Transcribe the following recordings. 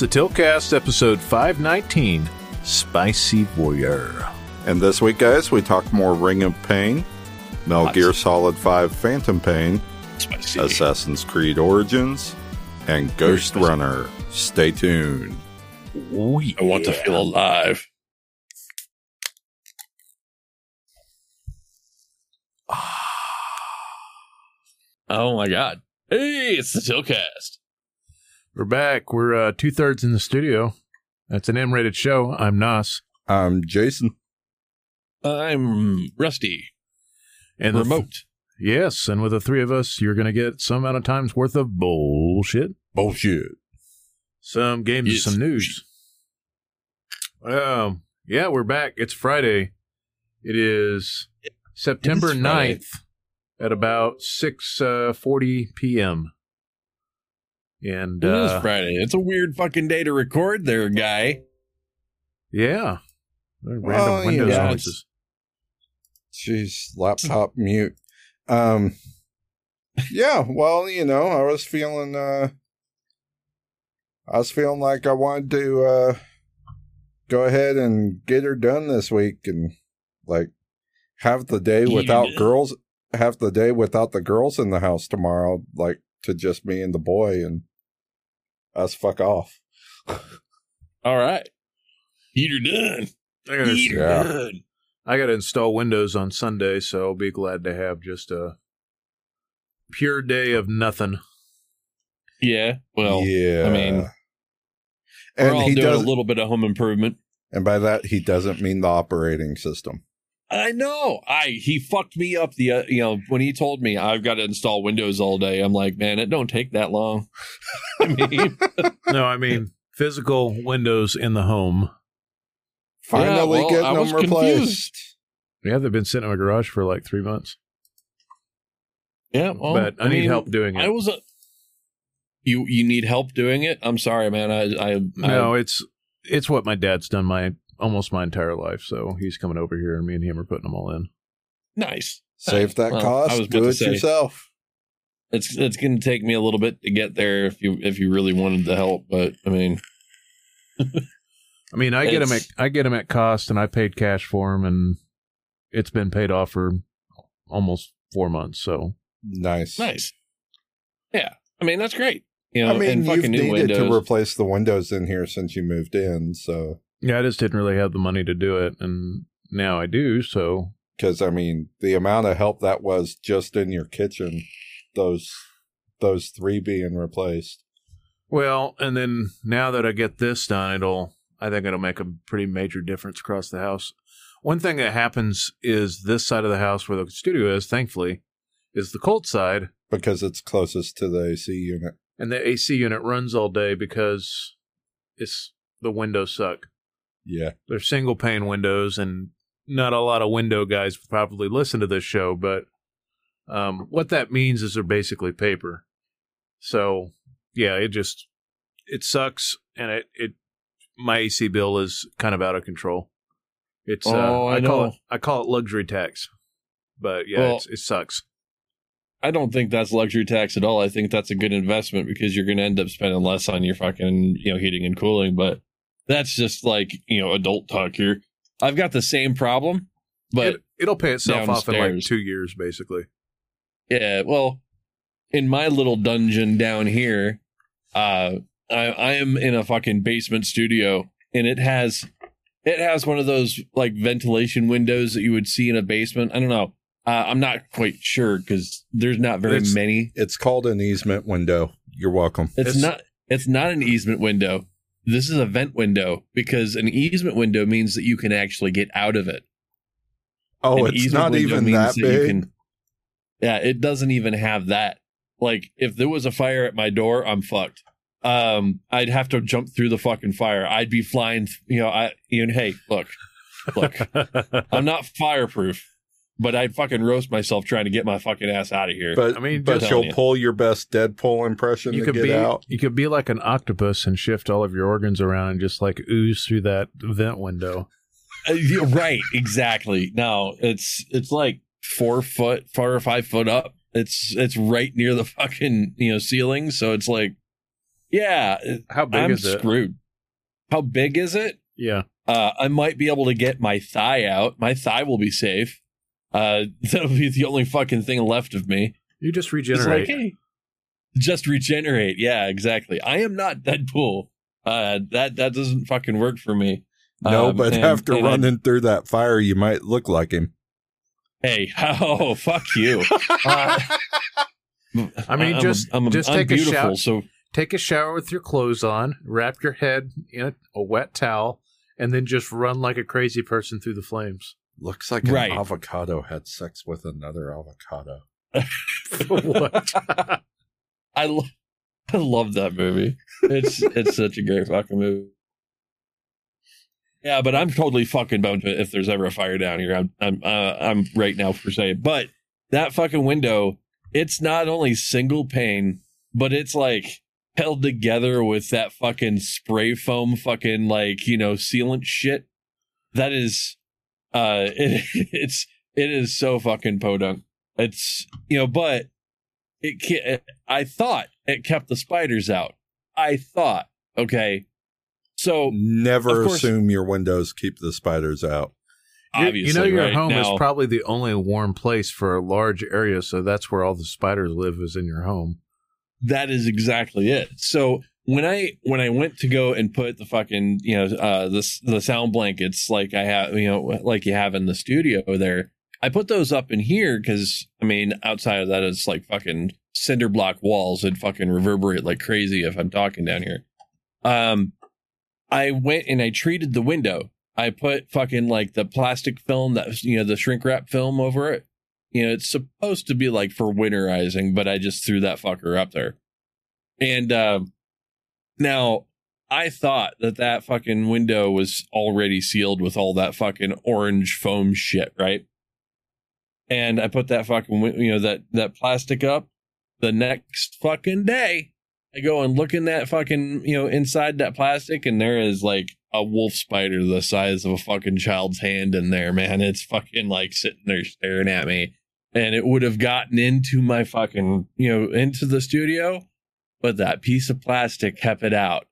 It's the Tiltcast episode 519 Spicy Warrior. And this week, guys, we talk more Ring of Pain, Metal Hot. Gear Solid 5 Phantom Pain, Spicy. Assassin's Creed Origins, and Ghost spicy. Runner. Stay tuned. Oh, I want to feel alive. Ah. Oh my god. Hey, it's the Tiltcast. We're back. We're uh, two thirds in the studio. That's an M rated show. I'm Nos. I'm Jason. I'm Rusty. And the- Remote. yes, and with the three of us, you're going to get some amount of time's worth of bullshit, Bullshit. some games, Yes. some news. Um, yeah, we're back. It's Friday. It is September It is 9th at about 6:40 p.m. And It is uh, Friday. It's a weird fucking day to record there, guy. yeah, random Well, Windows know, noises. Jeez, laptop mute. Um, yeah, well, you know, I was feeling, uh, I was feeling like I wanted to, uh, go ahead and get her done this week and, like, have the day Get without done. girls, have the day without the girls in the house tomorrow, like, to just me and the boy and us fuck off. All right. Heater done. I gotta, Heater Yeah. done. I got to install Windows on Sunday, so I'll be glad to have just a pure day of nothing. Yeah. Well, yeah. I mean, we're and all he doing does, a little bit of home improvement. and by that, he doesn't mean the operating system. I know. I he fucked me up the uh, you know when he told me I've got to install Windows all day. I'm like, man, it don't take that long. I mean, No, I mean physical Windows in the home. Finally well, getting I was them replaced. confused. Yeah, they've been sitting in my garage for like three months, yeah, well, but I, need mean, help doing it. I was a. You you need help doing it? I'm sorry, man. I I, no, I it's it's what my dad's done my almost my entire life. So he's coming over here, and me and him are putting them all in. nice. Save that Well, I cost. was Do it say- yourself. It's it's going to take me a little bit to get there if you if you really wanted the help, but I mean, I mean, I get them at It's- I get 'em at cost, and I paid cash for them, and it's been paid off for almost four months. So Nice. nice. Yeah, I mean that's great. You know, I mean, and you've needed Windows. to replace the windows in here since you moved in. So, yeah, I just didn't really have the money to do it, and now I do. So because I mean, the amount of help that was just in your kitchen, those those three being replaced. Well, and then now that I get this done, it'll I think it'll make a pretty major difference across the house. One thing that happens is this side of the house where the studio is, thankfully, is the cold side, Because it's closest to the AC unit. and the AC unit runs all day because it's the windows suck. Yeah. They're single pane windows, and not a lot of window guys probably listen to this show, but um, what that means is they're basically paper. So yeah, it just it sucks, and it it my AC bill is kind of out of control. It's uh, Oh, I call know. it I call it luxury tax, but yeah, Well- it's, it sucks. I don't think that's luxury tax at all. I think that's a good investment because you're going to end up spending less on your fucking, you know, heating and cooling. But that's just like, you know, adult talk here. I've got the same problem, but it, it'll pay itself off in like two years, basically. yeah, well, in my little dungeon down here, uh, I, I am in a fucking basement studio and it has, it has one of those like ventilation windows that you would see in a basement. I don't know. Uh, I'm not quite sure because there's not very It's- many. It's called an easement window. You're welcome. It's, It's- not. It's not an easement window. This is a vent window because an easement window means that you can actually get out of it. Oh, An it's not even means that big. can- yeah, it doesn't even have that. Like, if there was a fire at my door, I'm fucked. Um, I'd have to jump through the fucking fire. I'd be flying. th- You know, I. You know, hey, look, look. I'm not fireproof, but I'd fucking roast myself trying to get my fucking ass out of here. But I mean, but you'll you. pull your best Deadpool impression you to could get be out. you could be like an octopus and shift all of your organs around and just like ooze through that vent window. Uh, right, exactly. No, it's it's like four foot, four or five foot up. It's it's right near the fucking you know ceiling, so it's like Yeah, How big I'm is it? screwed. How big is it? Yeah. Uh, I might be able to get my thigh out. My thigh will be safe. Uh, that'll be the only fucking thing left of me. You just It's regenerate. like, hey, just regenerate. Yeah, exactly. I am not Deadpool. Uh, that that doesn't fucking work for me. No, Um, but and- after and I- running through that fire, you might look like him. hey, oh fuck you. Uh, I mean, I'm just- I'm, just I'm take a shower. So Take a shower with your clothes on, wrap your head in a, a wet towel, and then just run like a crazy person through the flames. Looks like an Right. avocado had sex with another avocado. what? I lo- I love that movie. It's it's such a great fucking movie. Yeah, but I'm totally fucking boned if there's ever a fire down here. I'm I'm uh, I'm right now for saying, but that fucking window, it's not only single pane, but it's like held together with that fucking spray foam, fucking like you know sealant shit. That is, uh, it, it's it is so fucking podunk. It's you know, but it can't. I thought it kept the spiders out. I thought, okay, so Never course- assume your windows keep the spiders out. You- obviously, you know your right home now, is probably the only warm place for a large area, so that's where all the spiders live is in your home. that is exactly it. So when I when I went to go and put the fucking you know uh the the sound blankets like I have you know like you have in the studio there, I put those up in here because I mean outside of that it's like fucking cinder block walls and fucking reverberate like crazy if I'm talking down here. Um, I went and I treated the window. I put fucking like the plastic film that you know the shrink wrap film over it. You know, it's supposed to be like for winterizing, but I just threw that fucker up there. And um, now I thought that that fucking window was already sealed with all that fucking orange foam shit, right? And I put that fucking you know that that plastic up. The next fucking day, I go and look in that fucking you know inside that plastic, and there is like a wolf spider the size of a fucking child's hand in there, man. It's fucking like sitting there staring at me. And it would have gotten into my fucking, you know, into the studio, but that piece of plastic kept it out.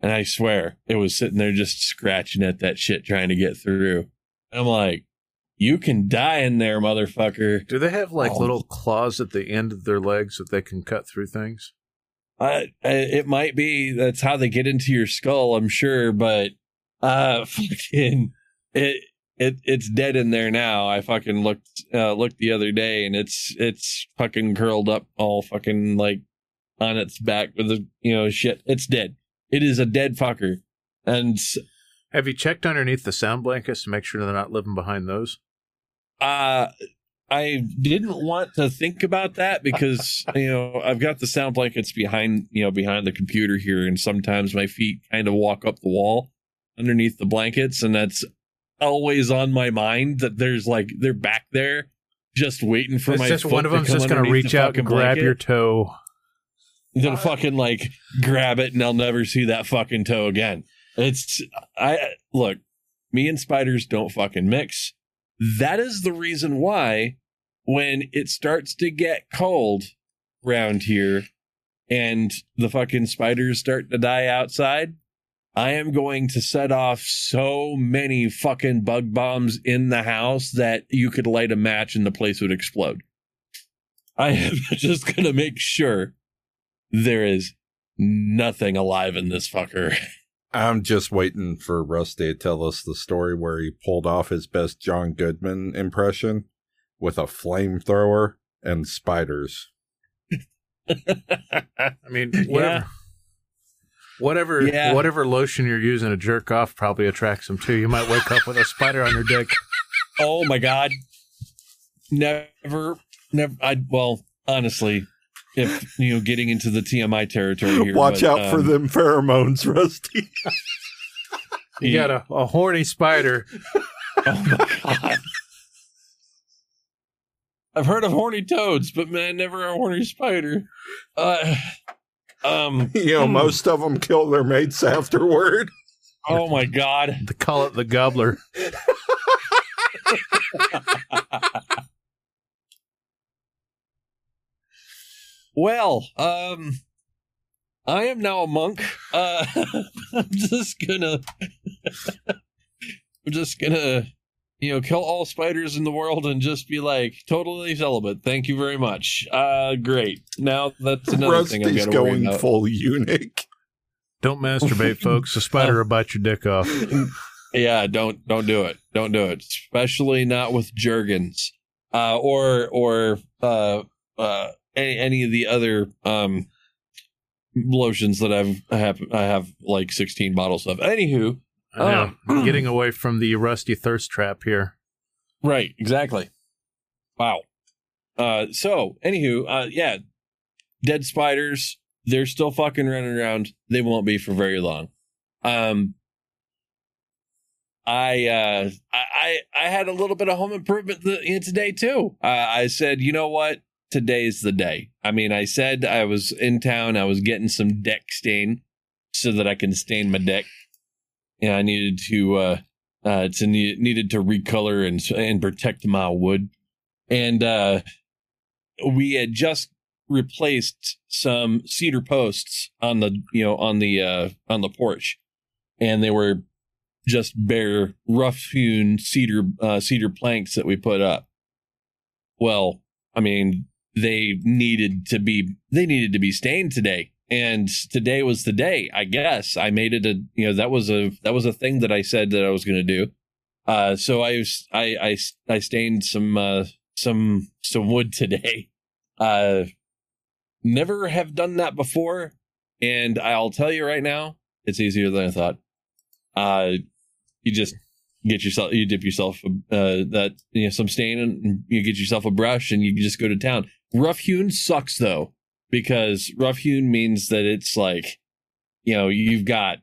And I swear it was sitting there just scratching at that shit trying to get through. I'm like, you can die in there, motherfucker. Do they have like Oh. little claws at the end of their legs that they can cut through things? I, I, it might be that's how they get into your skull, I'm sure, but uh, fucking it it it's dead in there now. I fucking looked uh, looked the other day, and it's it's fucking curled up, all fucking like on its back with the you know shit. It's dead. It is a dead fucker, and Have you checked underneath the sound blankets to make sure they're not living behind those? uh I didn't want to think about that because you know I've got the sound blankets behind you know behind the computer here, and sometimes my feet kind of walk up the wall underneath the blankets, and that's always on my mind that there's like they're back there just waiting for it's my just foot one of them's just going to reach out and grab blanket. your toe. Then uh, fucking like grab it and I'll never see that fucking toe again. It's I look, me and spiders don't fucking mix. That is the reason why when it starts to get cold around here and the fucking spiders start to die outside, I am going to set off so many fucking bug bombs in the house that you could light a match and the place would explode. I am just going to make sure there is nothing alive in this fucker. I'm just waiting for Rusty to tell us the story where he pulled off his best John Goodman impression with a flamethrower and spiders. I mean, whatever. Whatever, Yeah. whatever lotion you're using to jerk off probably attracts them too. You might wake up with a spider on your dick. oh my god. Never never I well, honestly, if you know getting into the TMI territory here. Watch but, out for um, them pheromones, Rusty. You got a, a horny spider. Oh my god. I've heard of horny toads, but man, never a horny spider. Uh, um. you know, Hmm. most of them kill their mates afterward. Oh my god. They call it the gobbler. Well, um, I am now a monk. Uh, I'm just gonna, I'm just gonna, you know, kill all spiders in the world and just be like totally celibate. Thank you very much. Uh, great. Now that's another thing I've Rusty's got to worry going about. full eunuch. Don't masturbate, folks. A spider will bite your dick off. Yeah, don't don't do it. Don't do it. Especially not with Jergens. Uh or or uh uh any, any of the other um lotions that I've I have I have like 16 bottles of. Anywho, I know. Oh. Getting away from the rusty thirst trap here. right, exactly. Wow. Uh so anywho, uh yeah. Dead spiders, they're still fucking running around. They won't be for very long. Um I uh I I I had a little bit of home improvement in today too. Uh, I said, you know what? Today's the day. I mean, I said I was in town. I was getting some deck stain so that I can stain my deck. Yeah, I needed to uh uh to need, needed to recolor and and protect my wood. And uh we had just replaced some cedar posts on the you know on the uh on the porch and they were just bare rough hewn cedar uh, cedar planks that we put up. Well, I mean, they needed to be they needed to be stained today, and today was the day. I guess I made it a you know that was a that was a thing that I said that I was going to do. Uh, so I I I I stained some uh, some some wood today. Uh, never have done that before, and I'll tell you right now, it's easier than I thought. Uh, you just get yourself you dip yourself uh that you know some stain and you get yourself a brush and you just go to town rough hewn sucks though because rough hewn means that it's like you know you've got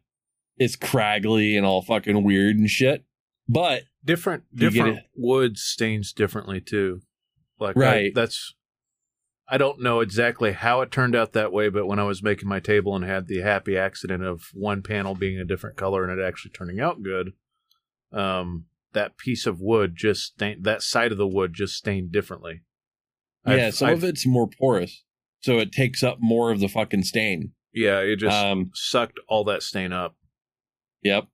it's craggly and all fucking weird and shit but Different different wood stains differently too. Like I- Right. that's I don't know exactly how it turned out that way, but when I was making my table and had the happy accident of one panel being a different color and it actually turning out good, um, that piece of wood just stained that side of the wood just stained differently. Yeah I've- some I've- of it's more porous so it takes up more of the fucking stain yeah, it just um sucked all that stain up. Yep.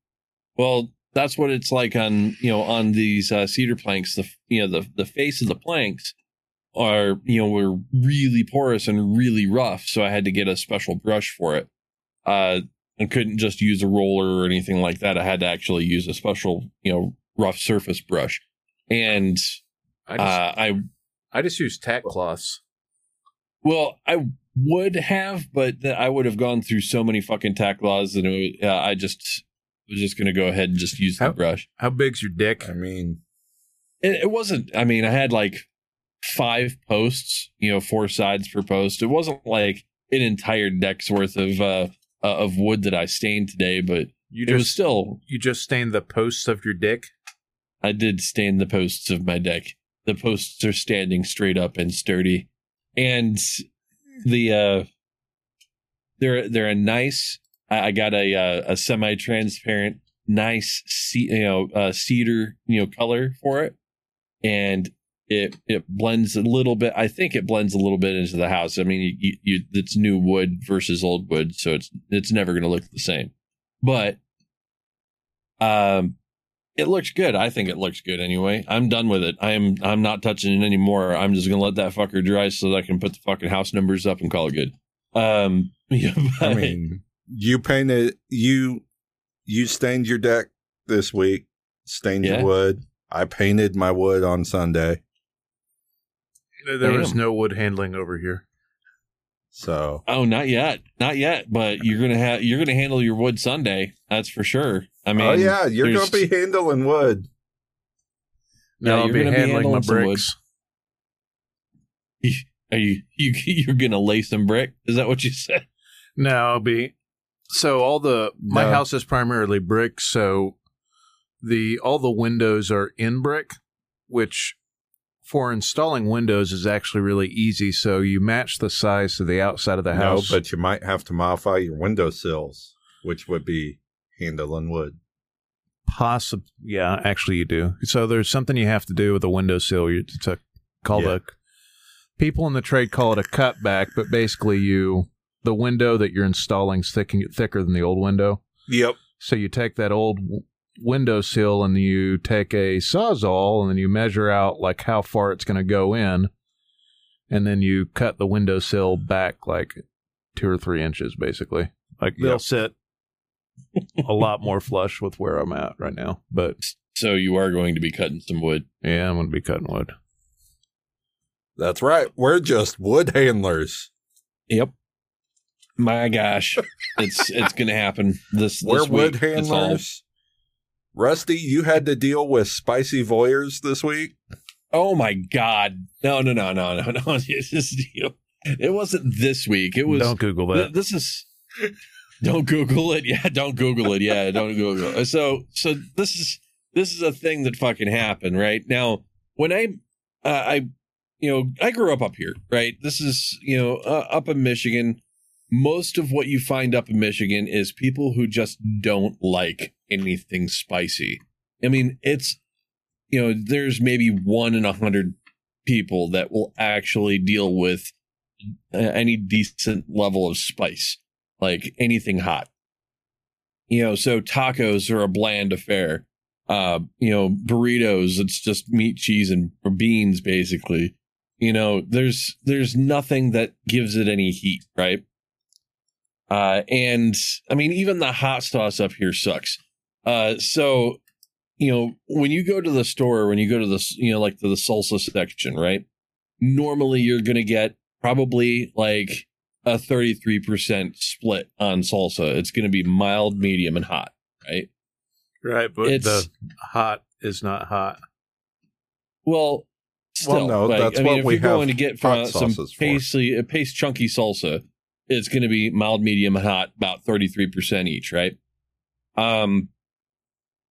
Well, that's what it's like on you know on these uh, cedar planks. The you know the the face of the planks are you know were really porous and really rough, so I had to get a special brush for it. Uh, and couldn't just use a roller or anything like that. I had to actually use a special you know rough surface brush. And I just uh, I I just use tack cloths. well I would have, but I would have gone through so many fucking tack cloths that it, would- uh, I just was just going to go ahead and just use the brush. How big's your dick? I mean, it, it wasn't i mean i had like five posts you know four sides per post it wasn't like an entire deck's worth of uh uh, of wood that i stained today but You it was still you just stained the posts of your dick. i did stain the posts of my deck the posts are standing straight up and sturdy. And the uh they're they're a nice i, I got a uh, a semi-transparent nice ce- you know uh, cedar you know color for it. And it it blends a little bit i think it blends a little bit into the house. I mean you, you it's new wood versus old wood so it's it's never going to look the same. But um it looks good i think it looks good anyway i'm done with it i'm i'm not touching it anymore i'm just going to let that fucker dry so that i can put the fucking house numbers up and call it good um yeah, I mean, you painted you you stained your deck this week, stained Yeah. your wood. I painted my wood on Sunday. There was no wood handling over here. So Oh, not yet, not yet. But you're gonna have you're gonna handle your wood Sunday. That's for sure. I oh, mean, Oh yeah, you're gonna be handling wood. No, Yeah, I'll you're be gonna be handling my handling some wood. bricks. Are you you you're gonna lay some brick? Is that what you said? No, I'll be. So all the my No. house is primarily brick, so the all the windows are in brick, which for installing windows is actually really easy. So you match the size to the outside of the house. No, but you might have to modify your window sills, which would be handling wood. Possible, yeah, actually you do. So there's something you have to do with the windowsill. You to call Yeah. the people in the trade call it a cutback, but basically you the window that you're installing is thick, thicker than the old window. Yep. So you take that old w- window sill and you take a sawzall and then you measure out like how far it's going to go in, and then you cut the window sill back like two or three inches, basically. Like they'll Yep. sit a lot more flush with where I'm at right now. But So you are going to be cutting some wood. yeah, I'm going to be cutting wood. That's right. We're just wood handlers. Yep. My gosh, it's it's gonna happen this. this We're wood week. It's all- handlers. Rusty, you had to deal with spicy voyeurs this week. Oh my god! No, no, no, no, no, no. It's just, you know, it wasn't this week. It was. Don't Google that. this is. Don't Google it. Yeah, don't Google it. Yeah, don't Google it. So, so this is this is a thing that fucking happened, right? Now, when I, uh, I, you know, I grew up up here, right? This is you know uh, up in Michigan. Most of what you find up in Michigan is people who just don't like anything spicy. I mean, it's you know, there's maybe one in a hundred people that will actually deal with any decent level of spice, like anything hot. You know, so tacos are a bland affair. Uh, you know, burritos, it's just meat, cheese, and beans, basically. You know, there's there's nothing that gives it any heat, right? Uh, and I mean, even the hot sauce up here sucks. Uh, so you know, when you go to the store, when you go to the, you know, like to the salsa section, right? Normally you're going to get probably like a 33% split on salsa. It's going to be mild, medium, and hot, right? Right, but It's- the hot is not hot. Well, still, no, like, that's I mean, what if we you're going have to get from hot some sauces for. pasty, a paste chunky salsa, it's going to be mild, medium, hot, about 33% each, right? Um,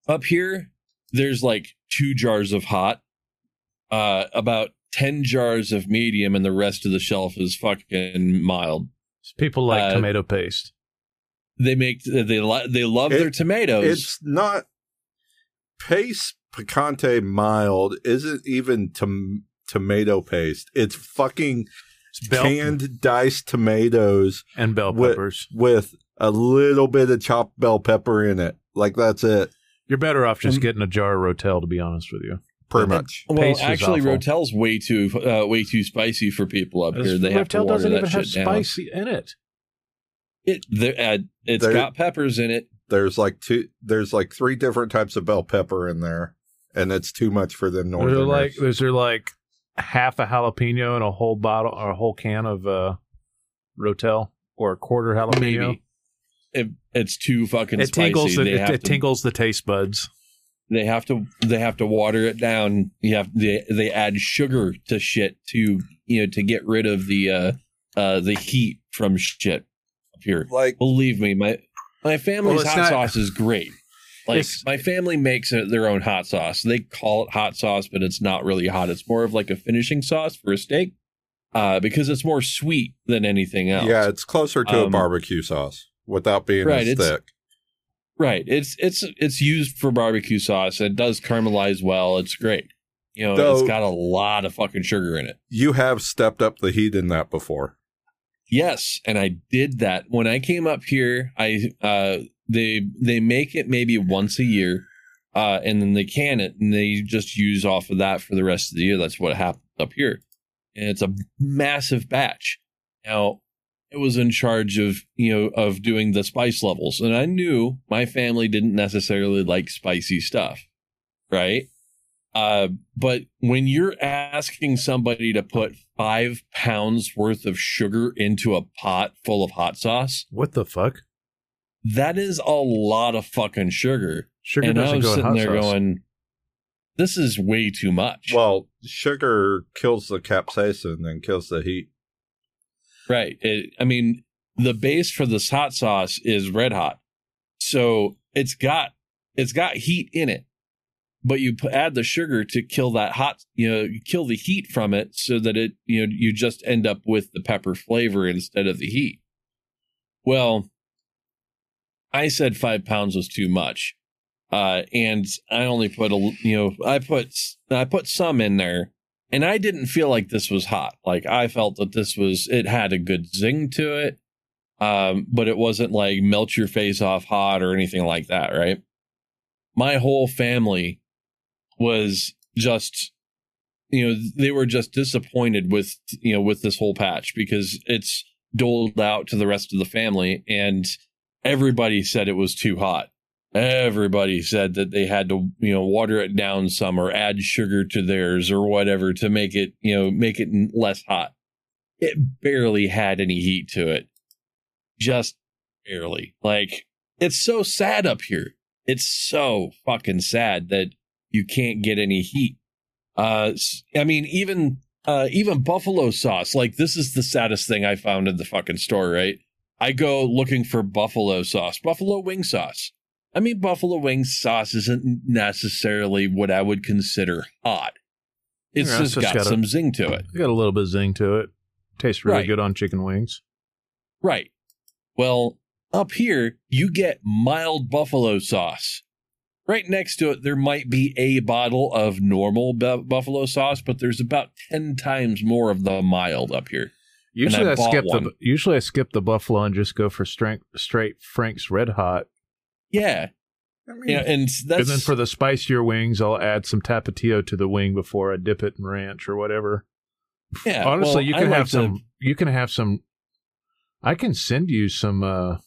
up here, there's like two jars of hot, uh, about 10 jars of medium, and the rest of the shelf is fucking mild. People like Uh, tomato paste. They make, they, lo- they love It- their tomatoes. It's not paste picante mild isn't even tom- tomato paste. It's fucking It's bell canned diced tomatoes and bell peppers. with a little bit of chopped bell pepper in it. Like that's it, You're better off just Um, getting a jar of Rotel, to be honest with you. pretty much. well, paste actually. Rotel's way too, uh, way too spicy for people up here. They have to Rotel water doesn't that even have shit down. spicy in it. It, there, uh, it's There- got peppers in it. There's like two. There's like three different types of bell pepper in there, and it's too much for them There's northerners. like there's there like half a jalapeno and a whole bottle or a whole can of uh Rotel or a quarter jalapeno. Maybe it, it's too fucking It spicy. tingles the they it, have it to, tingles the taste buds. They have to. They have to water it down. You have they they add sugar to shit to you know to get rid of the uh uh the heat from shit up here. like Believe me, my my family's Well, hot not- sauce is great. Like It's- my family makes it their own hot sauce. They call it hot sauce, but it's not really hot. It's more of like a finishing sauce for a steak, uh, because it's more sweet than anything else. yeah, it's closer to a Um, barbecue sauce without being right, as it's- thick. right. It's it's it's used for barbecue sauce. It does caramelize well. It's great. You know, Though- it's got a lot of fucking sugar in it. You have stepped up the heat in that before. Yes, and I did that when I came up here. I uh they they make it maybe once a year, uh, and then they can it and they just use off of that for the rest of the year. That's what happened up here, and it's a massive batch. Now, it was in charge of you know of doing the spice levels, and I knew my family didn't necessarily like spicy stuff, right? Uh, but when you're asking somebody to put five pounds worth of sugar into a pot full of hot sauce, What the fuck? That is a lot of fucking sugar. Sugar and I doesn't was go in sitting hot there sauce. going, this is way too much. Well, sugar kills the capsaicin and kills the heat. right. It, I mean, the base for this hot sauce is red hot. So it's got, it's got heat in it, but you p- add the sugar to kill that hot, you know, kill the heat from it so that it, you know, you just end up with the pepper flavor instead of the heat. Well, I said five pounds was too much. Uh, and I only put a, you know, I put, I put some in there and I didn't feel like this was hot. Like I felt that this was, it had a good zing to it. um, but it wasn't like melt your face off hot or anything like that, right? My whole family was just, you know, they were just disappointed with, you know, with this whole patch because it's doled out to the rest of the family and everybody said it was too hot. Everybody said that they had to, you know, water it down some or add sugar to theirs or whatever to make it, you know, make it less hot. It barely had any heat to it. Just barely. Like, it's so sad up here. It's so fucking sad that you can't get any heat. Uh, I mean, even, uh, even buffalo sauce, like, this is the saddest thing I found in the fucking store, right? I go looking for buffalo sauce, buffalo wing sauce. I mean, buffalo wing sauce isn't necessarily what I would consider hot. It's Yeah, just, it's just got, got a- some zing to it. Got a little bit of zing to it. Tastes really Right. good on chicken wings. Right. Well, up here, you get mild buffalo sauce. Right next to it, there might be a bottle of normal bu- buffalo sauce, but there's about 10 times more of the mild up here. Usually I I, skip one. the usually I skip the buffalo and just go for straight straight Frank's Red Hot. Yeah. I mean, Yeah. And that's. and then for the spicier wings, I'll add some tapatio to the wing before I dip it in ranch or whatever. yeah, Honestly, well, you can like have to- some. You can have some. I can send you some. uh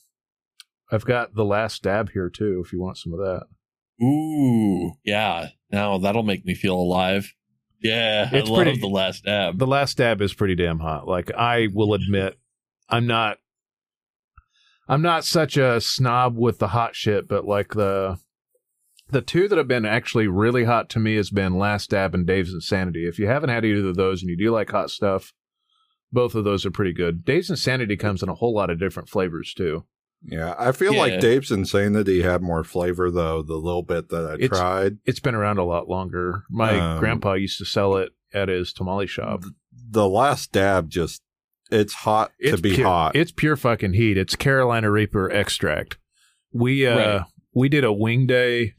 I've got the last dab here too, if you want some of that. Ooh. Yeah. Now that'll make me feel alive. Yeah. It's I love pretty- the last dab. The last dab is pretty damn hot. Like I will admit, I'm not. I'm not such a snob with the hot shit, but like the. The two that have been actually really hot to me has been Last Dab and Dave's Insanity. If you haven't had either of those and you do like hot stuff, both of those are pretty good. Dave's Insanity comes in a whole lot of different flavors too. Yeah, I feel Yeah. like Dave's Insanity had more flavor though. The little bit that I It's- tried, It's been around a lot longer. My Um, grandpa used to sell it at his tamale shop. the last dab just it's hot to be pure, hot. It's pure fucking heat. It's Carolina Reaper extract. We uh Right. we did a wing day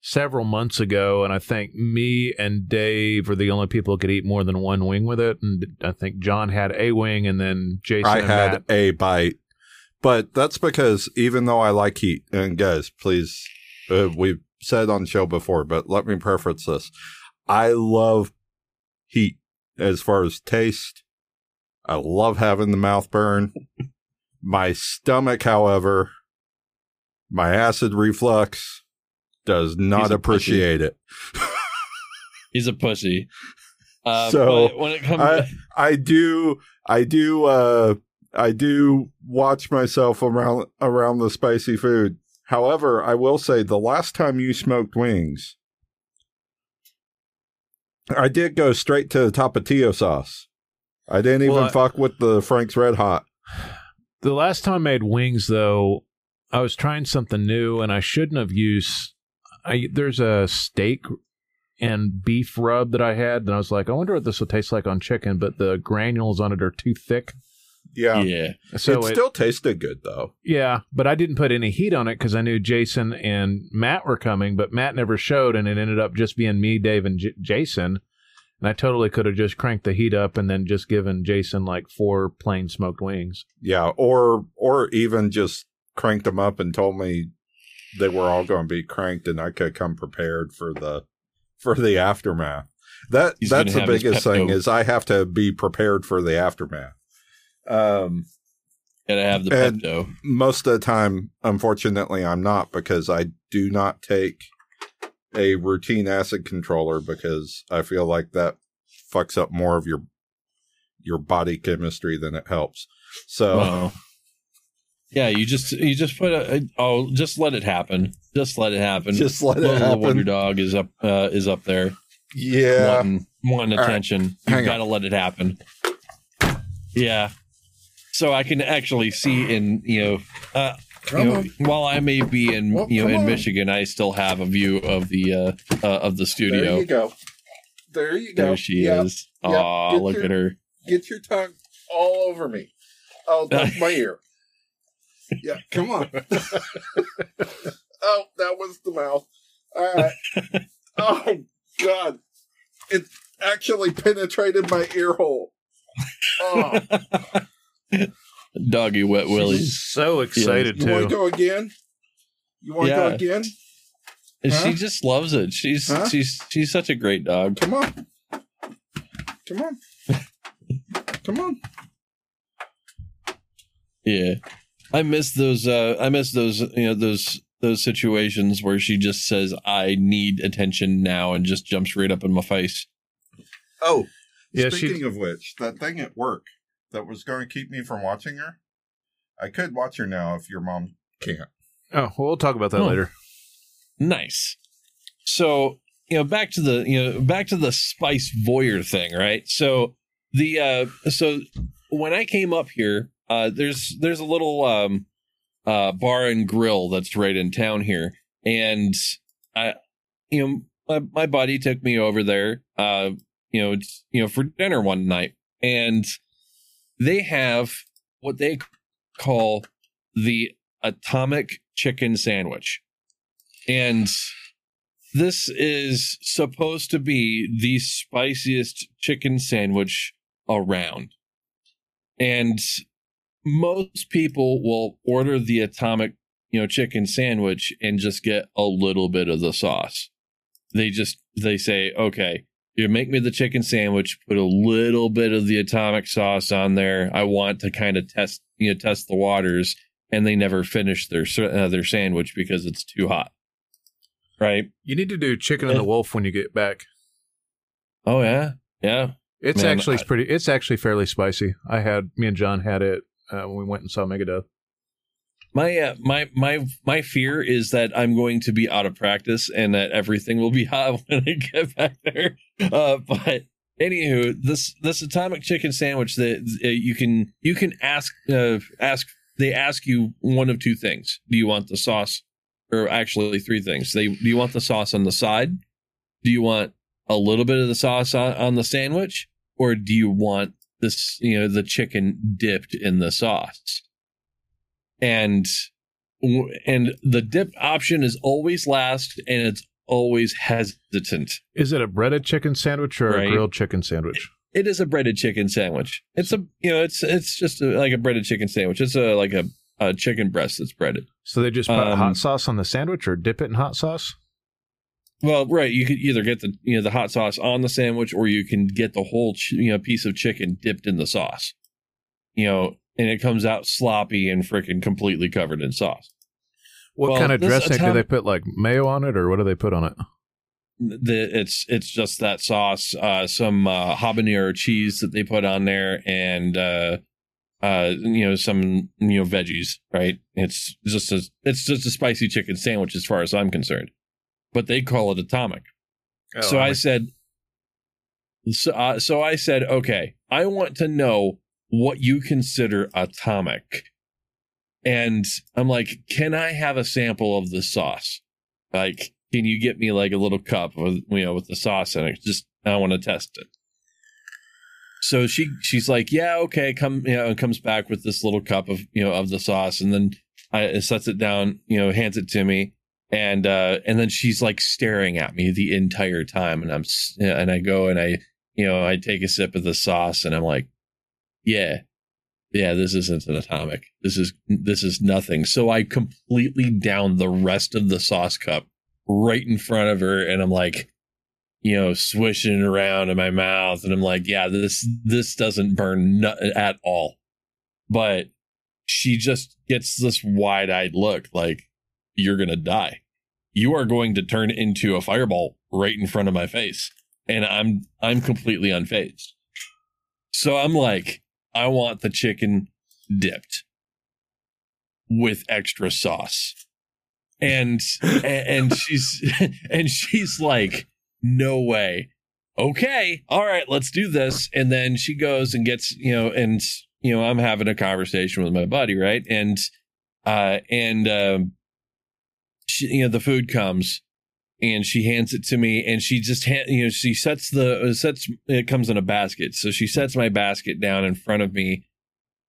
several months ago, and I think me and Dave were the only people who could eat more than one wing with it. And I think John had a wing, and then Jason. I and had Matt- a bite, but that's because even though I like heat, and guys, please, uh, we've said on the show before, but let me preface this: I love heat as far as taste. I love having the mouth burn. my stomach, however, my acid reflux does not appreciate it. He's a pussy. Uh, So, when it comes, I- I do I do uh I do watch myself around around the spicy food. However, I will say the last time you smoked wings, I did go straight to the tapatio sauce. I didn't even Well, fuck with the Frank's Red Hot. The last time I made wings, though, I was trying something new, and I shouldn't have used. I there's a steak and beef rub that I had, and I was like, I wonder what this will taste like on chicken, but the granules on it are too thick. Yeah. yeah. So it it, still tasted good though. yeah, but I didn't put any heat on it because I knew Jason and Matt were coming, but Matt never showed, and it ended up just being me, Dave, and J- Jason. And I totally could have just cranked the heat up and then just given Jason like four plain smoked wings. Yeah, or or even just cranked them up and told me they were all going to be cranked and I could come prepared for the for the aftermath. That He's that's the gonna have his biggest thing Pepto. is I have to be prepared for the aftermath. Um Gotta have the And- Pepto. most of the time unfortunately I'm not because I do not take a routine acid controller because I feel like that fucks up more of your your body chemistry than it helps. So Wow. Yeah, you just you just put a, oh just let it happen. Just let it happen. just let it Little Wonder. Dog is up uh, is up there Yeah. wanting, wanting attention. Hang You've got to let it happen. Yeah. So I can actually see in you know uh, you know, while I may be in Well, you know in on. Michigan, I still have a view of the uh, uh of the studio. There you go. There you go. There she Yep. is. Yep. Aw, Get look your- at her. Get your tongue all over me. Oh, that's my ear. Yeah, come on. oh, that was the mouth. All right. oh God, it actually penetrated my ear hole. Oh, Doggy wet willies. So excited You want to go again? You want to Yeah. go again? And Huh? She just loves it. She's Huh? she's she's such a great dog. Come on. Come on. Come on. Yeah. I miss those uh I miss those you know those those situations where she just says I need attention now and just jumps right up in my face. Oh, Yeah, speaking she. of which, that thing at work that was going to keep me from watching her, I could watch her now if your mom can't. Oh, well, we'll talk about that Oh. later. Nice. So, you know, back to the, you know, back to the spice voyeur thing, right? So the uh so when I came up here, uh there's there's a little um uh bar and grill that's right in town here. And I you know, my, my buddy took me over there uh you know, it's, you know, for dinner one night. And they have what they call the atomic chicken sandwich. And this is supposed to be the spiciest chicken sandwich around. And most people will order the atomic, you know, chicken sandwich and just get a little bit of the sauce. They just they say, "Okay, you make me the chicken sandwich, put a little bit of the atomic sauce on there. I want to kind of test, you know, test the waters." And they never finish their uh, their sandwich because it's too hot. Right? You need to do chicken and the wolf when you get back. Oh yeah, yeah. It's Man, actually I- pretty. It's actually fairly spicy. I had me and John had it uh, when we went and saw Megadeth. My uh, my my my fear is that I'm going to be out of practice and that everything will be hot when I get back there. Uh, but anywho, this this atomic chicken sandwich that uh, you can you can ask uh, ask they ask you one of two things. Do you want the sauce, or actually three things? They do you want the sauce on the side? Do you want a little bit of the sauce on, on the sandwich, or do you want this you know the chicken dipped in the sauce? And and the dip option is always last and it's always hesitant Is it a breaded chicken sandwich or Right. a grilled chicken sandwich? it is a breaded chicken sandwich it's a you know it's it's just a, like a breaded chicken sandwich it's a like a, a chicken breast that's breaded So they just put Um, hot sauce on the sandwich or dip it in hot sauce? well right you could either get the you know the hot sauce on the sandwich or you can get the whole ch- you know piece of chicken dipped in the sauce you know and it comes out sloppy and freaking completely covered in sauce What Well, kind of dressing do they put? Like mayo on it, or what do they put on it? the it's it's just that sauce uh some uh habanero cheese that they put on there and uh uh you know some you know veggies right it's just a it's just a spicy chicken sandwich as far as i'm concerned but they call it atomic Oh, so i said so, uh, so i said okay i want to know what you consider atomic. And i'm like can i have a sample of the sauce? Like can you get me like a little cup with you know with the sauce in it? Just i want to test it. So she she's like yeah okay come you know and comes back with this little cup of you know of the sauce. And then i sets it down you know hands it to me. And uh and then she's like staring at me the entire time. And i'm and i go and i you know i take a sip of the sauce and i'm like yeah. Yeah this isn't an atomic. This is this is nothing. So i completely down the rest of the sauce cup right in front of her and i'm like you know swishing around in my mouth and i'm like yeah this this doesn't burn at all. But she just gets this wide-eyed look like you're gonna die. You are going to turn into a fireball right in front of my face and i'm i'm completely unfazed. So i'm like i want the chicken dipped with extra sauce. And and she's and she's like no way. Okay all right let's do this. And then she goes and gets you know and you know i'm having a conversation with my buddy right? And uh and um she, you know the food comes and she hands it to me and she just ha- you know she sets the uh, sets it comes in a basket so she sets my basket down in front of me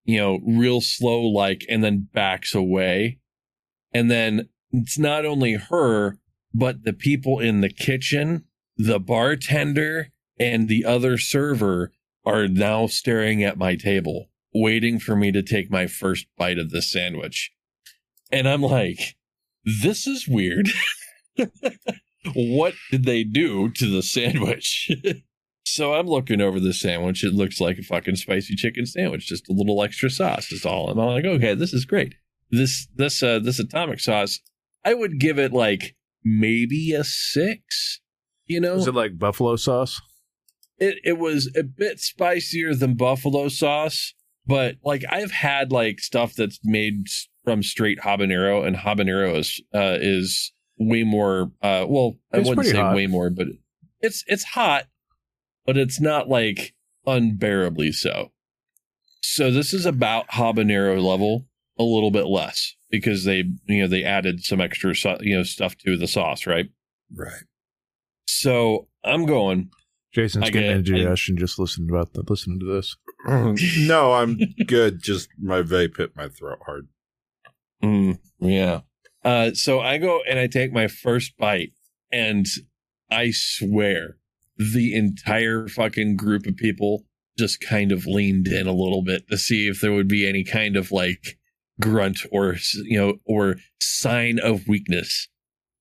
you know real slow like and then backs away and then it's not only her but the people in the kitchen the bartender and the other server are now staring at my table waiting for me to take my first bite of this sandwich. And I'm like, this is weird. what did they do to the sandwich? so I'm looking over the sandwich. It looks like a fucking spicy chicken sandwich, just a little extra sauce is all. And I'm like, okay, this is great. This this uh this atomic sauce, I would give it like maybe a six. You know, Is it like buffalo sauce? it it was a bit spicier than buffalo sauce, but like I've had like stuff that's made from straight habanero, and habanero is uh, is way more. Uh, well, I It's wouldn't say hot. way more, but it's it's hot, but it's not like unbearably so. So this is about habanero level, a little bit less because they you know they added some extra sau- you know stuff to the sauce, right? Right. So I'm going. Jason's I getting get- I- indigestion just listening about the, listening to this. no, I'm good. Just my vape hit my throat hard. Mm, yeah. Uh, so I go and I take my first bite, and I swear the entire fucking group of people just kind of leaned in a little bit to see if there would be any kind of like grunt or you know or sign of weakness.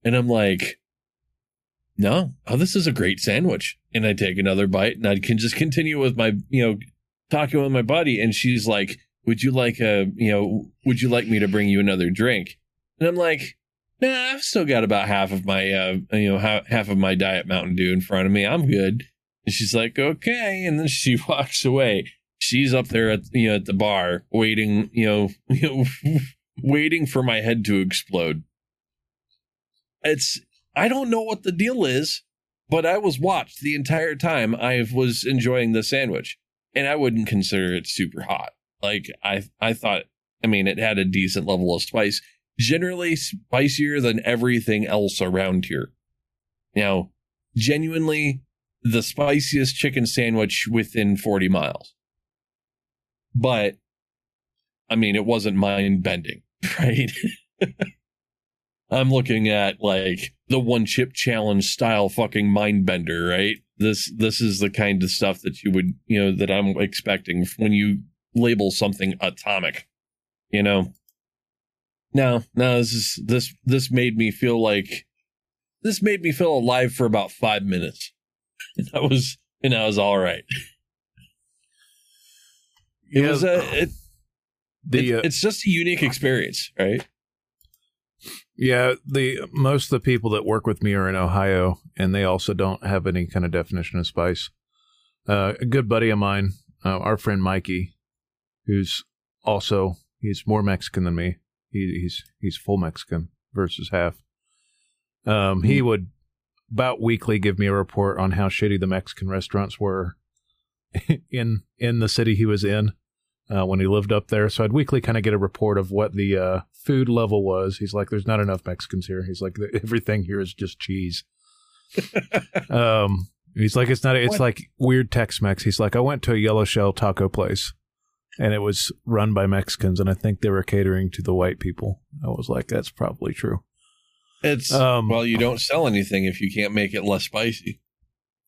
And I'm like, no, oh, this is a great sandwich. And I take another bite, and I can just continue with my you know talking with my buddy, and she's like, would you like a you know would you like me to bring you another drink and i'm like nah i've still got about half of my uh you know half, half of my diet mountain dew in front of me. I'm good. And she's like okay. And then she walks away. She's up there at you know at the bar waiting you know, you know waiting for my head to explode. It's i don't know what the deal is but i was watched the entire time i was enjoying the sandwich. And i wouldn't consider it super hot. Like I I thought I mean it had a decent level of spice, generally spicier than everything else around here. Now, genuinely the spiciest chicken sandwich within 40 miles. But I mean it wasn't mind bending, right? I'm looking at like the one chip challenge style fucking mind bender, right? This this is the kind of stuff that you would, you know, that I'm expecting when you label something atomic you know no no this is this this made me feel like this made me feel alive for about five minutes and i was and i was all right it Yeah, was a it, The it- uh, it's just a unique experience right yeah, the most of the people that work with me are in Ohio, and they also don't have any kind of definition of spice. Uh, a good buddy of mine, uh, our friend Mikey, who's also he's more Mexican than me. He, he's he's full Mexican versus half. Um, he would about weekly give me a report on how shitty the Mexican restaurants were in in the city he was in uh, when he lived up there. So I'd weekly kind of get a report of what the uh, food level was. He's like, "There's not enough Mexicans here." He's like, "Everything here is just cheese." um, he's like, "It's not. It's What? like weird Tex-Mex." He's like, "I went to a Yellow Shell taco place." And it was run by Mexicans, and I think they were catering to the white people. I was like, "That's probably true." it's Um, well you don't sell anything if you can't make it less spicy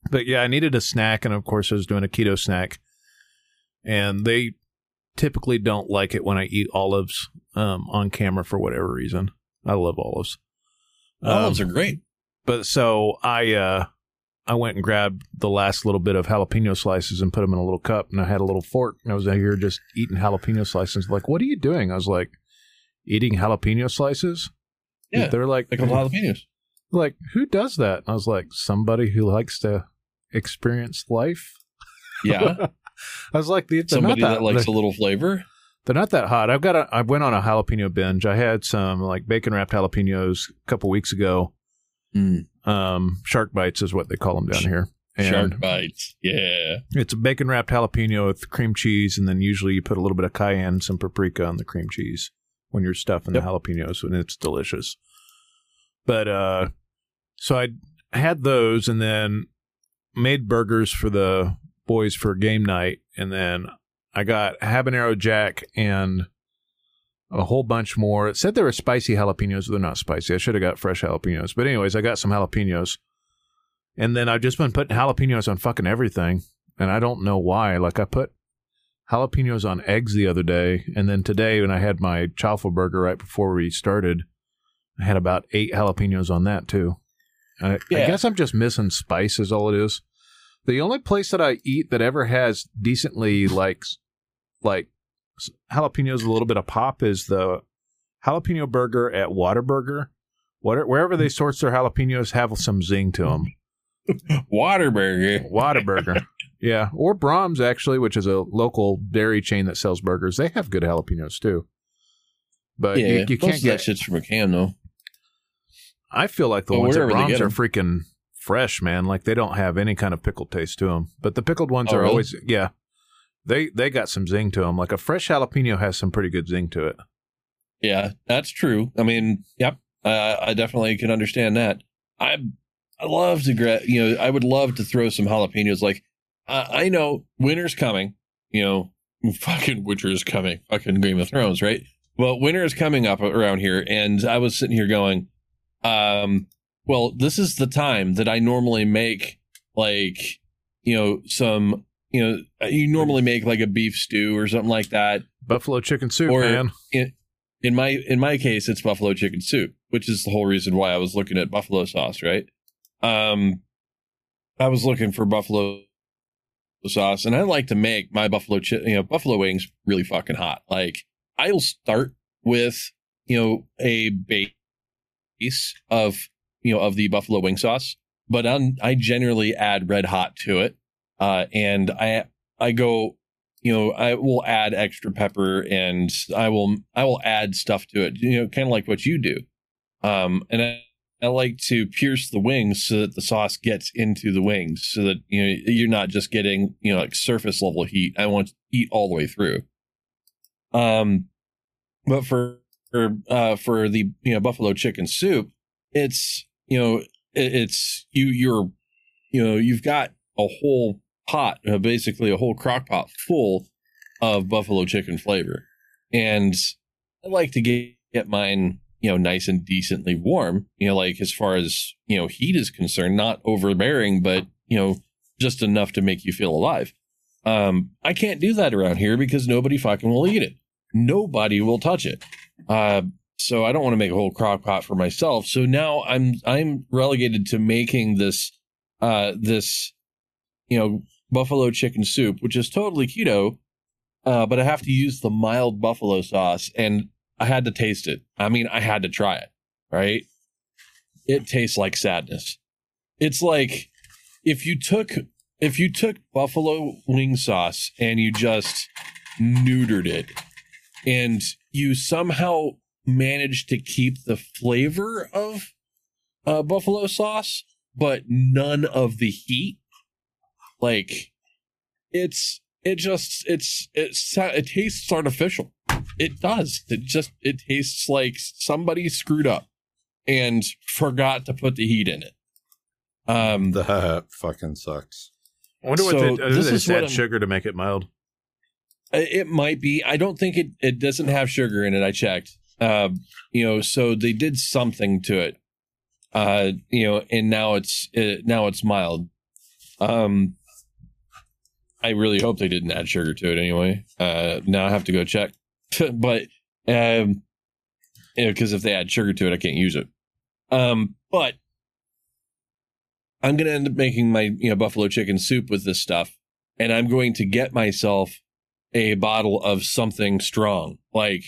but yeah, I needed a snack, and of course, I was doing a keto snack, and they typically don't like it when I eat olives um, on camera for whatever reason. I love olives. olives Um, are great but so I uh, I went and grabbed the last little bit of jalapeno slices and put them in a little cup, and I had a little fork, and I was out here just eating jalapeno slices. Like, what are you doing? I was like, eating jalapeno slices. Yeah, they're like, like jalapenos like who does that? I was like, somebody who likes to experience life. yeah I was like, somebody not that, that, likes a little flavor they're not that hot. I've got a. I went on a jalapeno binge. I had some like bacon wrapped jalapenos a couple weeks ago. Mm. Um, shark bites is what they call them down here. And shark bites yeah It's a bacon wrapped jalapeno with cream cheese, and then usually you put a little bit of cayenne, some paprika on the cream cheese when you're stuffing Yep. the jalapenos, and it's delicious. But uh, so I had those, and then made burgers for the boys for game night, and then I got habanero jack and a whole bunch more. It said they were spicy jalapenos. They're not spicy. I should have got fresh jalapenos. But anyways, I got some jalapenos. And then I've just been putting jalapenos on fucking everything. And I don't know why. Like I put jalapenos on eggs the other day, and then today when I had my chalfa burger right before we started, I had about eight jalapenos on that too. I, I guess I'm just missing spice is all it is. The only place that I eat that ever has decently like like jalapenos, a little bit of pop is the jalapeno burger at Waterburger. What, wherever they source their jalapenos, have some zing to them. Waterburger. Whataburger. yeah. Or Braum's, actually, which is a local dairy chain that sells burgers. They have good jalapenos too. But yeah, you, you can't get. that shit's from a can though. I feel like the ones at Braum's are freaking fresh, man. Like they don't have any kind of pickled taste to them. But the pickled ones Oh, are really? always, yeah. They they got some zing to them. Like a fresh jalapeno has some pretty good zing to it. Yeah, that's true. I mean, yep, uh, I definitely can understand that. I I love to gra- you know, I would love to throw some jalapenos. Like I I know winter's coming. You know, fucking winter's coming. Fucking Game of Thrones, right? Well, winter is coming up around here, and I was sitting here going, um, well, this is the time that I normally make like you know some you know you normally make like a beef stew or something like that. Buffalo chicken soup, Or- man. in my in my case it's buffalo chicken soup which is the whole reason why i was looking at buffalo sauce right? Um i was looking for buffalo sauce and i like to make my buffalo chi- you know buffalo wings really fucking hot. Like i'll start with you know a base of you know of the buffalo wing sauce but i i generally add red hot to it uh and i i go you know i will add extra pepper and i will i will add stuff to it you know kind of like what you do um and i I like to pierce the wings so that the sauce gets into the wings so that you know you're not just getting you know like surface level heat. I want to eat all the way through. Um, but for for uh for the you know buffalo chicken soup, it's you know it, it's you you're you know you've got a whole pot, uh, basically a whole crock pot full of buffalo chicken flavor, and I like to get get mine you know nice and decently warm. You know, like as far as you know heat is concerned, not overbearing, but you know just enough to make you feel alive. Um, I can't do that around here because nobody fucking will eat it. Nobody will touch it. Uh, so I don't want to make a whole crock pot for myself. So now I'm I'm relegated to making this uh this you know buffalo chicken soup, which is totally keto, uh, but I have to use the mild buffalo sauce, and I had to taste it. I mean, I had to try it. Right? It tastes like sadness. It's like if you took if you took buffalo wing sauce and you just neutered it and you somehow managed to keep the flavor of uh, buffalo sauce but none of the heat like it's it just it's it's it tastes artificial it does it just it tastes like somebody screwed up and forgot to put the heat in it um That fucking sucks. I wonder what So they, this they is just what add sugar to make it mild. It might be. I don't think it. It doesn't have sugar in it. I checked. Uh, you know, so they did something to it. Uh, you know, and now it's it, now it's mild. Um, I really hope they didn't add sugar to it anyway. Uh, now I have to go check. but um, you know, because if they add sugar to it, I can't use it. Um, but I'm gonna end up making my you know buffalo chicken soup with this stuff, and I'm going to get myself a bottle of something strong, like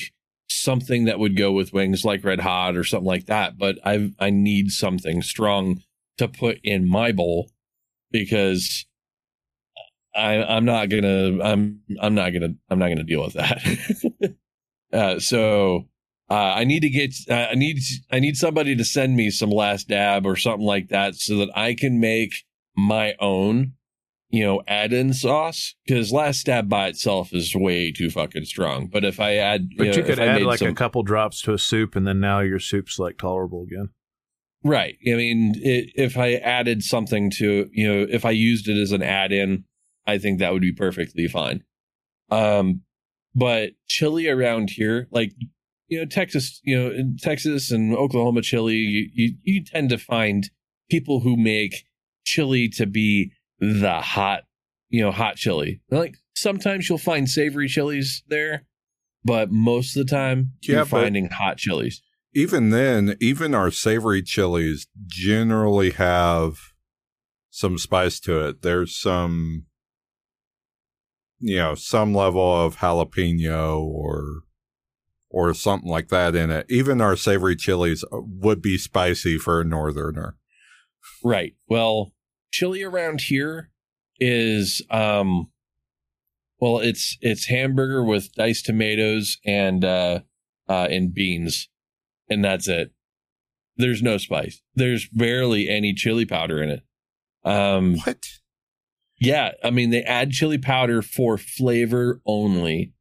something that would go with wings, like Red Hot or something like that. But I I need something strong to put in my bowl because I I'm not gonna I'm I'm not gonna I'm not gonna deal with that. uh, so uh, I need to get uh, I need I need somebody to send me some last dab or something like that so that I can make my own you know, add in sauce because last dab by itself is way too fucking strong. But if I add, But you, you, know, could add like a couple drops to a soup, and then now your soup's like tolerable again. right. I mean, it, if I added something to, you know, if I used it as an add in, I think that would be perfectly fine. Um, but chili around here, like, you know, Texas, you know, in Texas and Oklahoma chili, you, you, you tend to find people who make chili to be the hot, you know, hot chili. Like sometimes you'll find savory chilies there, but most of the time Yeah, you're finding hot chilies. even then, even our savory chilies generally have some spice to it. There's some, you know, some level of jalapeno or or something like that in it. Even our savory chilies would be spicy for a northerner. Right. Well, chili around here is um well it's it's hamburger with diced tomatoes and uh uh and beans and that's it. There's no spice. There's barely any chili powder in it. Um What? Yeah, I mean they add chili powder for flavor only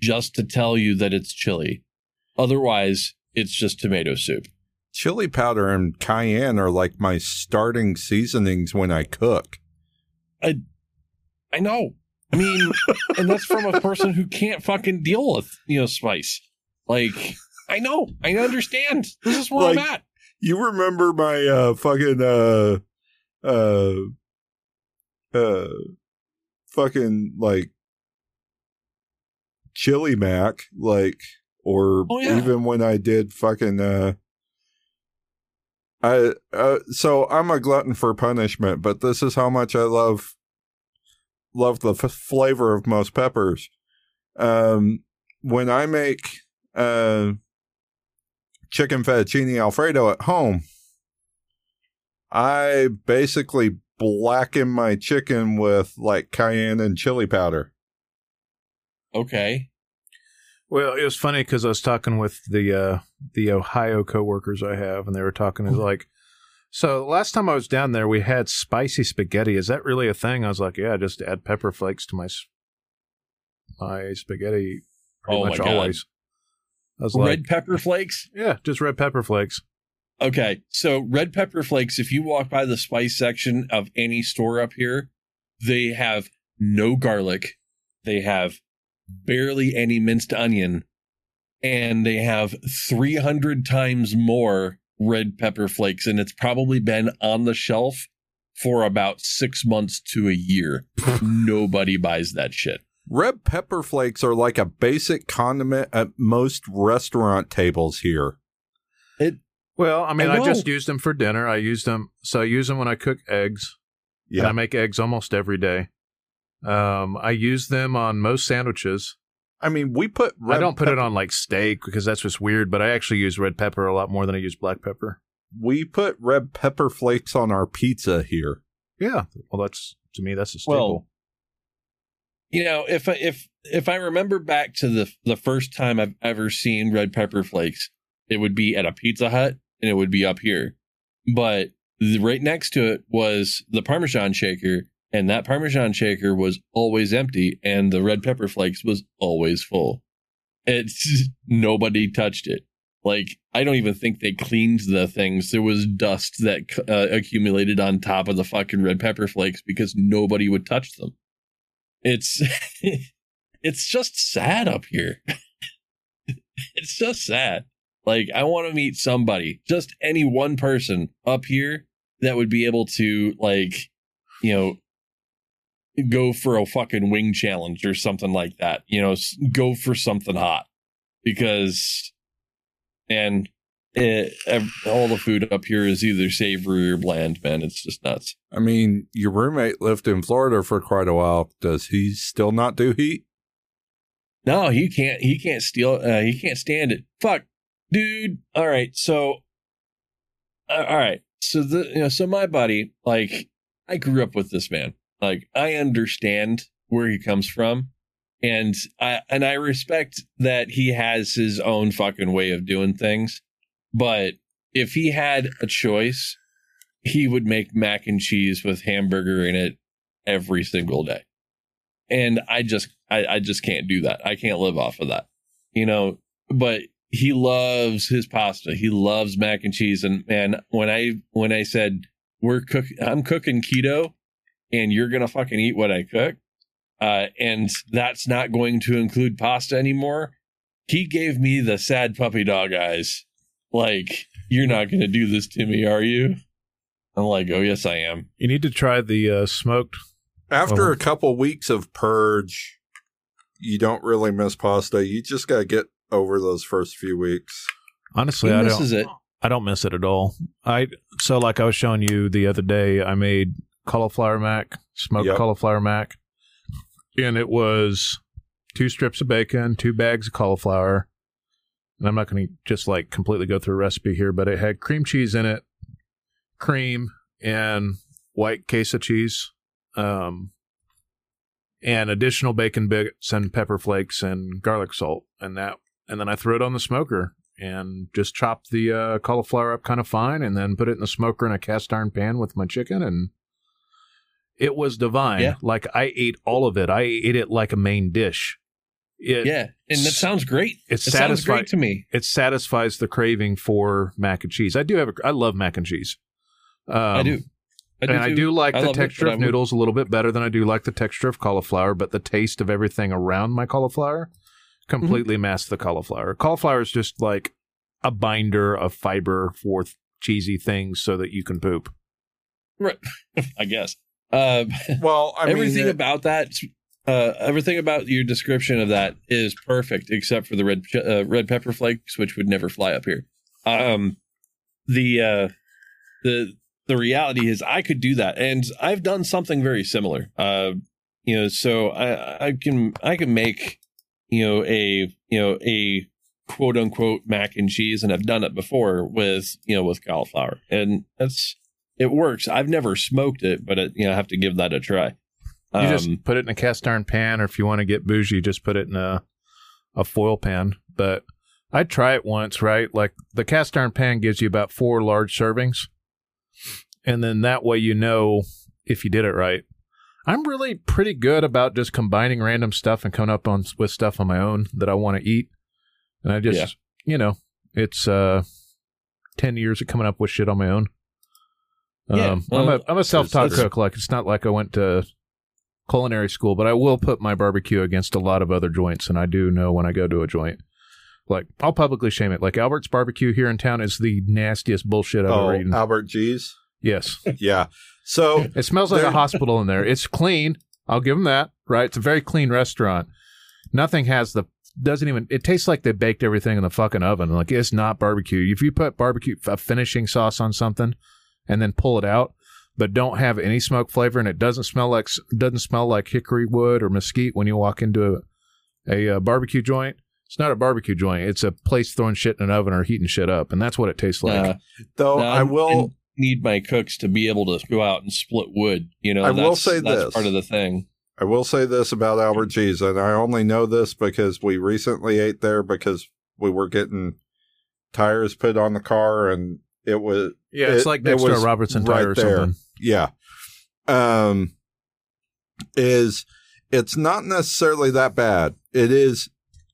just to tell you that it's chili. Otherwise, it's just tomato soup. Chili powder and cayenne are like my starting seasonings when I cook. I I know. I mean, and that's from a person who can't fucking deal with, you know, spice. Like, I know. I understand. This is where I'm at. You remember my uh fucking uh uh uh fucking like chili mac like or Oh, yeah. even when I did fucking uh I uh so I'm a glutton for punishment but this is how much I love love the f- flavor of most peppers um when I make uh chicken fettuccine alfredo at home, I basically blacken my chicken with like cayenne and chili powder. Okay. Well, it was funny because I was talking with the uh, the Ohio coworkers I have, and they were talking is like, so last time I was down there, we had spicy spaghetti. Is that really a thing? I was like, yeah, just add pepper flakes to my my spaghetti. Pretty Oh my much God. always. I was red like, pepper flakes. yeah, just red pepper flakes. Okay. So, red pepper flakes, if you walk by the spice section of any store up here, they have no garlic. They have barely any minced onion. And they have 300 times more red pepper flakes. And it's probably been on the shelf for about six months to a year. Nobody buys that shit. Red pepper flakes are like a basic condiment at most restaurant tables here. Well, I mean, I I, just know. used them for dinner. I used them, so I use them when I cook eggs. And I make eggs almost every day. Um, I use them on most sandwiches. I mean, we put red I don't put it on like steak because that's just weird. But I actually use red pepper a lot more than I use black pepper. we put red pepper flakes on our pizza here. Yeah, well, that's to me that's a staple. Well, you know, if I, if if I remember back to the the first time I've ever seen red pepper flakes, it would be at a Pizza Hut and it would be up here. But the, right next to it was the Parmesan shaker, and that Parmesan shaker was always empty, and the red pepper flakes was always full. It's nobody touched it. Like I don't even think they cleaned the things. There was dust that uh, accumulated on top of the fucking red pepper flakes because nobody would touch them. It's it's just sad up here. it's just sad. Like I want to meet somebody, just any one person up here that would be able to like, you know, go for a fucking wing challenge or something like that. You know, go for something hot because and it, all the food up here is either savory or bland, man. It's just nuts. I mean, your roommate lived in Florida for quite a while. Does he still not do heat? No, he can't. He can't steal. Uh, he can't stand it. Fuck, dude. All right, so, uh, all right, so the you know, so my buddy, like, I grew up with this man. Like, I understand where he comes from, and I and I respect that he has his own fucking way of doing things. But if he had a choice, he would make mac and cheese with hamburger in it every single day and I just I, I just can't do that. I can't live off of that. You know, but he loves his pasta. He loves mac and cheese. And man, when I when I said we're cook I'm cooking keto and you're gonna fucking eat what I cook, uh, and that's not going to include pasta anymore, he gave me the sad puppy dog eyes. Like, you're not gonna do this to me, are you? I'm like, oh yes I am. You need to try the uh, smoked After Well- a couple weeks of purge, you don't really miss pasta. You just gotta get over those first few weeks. Honestly, He I misses don't. it. I don't miss it at all. I so like I was showing you the other day. I made cauliflower mac, smoked Yep. cauliflower mac, and it was two strips of bacon, two bags of cauliflower. And I'm not going to just like completely go through a recipe here, but it had cream cheese in it, cream and white queso cheese, um, and additional bacon bits and pepper flakes and garlic salt, and that, and then I threw it on the smoker and just chopped the uh, cauliflower up kind of fine, and then put it in the smoker in a cast iron pan with my chicken, and it was divine. Yeah. Like I ate all of it. I ate it like a main dish. It, yeah, and that sounds great. It sounds great to me. It satisfies the craving for mac and cheese. I do have. A, I love mac and cheese. Um, I do. I do and I do like I the love it, texture of noodles a little bit better than I do like the texture of cauliflower, but the taste of everything around my cauliflower completely Mm-hmm. masks the cauliflower. Cauliflower is just like a binder of fiber for th- cheesy things so that you can poop. Right, I guess. Um, Well, I everything mean, it- about that, uh, everything about your description of that is perfect, except for the red uh, red pepper flakes, which would never fly up here. Um, the uh, the the reality is, I could do that, and I've done something very similar. Uh, you know, so I I can I can make you know a you know a quote unquote mac and cheese, and I've done it before with you know with cauliflower, and that's it works. I've never smoked it, but it, you know I have to give that a try. You Um, just put it in a cast iron pan, or if you want to get bougie, just put it in a a foil pan. But I'd try it once, right? Like the cast iron pan gives you about four large servings, and then that way you know if you did it right. I'm really pretty good about just combining random stuff and coming up on with stuff on my own that I want to eat, and I just, Yeah. you know, it's uh, ten years of coming up with shit on my own. Yeah, um, I'm a well, I'm a self taught cook. Like it's not like I went to culinary school, but I will put my barbecue against a lot of other joints, and I do know when I go to a joint. Like I'll publicly shame it. Like Albert's barbecue here in town is the nastiest bullshit I've oh, ever eaten. Albert G's. Yes, Yeah. So it smells like a hospital in there. It's clean. I'll give them that. Right, it's a very clean restaurant. Nothing has the doesn't even. It tastes like they baked everything in the fucking oven. Like it's not barbecue. If you put barbecue a finishing sauce on something and then pull it out, but don't have any smoke flavor and it doesn't smell like doesn't smell like hickory wood or mesquite when you walk into a, a, uh barbecue joint. It's not a barbecue joint. It's a place throwing shit in an oven or heating shit up, and that's what it tastes like. uh, though no, I will need my cooks to be able to go out and split wood. You know, I will say that's this. part of the thing. I will say this about Albert G's, and I only know this because we recently ate there because we were getting tires put on the car, and it was yeah, it's it- like it next to a was Robertson right tire or there. something. yeah, um, is it's not necessarily that bad. It is.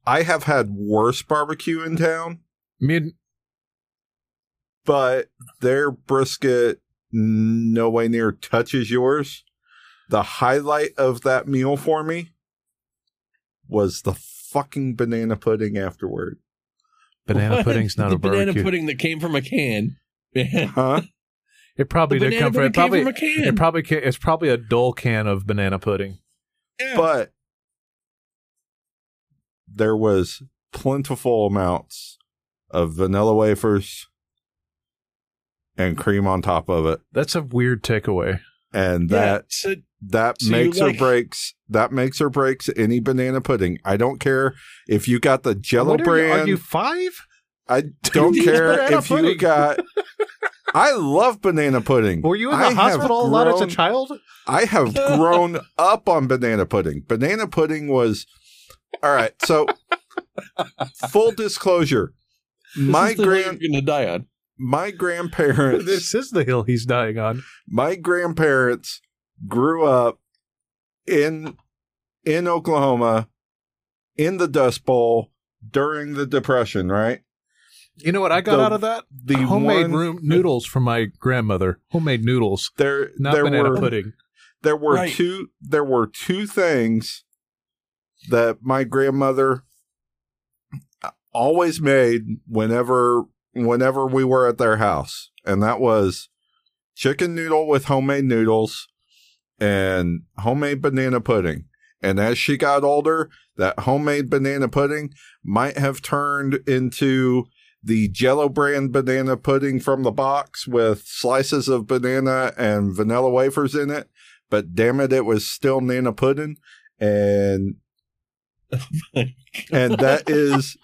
I have had worse barbecue in town, Me and but their brisket no way near touches yours. The highlight of that meal for me was the fucking banana pudding afterward. banana What? pudding's not the a barbecue. banana pudding that came from a can. Huh? It probably the did come from. It probably. came from a can. It probably. ca- It's probably a dull can of banana pudding. Yeah. But there was plentiful amounts of vanilla wafers and cream on top of it. That's a weird takeaway. And Yeah, that so that So you makes or breaks that makes or breaks any banana pudding. I don't care if you got the Jello What are you- brand. Are you five? I don't care banana if you got. I love banana pudding. Were you in the I have hospital a lot as a child? I have grown up on banana pudding. Banana pudding was all right. So, full disclosure, this my is grand gonna die on. My grandparents This is the hill he's dying on. my grandparents grew up in in Oklahoma in the Dust Bowl during the Depression, right? You know what I got The- out of that? The homemade one, room noodles from my grandmother. Homemade noodles, there not there banana were pudding. there were Right. two there were two things that my grandmother always made whenever whenever we were at their house and that was chicken noodle with homemade noodles and homemade banana pudding. And as she got older, that homemade banana pudding might have turned into the Jello brand banana pudding from the box with slices of banana and vanilla wafers in it. But damn it, it was still Nana pudding. And and that is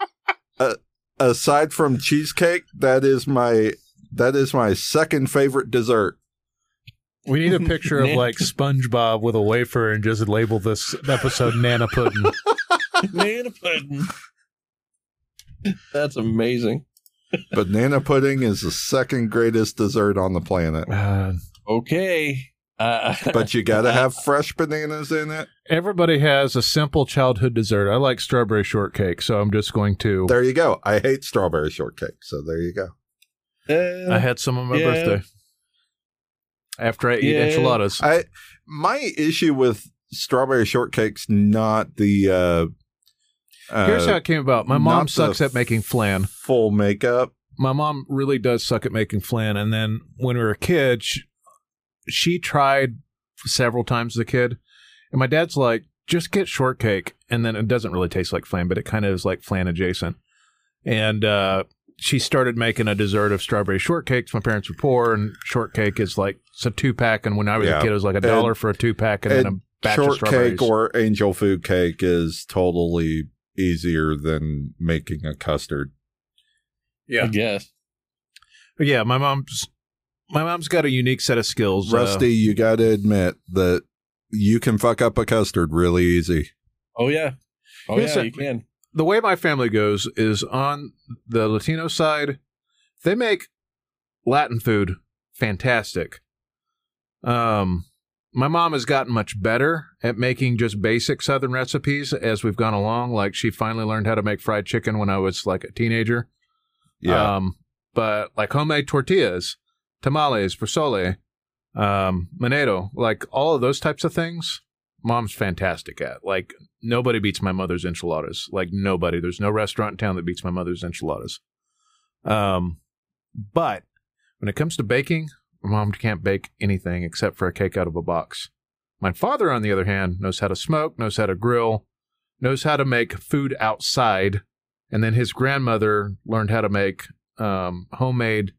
uh, aside from cheesecake, that is my that is my second favorite dessert. We need a picture of like SpongeBob with a wafer and just label this episode Nana Pudding. Banana pudding. That's amazing. But banana pudding is the second greatest dessert on the planet. Uh, Okay. Uh, But you got to have fresh bananas in it. everybody has a simple childhood dessert. I like strawberry shortcake, so I'm just going to. There you go. I hate strawberry shortcake, so there you go. uh, I had some on my Yeah. birthday. After I eat enchiladas. I my issue with strawberry shortcake's not the uh, uh Here's how it came about. My mom sucks at making flan. full makeup. my mom really does suck at making flan. And then when we were a kid, she, she tried several times as a kid. And my dad's like, just get shortcake. And then it doesn't really taste like flan, but it kind of is like flan adjacent. And uh, she started making a dessert of strawberry shortcakes. My parents were poor, and shortcake is like it's a two pack. And when I was Yeah. a kid, it was like a dollar for a two pack and, then a and batch of strawberries. Shortcake or angel food cake is totally easier than making a custard. Yeah, I guess. But yeah, my mom's my mom's got a unique set of skills. uh, Rusty, you got to admit that you can fuck up a custard really easy. Oh yeah. Oh Here's yeah, a- you can. the way my family goes is on the Latino side, they make Latin food fantastic. Um, my mom has gotten much better at making just basic Southern recipes as we've gone along. Like she finally learned how to make fried chicken when I was like a teenager. Yeah. Um, but like homemade tortillas, tamales, pozole, um, menudo, like all of those types of things, mom's fantastic at. Like nobody beats my mother's enchiladas. Like nobody. There's no restaurant in town that beats my mother's enchiladas. Um, but when it comes to baking, my mom can't bake anything except for a cake out of a box. My father, on the other hand, knows how to smoke, knows how to grill, knows how to make food outside. And then his grandmother learned how to make um, homemade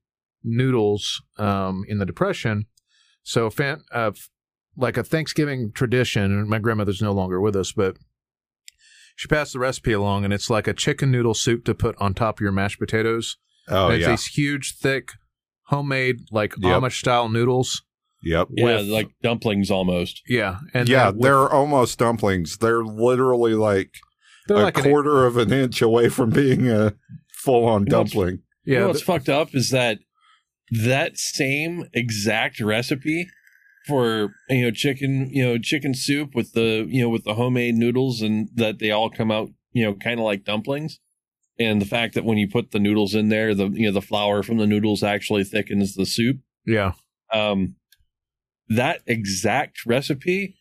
noodles um, in the Depression. So, fan, uh, like a Thanksgiving tradition, and my grandmother's no longer with us, but she passed the recipe along, and it's like a chicken noodle soup to put on top of your mashed potatoes. oh And it's yeah. these huge, thick, homemade, like Yep. Amish style noodles. Yep. Yeah, like dumplings almost. Yeah, and yeah, with- they're almost dumplings. They're literally like they're a like an, quarter of an inch away from being a full on You know, it's- dumpling. you yeah, know what's th- fucked up is that that same exact recipe for you know chicken you know chicken soup with the you know with the homemade noodles and that they all come out you know kind of like dumplings. And the fact that when you put the noodles in there the you know the flour from the noodles actually thickens the soup. Yeah, um that exact recipe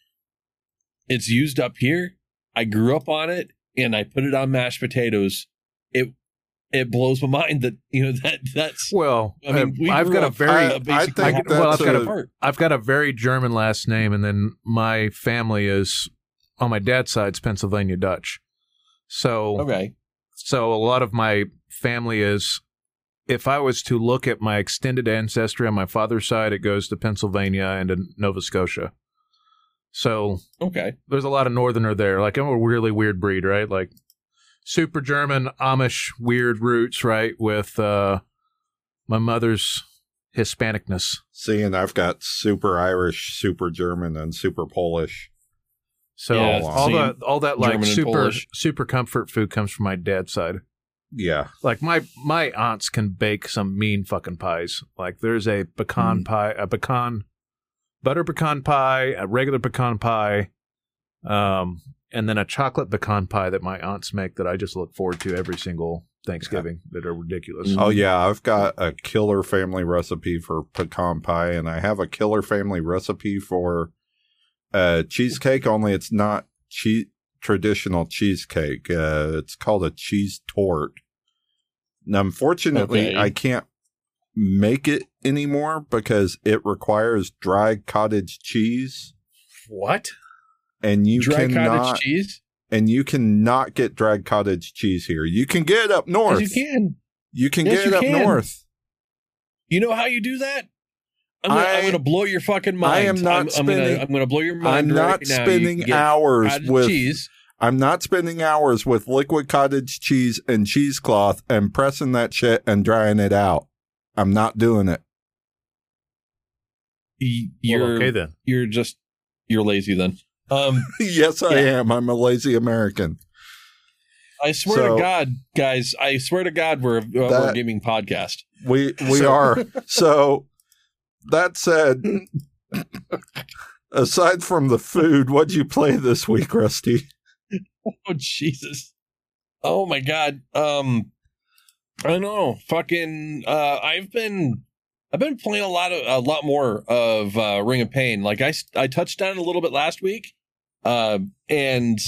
it's used up here. I grew up on it and i put it on mashed potatoes. It it blows my mind that you know that that's Well, I mean, uh, we I've got a very, I basically think well, I've got a- a-. I've got a very German last name, and then my family is on my dad's side's Pennsylvania Dutch. So, Okay. so a lot of my family is. If I was to look at my extended ancestry on my father's side, it goes to Pennsylvania and to Nova Scotia. So Okay. there's a lot of northerner there. Like I'm a really weird breed, right? Like super German, Amish, weird roots, right? With uh my mother's Hispanicness. Seeing I've got super Irish, super German, and super Polish. So Yeah, all that all that like German super super comfort food comes from my dad's side. Yeah. Like my my aunts can bake some mean fucking pies. Like there's a pecan Mm. pie, a pecan butter pecan pie, a regular pecan pie, um, and then a chocolate pecan pie that my aunts make that I just look forward to every single Thanksgiving that are ridiculous. Oh yeah, I've got a killer family recipe for pecan pie, and I have a killer family recipe for uh, cheesecake. Only it's not cheese traditional cheesecake. Uh, it's called a cheese torte. Now, unfortunately, Okay. I can't make it anymore because it requires dry cottage cheese. What? And you Dry cannot cottage cheese? and you cannot get dry cottage cheese here. You can get it up north. Yes, you can. You can Yes, get you it up can. north. You know how you do that? I'm gonna, I- I'm gonna blow your fucking mind. I am not I'm, I'm gonna, spending- I'm gonna blow your mind. I'm not now. You spending can hours with cheese. I'm not spending hours with liquid cottage cheese and cheesecloth and pressing that shit and drying it out. I'm not doing it. You're okay then. you're just you're lazy then. Um, yes, I Yeah. am. I'm a lazy American. I swear So- to God, guys, I swear to God, we're, uh, we're a That- gaming podcast. We we So- are. So that said, aside from the food, what'd you play this week, Rusty? Oh Jesus! Oh my God! Um, I know. Fucking, uh, I've been, I've been playing a lot of, a lot more of uh, Ring of Pain. Like I I touched on it a little bit last week, uh, and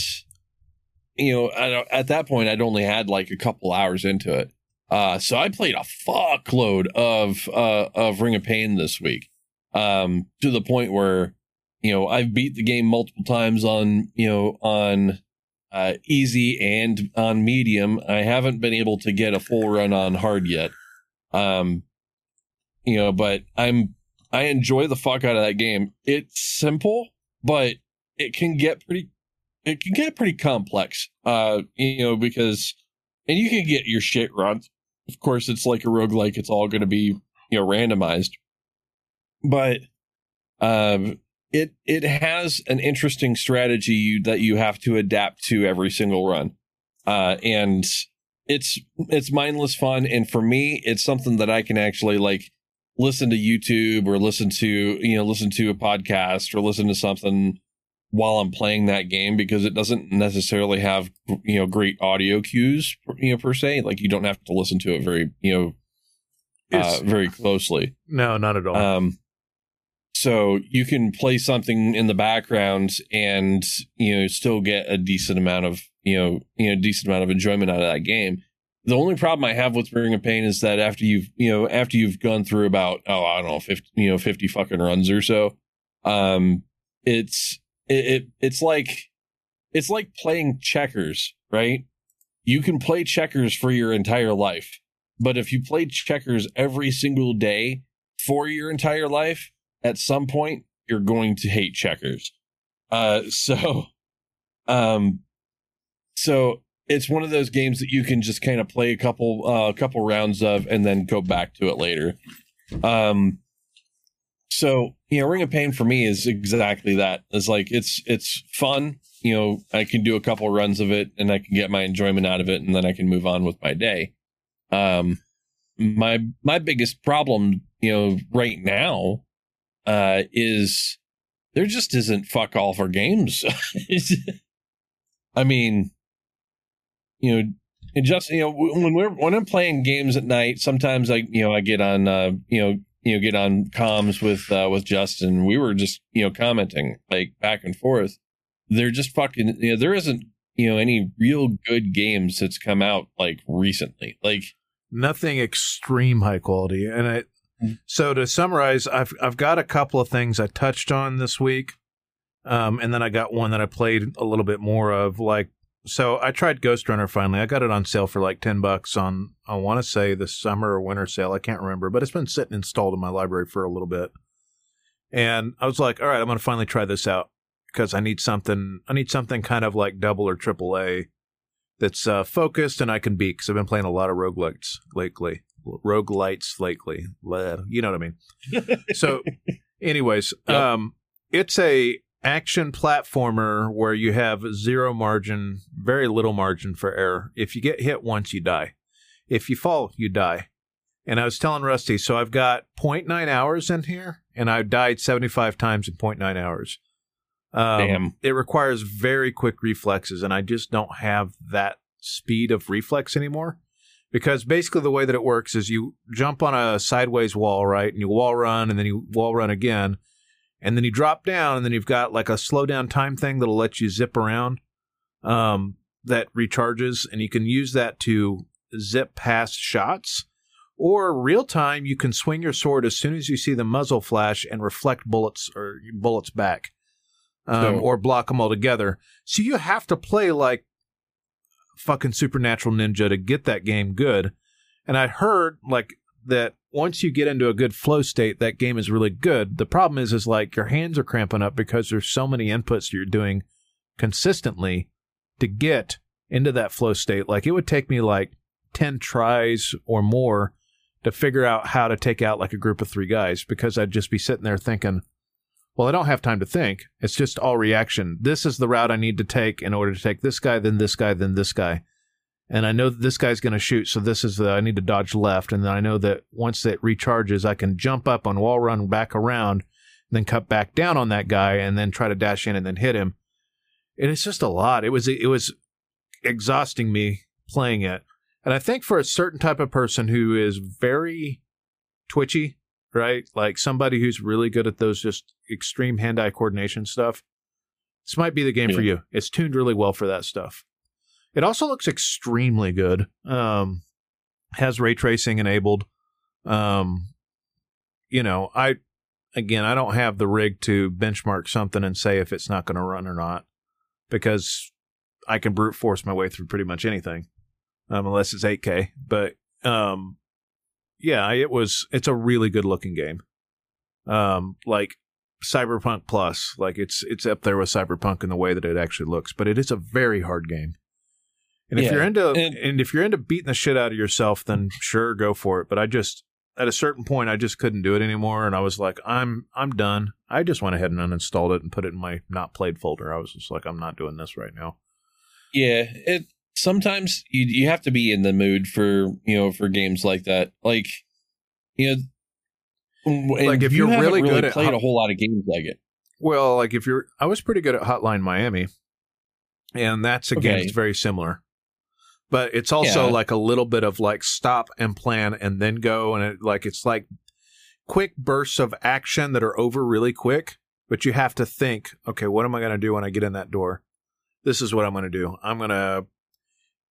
you know, at that point, I'd only had like a couple hours into it. Uh, so I played a fuckload of uh of Ring of Pain this week, um, to the point where you know I've beat the game multiple times on you know on uh, easy and on medium. I haven't been able to get a full run on hard yet. Um, you know, but I'm I enjoy the fuck out of that game. It's simple, but it can get pretty it can get pretty complex. Uh, you know, because and you can get your shit run. Of course, it's like a roguelike, it's all gonna be, you know, randomized. But um it it has an interesting strategy you, that you have to adapt to every single run uh and it's it's mindless fun and for me it's something that i can actually like listen to youtube or listen to you know listen to a podcast or listen to something while i'm playing that game because it doesn't necessarily have you know great audio cues you know per se like you don't have to listen to it very you know uh, very closely No, not at all. um, so you can play something in the background and you know still get a decent amount of you know you know decent amount of enjoyment out of that game. The only problem I have with Ring of Pain is that after you've you know after you've gone through about oh I don't know fifty you know fifty fucking runs or so, um, it's it, it it's like it's like playing checkers, right? You can play checkers for your entire life, but if you play checkers every single day for your entire life, at some point you're going to hate checkers. Uh, so, um, so it's one of those games that you can just kind of play a couple, uh, a couple rounds of, and then go back to it later. Um, so you know, Ring of Pain for me is exactly that. It's like it's it's fun. You know, I can do a couple runs of it, and I can get my enjoyment out of it, and then I can move on with my day. Um, my my biggest problem, you know, right now, uh, is there just isn't fuck all for games. I mean, you know, just you know when we're when I'm playing games at night, sometimes I you know I get on uh, you know you know get on comms with uh, with Justin. We were just you know commenting like back and forth. They're just fucking you know there isn't you know any real good games that's come out like recently. Like nothing extreme high quality. And I, Mm. so to summarize, I've I've got a couple of things I touched on this week, um, and then I got one that I played a little bit more of. Like, so I tried Ghostrunner finally. I got it on sale for like ten bucks on I want to say the summer or winter sale. I can't remember, but it's been sitting installed in my library for a little bit. And I was like, all right, I'm going to finally try this out because I need something. I need something kind of like double or triple A that's uh, focused and I can beat because I've been playing a lot of roguelites lately. Roguelites lately. Blah, You know what I mean? So, anyways, Yep. um, it's a action platformer where you have zero margin, very little margin for error. If you get hit once, you die. If you fall, you die. And I was telling Rusty, so I've got 0.9 hours in here, and I've died 75 times in 0.9 hours. Um, Damn. It requires very quick reflexes, and I just don't have that speed of reflex anymore. Because basically, the way that it works is you jump on a sideways wall, right? And you wall run, and then you wall run again. And then you drop down, and then you've got like a slow down time thing that'll let you zip around um, that recharges, and you can use that to zip past shots. Or real time, you can swing your sword as soon as you see the muzzle flash and reflect bullets or bullets back. um, So- or block them all together. So you have to play like fucking Supernatural Ninja to get that game good. And I heard like that once you get into a good flow state, that game is really good. The problem is, is like your hands are cramping up because there's so many inputs you're doing consistently to get into that flow state. Like it would take me like 10 tries or more to figure out how to take out like a group of three guys because I'd just be sitting there thinking, well, I don't have time to think. It's just all reaction. This is the route I need to take in order to take this guy, then this guy, then this guy. And I know that this guy's going to shoot, so this is the I need to dodge left. And then I know that once it recharges, I can jump up on wall run back around, then cut back down on that guy, and then try to dash in and then hit him. And it's just a lot. It was it was exhausting me playing it. And I think for a certain type of person who is very twitchy, right? Like somebody who's really good at those just extreme hand eye coordination stuff, this might be the game for you. It's tuned really well for that stuff. It also looks extremely good. Um, has ray tracing enabled. Um, you know, I again, I don't have the rig to benchmark something and say if it's not going to run or not because I can brute force my way through pretty much anything, um, unless it's 8K. But um, yeah, it was. It's a really good looking game. Um, like Cyberpunk Plus, like it's it's up there with Cyberpunk in the way that it actually looks, but it is a very hard game. And if Yeah, you're into and- and if you're into beating the shit out of yourself, then sure, go for it. But I just at a certain point, I just couldn't do it anymore, and I was like, I'm I'm done. I just went ahead and uninstalled it and put it in my not played folder. I was just like, I'm not doing this right now. Yeah, it sometimes you you have to be in the mood for you know for games like that. Like you know, and Like, if you you're haven't really really good at played hot- a whole lot of games like it. Well, like if you're, I was pretty good at Hotline Miami, and that's a game that's very similar. But it's also Yeah. like a little bit of like stop and plan and then go, and it like it's like quick bursts of action that are over really quick. But you have to think, okay, what am I going to do when I get in that door? This is what I'm going to do. I'm going to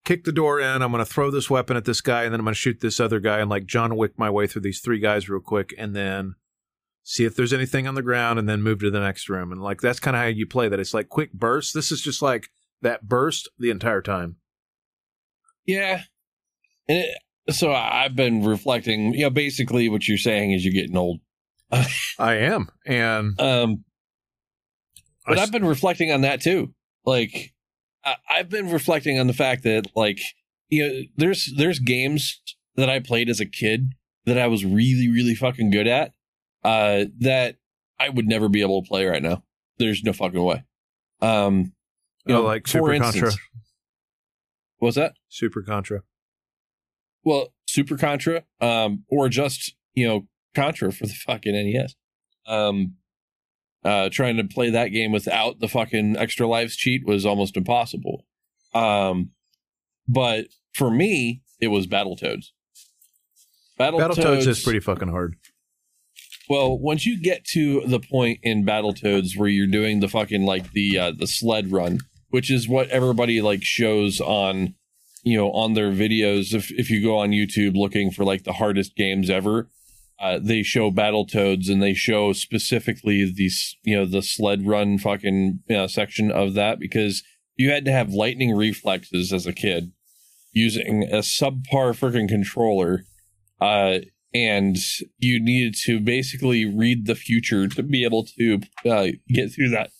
kick the door in. I'm going to throw this weapon at this guy, and then I'm going to shoot this other guy, and like John Wick my way through these three guys real quick, and then see if there's anything on the ground and then move to the next room. And like that's kind of how you play that. It's like quick bursts. This is just like that burst the entire time. Yeah, and it, so I've been reflecting. You know, basically what you're saying is you're getting old. I am. And Um, but I I've been reflecting on that too. Like, I, I've been reflecting on the fact that, like, you know, there's there's games that I played as a kid that I was really really fucking good at. Uh, that I would never be able to play right now. There's no fucking way. Um, you Oh, know, like for Super instance- Contra. What's that? Super Contra. Well, Super Contra, um, or just you know Contra for the fucking NES. Um, uh, trying to play that game without the fucking extra lives cheat was almost impossible. Um, but for me, it was Battletoads. Battletoads, Battletoads is pretty fucking hard. well. Once you get to the point in Battletoads where you're doing the fucking like the uh, the sled run, which is what everybody like shows on you know on their videos. If if you go on youtube looking for like the hardest games ever uh, they show Battletoads and they show specifically these you know the sled run fucking you know, section of that because you had to have lightning reflexes as a kid using a subpar freaking controller uh and you needed to basically read the future to be able to uh, get through that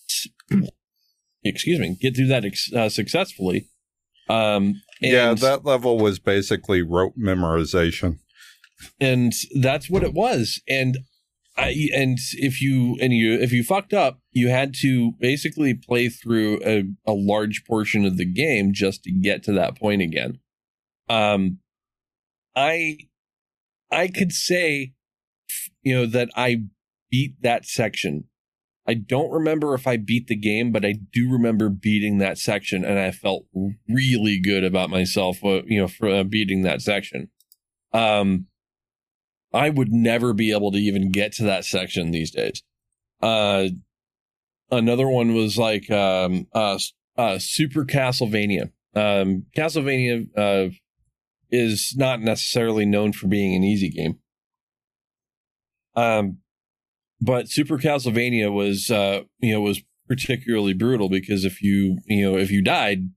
excuse me get through that ex- uh, successfully. Um yeah, that level was basically rote memorization. and that's what it was. And I, and if you and you if you fucked up you had to basically play through a, a large portion of the game just to get to that point again. Um i i could say you know that i beat that section i don't remember if i beat the game but i do remember beating that section and i felt really good about myself uh, you know for uh, beating that section um I would never be able to even get to that section these days. Uh, another one was like um, uh, uh, Super Castlevania. Um, Castlevania uh, is not necessarily known for being an easy game. Um, but Super Castlevania was uh, you know was particularly brutal because if you you know if you died,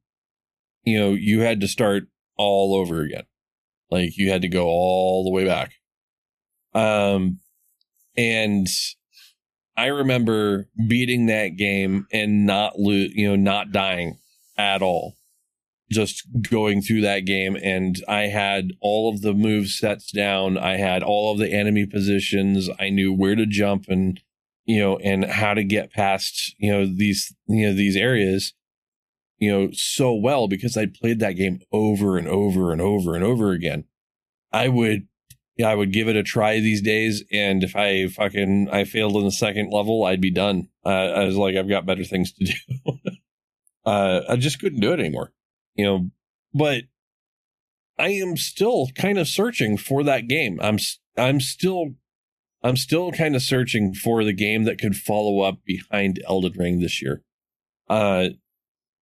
you know you had to start all over again, like you had to go all the way back. Um, and I remember beating that game and not lo- you know not dying at all just going through that game and I had all of the move sets down. I had all of the enemy positions. I knew where to jump and you know and how to get past you know these you know these areas you know so well because I played that game over and over and over and over again. I would yeah, I would give it a try these days and if I fucking I failed in the second level, I'd be done. Uh, I was like I've got better things to do. uh I just couldn't do it anymore you know, but I am still kind of searching for that game. I'm I'm still I'm still kind of searching for the game that could follow up behind Elden Ring this year. Uh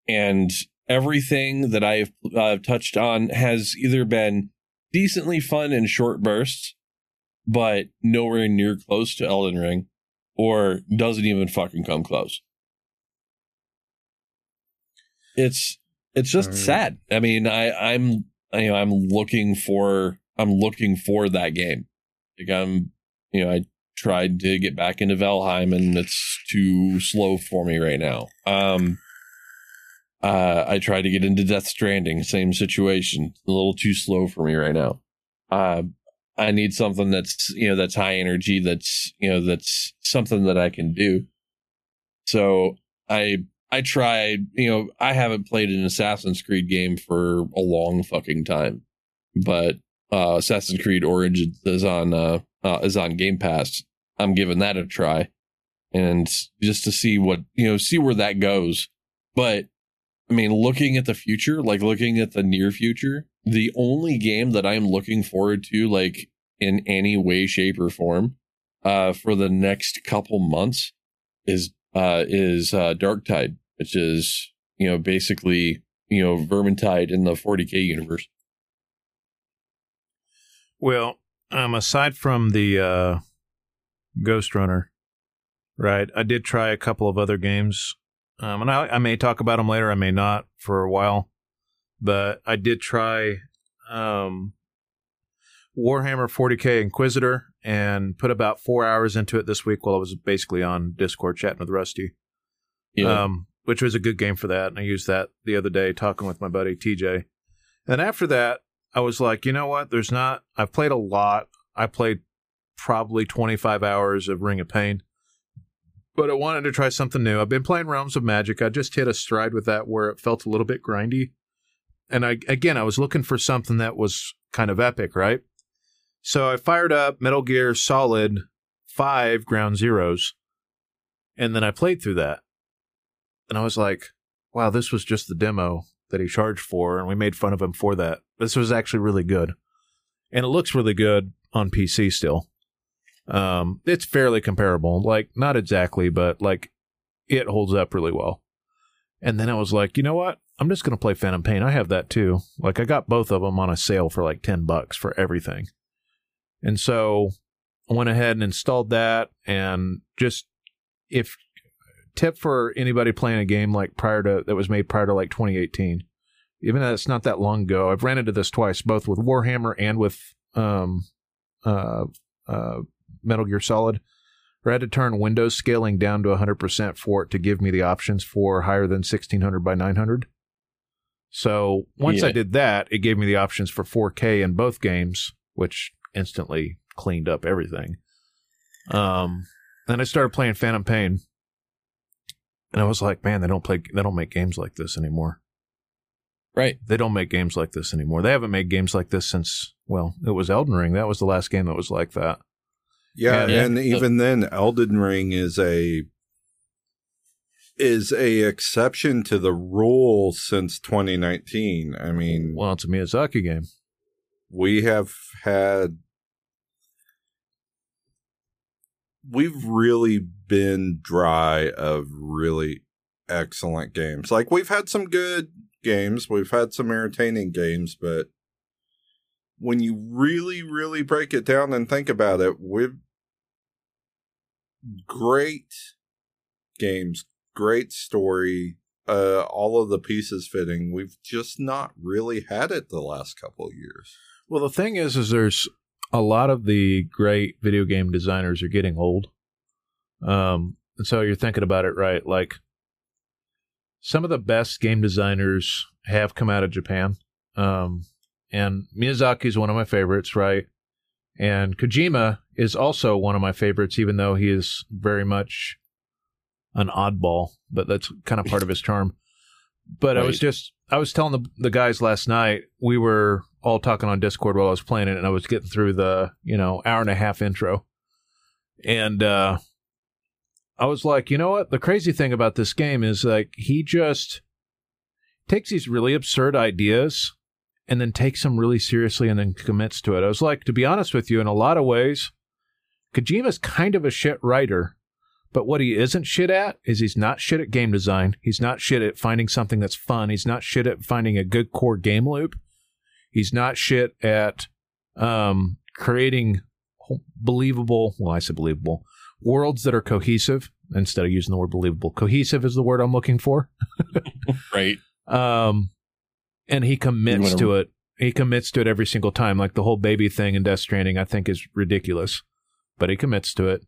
and everything that I've touched on has either been decently fun in short bursts, but nowhere near close to Elden Ring, or doesn't even fucking come close. It's it's just sad. I mean, I I'm you know I'm looking for I'm looking for that game. Like I'm you know I tried to get back into Valheim and it's too slow for me right now. Um uh I tried to get into Death Stranding, same situation. A little too slow for me right now. Uh I need something that's you know that's high energy, that's you know that's something that I can do. So I I tried, you know, I haven't played an Assassin's Creed game for a long fucking time, but uh, Assassin's Creed Origins is on uh, uh, is on Game Pass. I'm giving that a try, and just to see what you know, see where that goes. But I mean, looking at the future, like looking at the near future, the only game that I'm looking forward to, like in any way, shape, or form, uh, for the next couple months, is uh, is uh, Darktide which is you know basically you know Vermintide in the 40k universe. Well, um, aside from the uh, Ghostrunner, right? I did try a couple of other games, um, and I, I may talk about them later. I may not for a while, but I did try um, Warhammer 40k Inquisitor and put about four hours into it this week while I was basically on Discord chatting with Rusty. Yeah. Um, which was a good game for that. And I used that the other day talking with my buddy TJ. And after that, I was like, you know what? There's not, I've played a lot. I played probably 25 hours of Ring of Pain, but I wanted to try something new. I've been playing Realms of Magic. I just hit a stride with that where it felt a little bit grindy. And I, again, I was looking for something that was kind of epic, right? So I fired up Metal Gear Solid 5 Ground Zeroes, and then I played through that and I was like, wow, this was just the demo that he charged for, and we made fun of him for that. This was actually really good, and it looks really good on PC still. Um, it's fairly comparable, like not exactly, but like it holds up really well. And then I was like, you know what? I'm just gonna play Phantom Pain. I have that too. Like I got both of them on a sale for like ten bucks for everything, and so I went ahead and installed that, and just if tip for anybody playing a game like prior to that was made prior to like 2018 even though it's not that long ago i've ran into this twice both with warhammer and with um uh uh metal gear solid where i had to turn windows scaling down to 100% for it to give me the options for higher than 1600 by 900 so once Yeah. i did that it gave me the options for 4k in both games which instantly cleaned up everything. Um then i started playing phantom pain and I was like, man, they don't play, they don't make games like this anymore. Right. They don't make games like this anymore. They haven't made games like this since, well, it was Elden Ring. That was the last game that was like that. Yeah, Yeah. and even then, Elden Ring is a is a exception to the rule since 2019. I mean, Well, it's a Miyazaki game. we have had we've really been dry of really excellent games. Like we've had some good games, we've had some entertaining games, but when you really really break it down and think about it, we've great games, great story, uh, all of the pieces fitting. We've just not really had it the last couple of years. Well, the thing is, is there's a lot of the great video game designers are getting old. Um, and so you're thinking about it right. Like some of the best game designers have come out of Japan. Um, and Miyazaki is one of my favorites, right? And Kojima is also one of my favorites, even though he is very much an oddball, but that's kind of part of his charm. But I was just, I was telling the, the guys last night, we were all talking on Discord while I was playing it, and I was getting through the, you know, hour and a half intro. And uh, I was like, you know what? The crazy thing about this game is like, he just takes these really absurd ideas and then takes them really seriously and then commits to it. I was like, to be honest with you, in a lot of ways, Kojima's kind of a shit writer, but what he isn't shit at is he's not shit at game design. He's not shit at finding something that's fun. He's not shit at finding a good core game loop. He's not shit at um, creating believable, well, I said believable, worlds that are cohesive instead of using the word believable. Cohesive is the word I'm looking for. Right. Um, and he commits wanna- to it. He commits to it every single time. Like the whole baby thing in Death Stranding, I think is ridiculous, but he commits to it.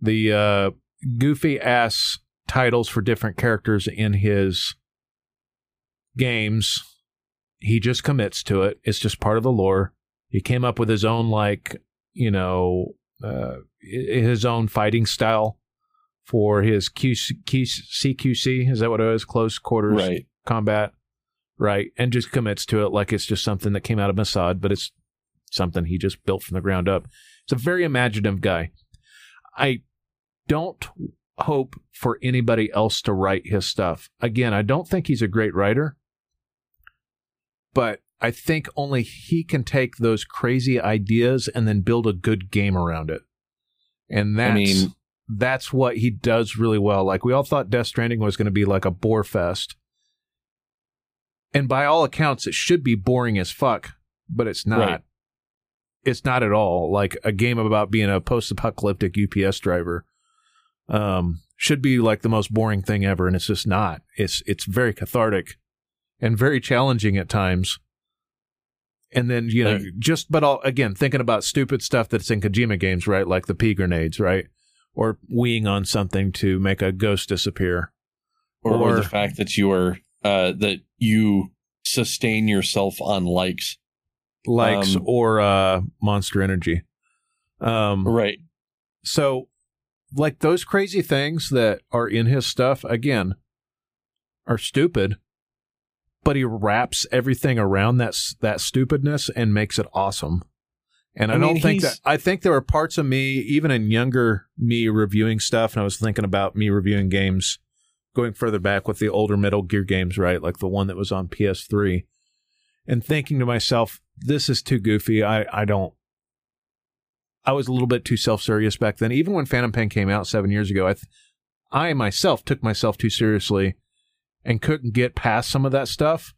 The uh, goofy ass titles for different characters in his games, he just commits to it. It's just part of the lore. He came up with his own like you know uh, his own fighting style for his QC, CQC. Is that what it is? Close quarters Right. combat, right? And just commits to it like it's just something that came out of Mossad, but it's something he just built from the ground up. It's a very imaginative guy. I don't hope for anybody else to write his stuff. Again, I don't think he's a great writer, but I think only he can take those crazy ideas and then build a good game around it. And that's I mean- that's what he does really well. Like we all thought Death Stranding was going to be like a bore fest. And by all accounts, it should be boring as fuck, but it's not. Right. It's not at all. Like a game about being a post-apocalyptic UPS driver um, should be like the most boring thing ever, and it's just not. It's it's very cathartic and very challenging at times. And then you know, just but all again thinking about stupid stuff that's in Kojima games, right? Like the pea grenades, right? Or weeing on something to make a ghost disappear. Or, or Or- the fact that you are uh, that you sustain yourself on likes. likes Um, or uh monster energy um Right. so like those crazy things that are in his stuff again are stupid but he wraps everything around that that stupidness and makes it awesome. And i, I mean, don't think that i think there were parts of me even in younger me reviewing stuff and i was thinking about me reviewing games going further back with the older metal gear games right? Like the one that was on ps3 and thinking to myself this is too goofy. I i don't I was a little bit too self serious back then. Even when Phantom Pain came out seven years ago, I, th- I myself took myself too seriously and couldn't get past some of that stuff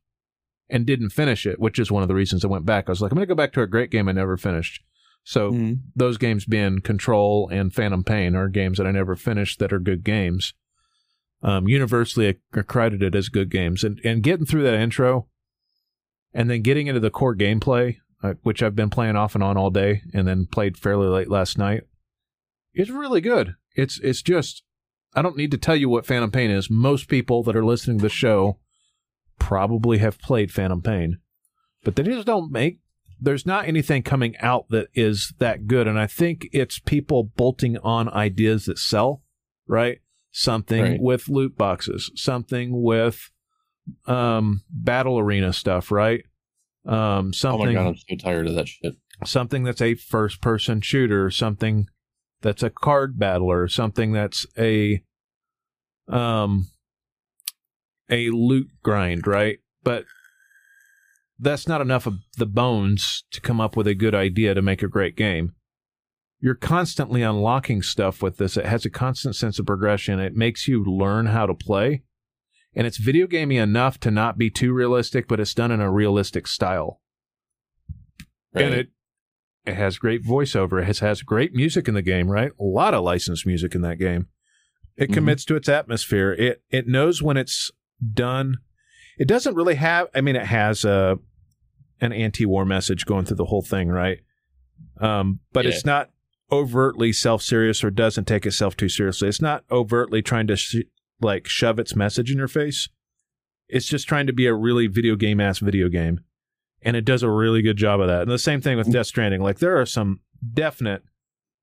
and didn't finish it, which is one of the reasons I went back. I was like, I'm going to go back to a great game I never finished. So Mhm. those games being Control and Phantom Pain are games that I never finished that are good games. Um, universally accredited as good games, and and getting through that intro, and then getting into the core gameplay, uh, which I've been playing off and on all day, and then played fairly late last night. It's really good. It's it's just I don't need to tell you what Phantom Pain is. Most people that are listening to the show probably have played Phantom Pain, but they just don't make. There's not anything coming out that is that good, and I think it's people bolting on ideas that sell, right? Something Right. with loot boxes, something with um battle arena stuff, right? Um Oh my god, I'm so tired of that shit. something that's a first person shooter, something that's a card battler, something that's a um a loot grind, right? But that's not enough of the bones to come up with a good idea to make a great game. You're constantly unlocking stuff with this. It has a constant sense of progression. It makes you learn how to play. And it's video gamey enough to not be too realistic, but it's done in a realistic style Right. and it it has great voiceover. It has, has great music in the game, right? A lot of licensed music in that game. It Mhm. commits to its atmosphere. It it knows when it's done. It doesn't really have. I mean, it has a an anti-war message going through the whole thing, right? Um, but Yeah. it's not overtly self-serious or doesn't take itself too seriously. It's not overtly trying to sh- like shove its message in your face. It's just trying to be a really video game ass video game, and it does a really good job of that. And the same thing with Death Stranding. Like there are some definite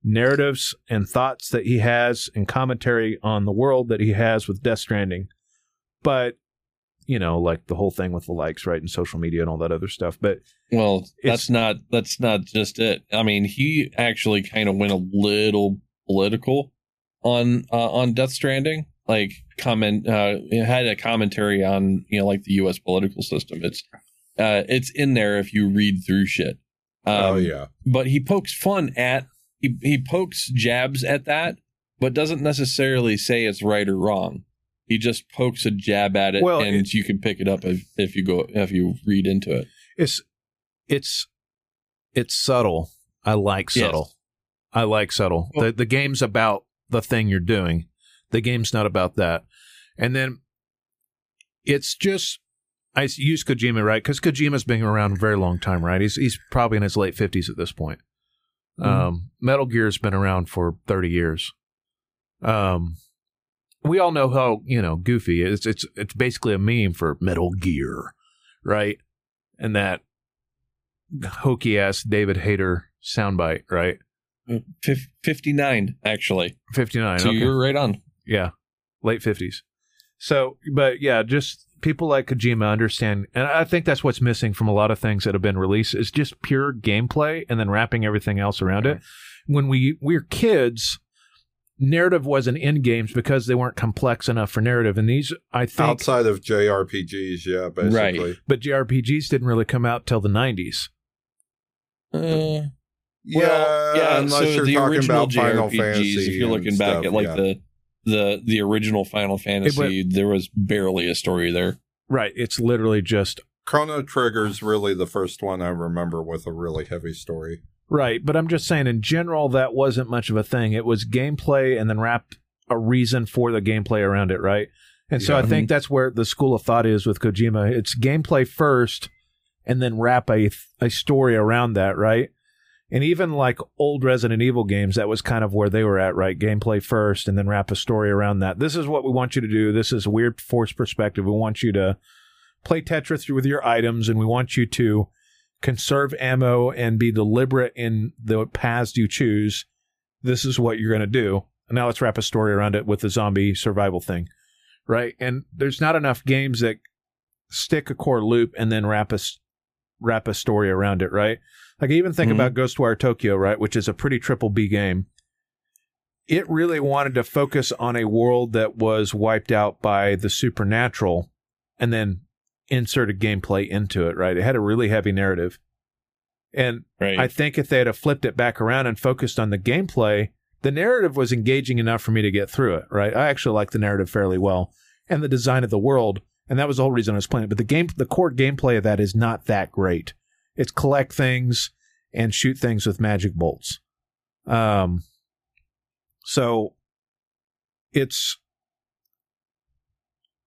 narratives and thoughts that he has and commentary on the world that he has with Death Stranding. But, you know, like the whole thing with the likes, right, and social media and all that other stuff. But Well, that's not that's not just it. I mean, he actually kind of went a little political on uh, on Death Stranding. Like comment, uh, had a commentary on you know like the U.S. political system. It's uh, it's in there if you read through shit. Um, oh yeah. but he pokes fun at he he pokes jabs at that, but doesn't necessarily say it's right or wrong. He just pokes a jab at it, Well, and it- you can pick it up if, if you go if you read into it. it's it's it's subtle. I like Yes. subtle. I like subtle. Well- the the game's about the thing you're doing. The game's not about that. And then it's just I use Kojima right because Kojima's been around a very long time, right? He's he's probably in his late fifties at this point. Mhm. Um, Metal Gear's been around for thirty years. Um, we all know how you know goofy it's it's it's basically a meme for Metal Gear, right? And that hokey ass David Hayter soundbite, right? 59 actually Fifty nine. so okay. you're right on Yeah, late fifties. So, but yeah, just people like Kojima understand, and I think that's what's missing from a lot of things that have been released is just pure gameplay and then wrapping everything else around it. When we we were kids, narrative wasn't in games because they weren't complex enough for narrative, and these I think, Outside of JRPGs, yeah, basically. Right. but JRPGs didn't really come out till the nineties. uh, Yeah, well, yeah unless so you're the talking original about Final JRPGs Fantasy. if you're looking back stuff, at like yeah. the the the original final fantasy there was barely a story there Right. It's literally just Chrono Trigger's really the first one I remember with a really heavy story. Right, but I'm just saying in general that wasn't much of a thing. It was gameplay and then wrap a reason for the gameplay around it, right? And so Yeah. I think that's where the school of thought is with Kojima. It's gameplay first and then wrap a a story around that, right? And even like old Resident Evil games, that was kind of where they were at, right? Gameplay first and then wrap a story around that. This is what we want you to do. This is weird force perspective. We want you to play Tetris with your items and we want you to conserve ammo and be deliberate in the paths you choose. This is what you're going to do. Now let's wrap a story around it with the zombie survival thing, right? And there's not enough games that stick a core loop and then wrap a wrap a story around it, right? Like I even think Mhm. about Ghostwire Tokyo, right, which is a pretty triple B game. It really wanted to focus on a world that was wiped out by the supernatural and then inserted gameplay into it, right? It had a really heavy narrative. And right I think if they had flipped it back around and focused on the gameplay, the narrative was engaging enough for me to get through it, right? I actually like the narrative fairly well and the design of the world, and that was the whole reason I was playing it. But the game the core gameplay of that is not that great. It's collect things and shoot things with magic bolts. Um so it's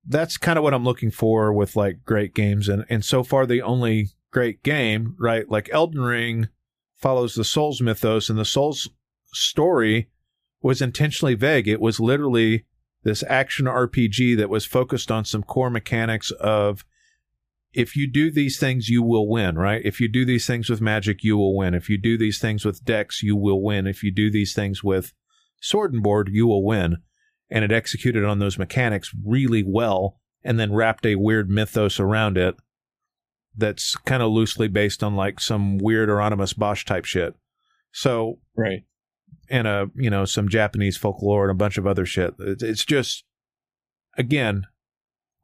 that's kind of what I'm looking for with like great games and and so far the only great game, right? Like Elden Ring follows the Souls mythos and the Souls story was intentionally vague. It was literally this action RPG that was focused on some core mechanics of if you do these things, you will win, right? If you do these things with magic, you will win. If you do these things with decks, you will win. If you do these things with sword and board, you will win. And it executed on those mechanics really well and then wrapped a weird mythos around it that's kind of loosely based on like some weird Hieronymus Bosch type shit. So, right and a you know some Japanese folklore and a bunch of other shit. It's, it's just again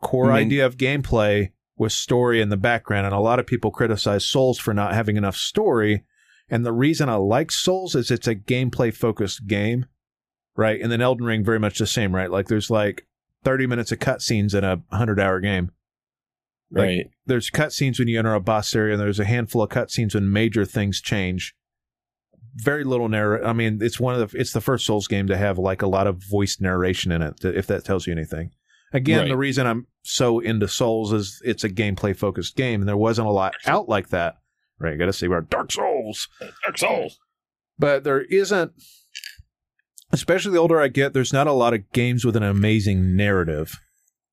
core I mean- idea of gameplay with story in the background, and a lot of people criticize Souls for not having enough story. And the reason I like Souls is it's a gameplay focused game, right? And then Elden Ring very much the same, right? Like there's like 30 minutes of cutscenes in a 100 hour game. Like, right there's cutscenes when you enter a boss area, and there's a handful of cutscenes when major things change. very little narr. I mean, it's one of the it's the first Souls game to have like a lot of voiced narration in it. If that tells you anything. Again, Right. the reason I'm so into Souls is it's a gameplay focused game, and there wasn't a lot out like that. Right, you got to see about Dark Souls, Dark Souls. but there isn't. Especially the older I get, there's not a lot of games with an amazing narrative,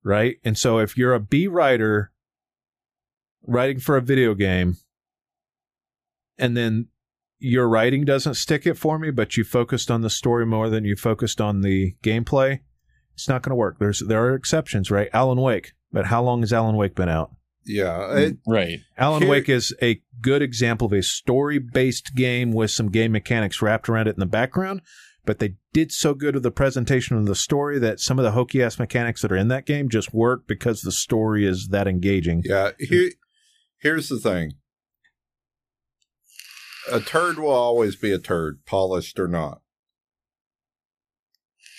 right? And so if you're a B writer writing for a video game, and then your writing doesn't stick it for me, but you focused on the story more than you focused on the gameplay, it's not going to work. There's there are exceptions, right? Alan Wake, but how long has Alan Wake been out? Yeah, mm, it, Right. Alan Here- Wake is a good example of a story-based game with some game mechanics wrapped around it in the background, but they did so good with the presentation of the story that some of the hokey ass mechanics that are in that game just work because the story is that engaging. yeah. Here, here's the thing. A turd will always be a turd, polished or not.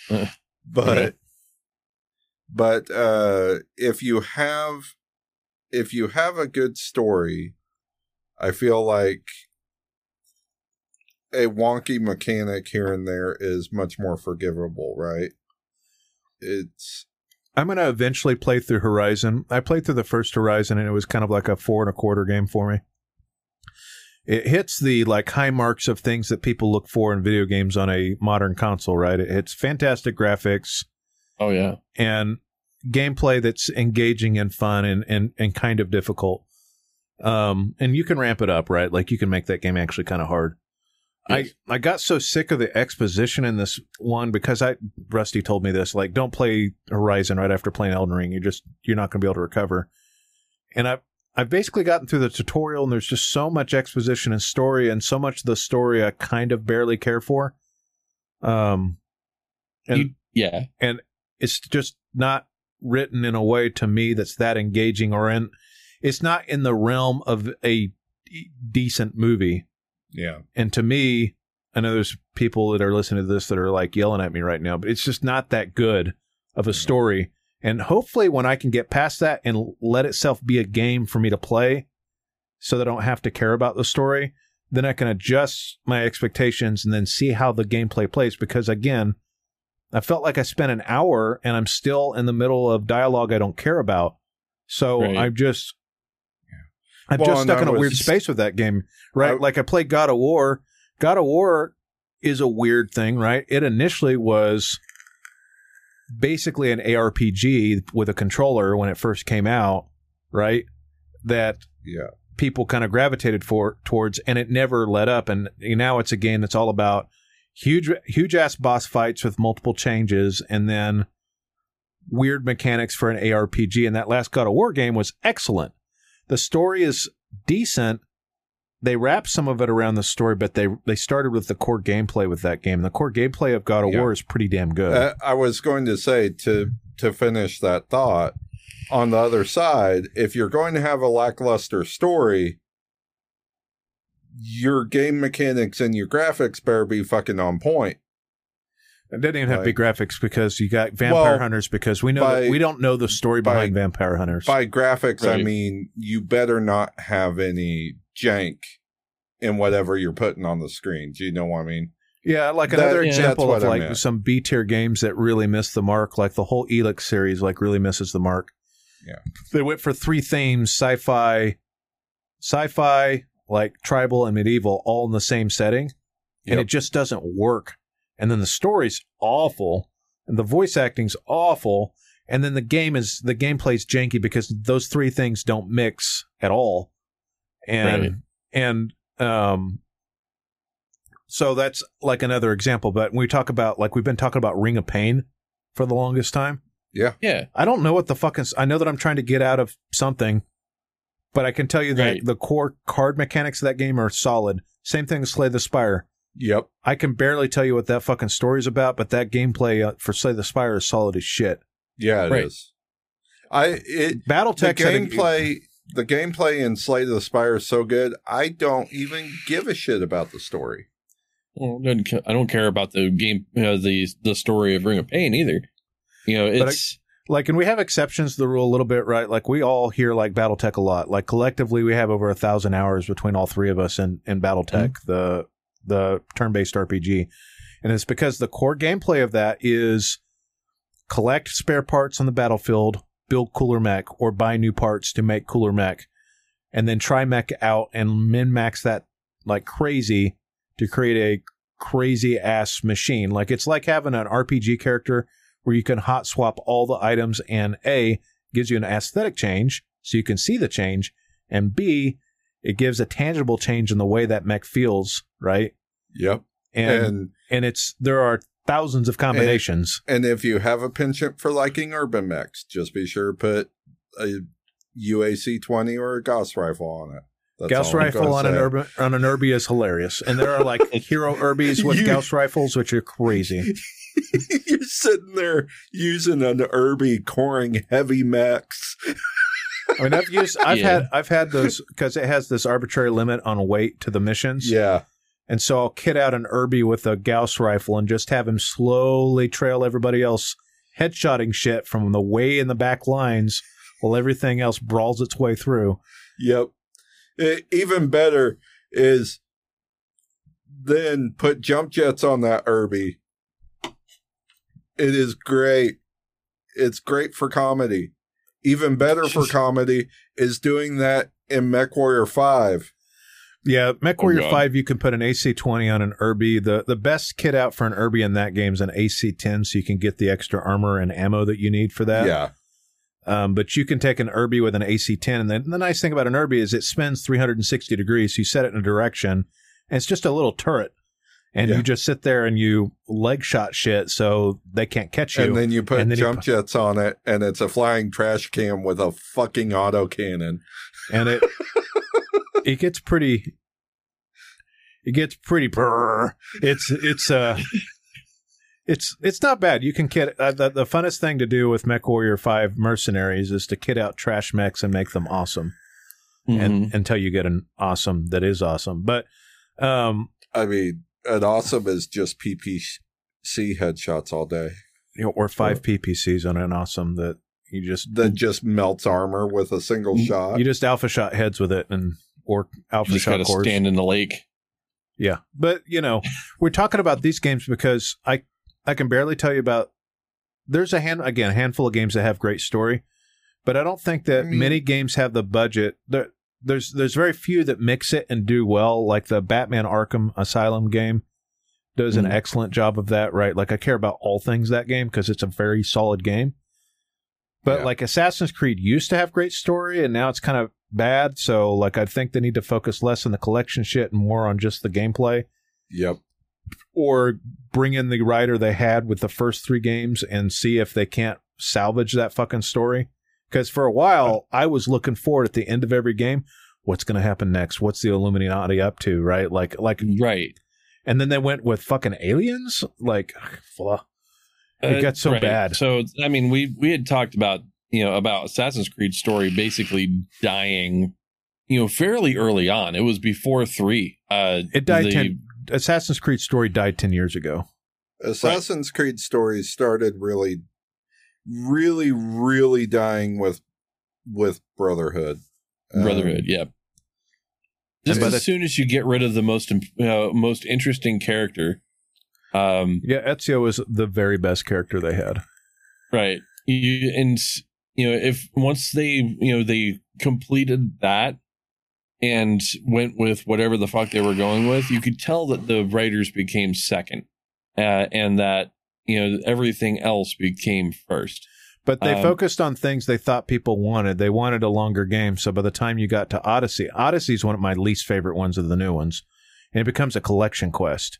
But okay. But uh if you have if you have a good story i feel like a wonky mechanic here and there is much more forgivable right it's I'm going to eventually play through Horizon. I played through the first Horizon and it was kind of like a four and a quarter game for me. It hits the like high marks of things that people look for in video games on a modern console, right? It hits fantastic graphics Oh yeah. and gameplay that's engaging and fun and, and, and kind of difficult. Um, and you can ramp it up, right? Like you can make that game actually kind of hard. Yes. I, I got so sick of the exposition in this one because I Rusty told me this like don't play Horizon right after playing Elden Ring. You're just you're not going to be able to recover. And I I've basically gotten through the tutorial and there's just so much exposition and story and so much of the story I kind of barely care for. Um and You- yeah. It's just not written in a way to me that's that engaging or in it's not in the realm of a decent movie. Yeah. And to me i know there's people that are listening to this that are like yelling at me right now but it's just not that good of a story. And hopefully when i can get past that and let itself be a game for me to play so that i don't have to care about the story then i can adjust my expectations and then see how the gameplay plays because again I felt like I spent an hour and I'm still in the middle of dialogue I don't care about. So Right. I'm just I'm Well, just stuck in a was- weird space with that game. Right? I- like I played God of War. God of War is a weird thing, right? It initially was basically an ARPG with a controller when it first came out, right? That yeah people kind of gravitated for towards and it never let up and now it's a game that's all about huge huge ass boss fights with multiple changes and then weird mechanics for an ARPG and that last God of War game was excellent. The story is decent. They wrapped some of it around the story but they they started with the core gameplay with that game. The core gameplay of God of Yeah. War is pretty damn good. Uh, I was going to say to to finish that thought. On the other side, if you're going to have a lackluster story, your game mechanics and your graphics better be fucking on point. it didn't even have to be graphics because you got Vampire Well, Hunters because we know by- that we don't know the story by- behind Vampire Hunters. By graphics, I mean you better not have any jank in whatever you're putting on the screen. Do you know what I mean? Yeah, like another yeah, example that's of like some B tier games that really miss the mark, like the whole Elex series, like really misses the mark. Yeah. They went for three themes: sci-fi, sci-fi, like tribal and medieval, all in the same setting, and Yep. it just doesn't work. And then the story's awful, and the voice acting's awful, and then the game is the gameplay's janky because those three things don't mix at all. And Right. and um so that's like another example. But when we talk about like we've been talking about Ring of Pain for the longest time. Yeah. Yeah. I don't know what the fuck is. I know that I'm trying to get out of something, but I can tell you that Right. the core card mechanics of that game are solid. Same thing as Slay the Spire. Yep. I can barely tell you what that fucking story's about, but that gameplay uh, for Slay the Spire is solid as shit. Yeah, it is. Right. I it the BattleTech had a- gameplay the gameplay in Slay the Spire is so good. I don't even give a shit about the story. Well, I don't ca- I don't care about the game, uh, the the story of Ring of Pain either. You know, it's like and we have exceptions to the rule a little bit right? Like we all hear like battletech a lot. Like collectively we have over a thousand hours between all three of us in, in battletech mm-hmm. the the turn-based RPG, and it's because the core gameplay of that is collect spare parts on the battlefield, build cooler mech, or buy new parts to make cooler mech, and then try mech out and min max that like crazy to create a crazy ass machine. Like it's like having an RPG character where you can hot swap all the items and A gives you an aesthetic change so you can see the change and B it gives a tangible change in the way that mech feels, right? Yep. And And and it's there are thousands of combinations. and if you have a penchant for liking urban mechs, just be sure to put a UAC twenty or a Gauss rifle on it. That's Gauss rifle on an urban on an Urbie is hilarious, and there are like hero Urbies with You- Gauss rifles, which are crazy. You're sitting there using an Urbie coring heavy max. I mean, I've used, I've Yeah. had, I've had those because it has this arbitrary limit on weight to the missions, Yeah. and so I'll kit out an Urbie with a Gauss rifle and just have him slowly trail everybody else, headshotting shit from the way in the back lines while everything else brawls its way through. Yep. E- even better is then put jump jets on that Urbie. It is great. It's great for comedy. Even better for comedy is doing that in MechWarrior 5. Yeah, MechWarrior Oh, 5, you can put an AC-20 on an Urbie. The the best kit out for an Urbie in that game is an AC-10, so you can get the extra armor and ammo that you need for that. yeah. Um, but you can take an Urbie with an AC-10, and then the nice thing about an Urbie is it spins 360 degrees. So you set it in a direction, and it's just a little turret, and Yeah. you just sit there and you leg shot shit, so they can't catch you. And then you put then jump pu- jets on it, and it's a flying trash can with a fucking auto cannon. and it it gets pretty it gets pretty brr. it's it's uh it's it's not bad you can kit uh, the, the funnest thing to do with MechWarrior 5 mercenaries is to kit out trash mechs and make them awesome Mhm. and until you get an awesome that is awesome but um I mean, an awesome is just PPC headshots all day. you know, or five ppcs on an awesome that you just That just melts armor with a single shot. you just alpha shot heads with it and or You alpha just shot got to cores stand in the lake. Yeah, but you know, we're talking about these games because I I can barely tell you about. There's a hand again a handful of games that have great story, but I don't think that I mean- many games have the budget. There, there's there's very few that mix it and do well. Like the Batman Arkham Asylum game does an Mhm. excellent job of that. Right, like I care about all things that game because it's a very solid game. But Yeah. like Assassin's Creed used to have great story, and now it's kind of bad. So like I think they need to focus less on the collection shit and more on just the gameplay Yep. or bring in the writer they had with the first three games and see if they can't salvage that fucking story. Because for a while, I was looking forward at the end of every game. What's going to happen next? What's the Illuminati up to? Right? Like, like, Right. and then they went with fucking aliens. Like, blah. It got so Uh, right. bad. So I mean, we we had talked about you know about Assassin's Creed story basically dying, you know, fairly early on. It was before three. Uh, it died. the- ten, Assassin's Creed story died ten years ago. Assassin's Creed stories started really, really, really dying with with Brotherhood. Um, Brotherhood. yeah. Just as the- soon as you get rid of the most uh, most interesting character, um, Yeah, Ezio was the very best character they had. right? You and you know if once they you know they completed that and went with whatever the fuck they were going with, you could tell that the writers became second, uh, and that you know everything else became first. But they Um, focused on things they thought people wanted. They wanted a longer game. So by the time you got to Odyssey, Odyssey is one of my least favorite ones of the new ones. And it becomes a collection quest.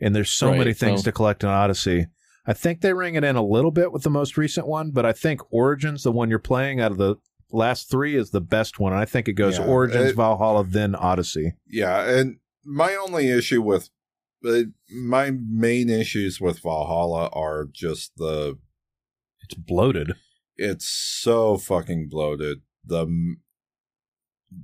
And there's so Right, many things so- to collect in Odyssey. I think they ring it in a little bit with the most recent one, but I think Origins, the one you're playing out of the last three, is the best one. And I think it goes Yeah, Origins, it- Valhalla, then Odyssey. Yeah, and my only issue with uh, my main issues with Valhalla are just the It's bloated. it's so fucking bloated. The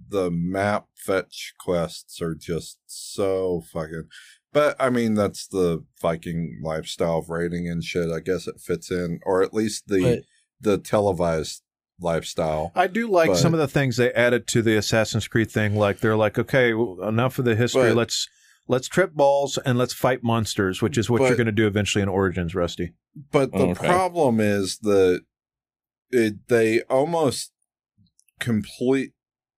the map fetch quests are just so fucking. But I mean, that's the Viking lifestyle of raiding and shit. I guess it fits in, or at least the But- the televised lifestyle. I do like But- some of the things they added to the Assassin's Creed thing. Like they're like, okay, enough of the history. But- let's let's trip balls and let's fight monsters, which is what But- you're going to do eventually in Origins, Rusty. But the Okay. problem is that it, they almost complete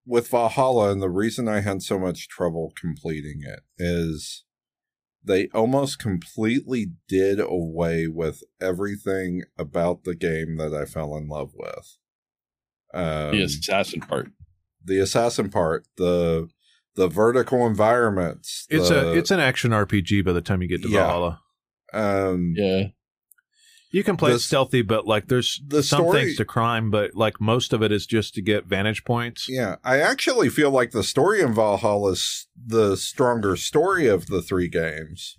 with Valhalla, and the reason I had so much trouble completing it is they almost completely did away with everything about the game that I fell in love with. Um, the assassin part. the assassin part, the the vertical environments. It's the, a it's an action RPG by the time you get to Yeah. Valhalla. um Yeah. You can play The stealthy, but like there's the some story- things to crime, but like most of it is just to get vantage points. Yeah, I actually feel like the story in Valhalla is the stronger story of the three games.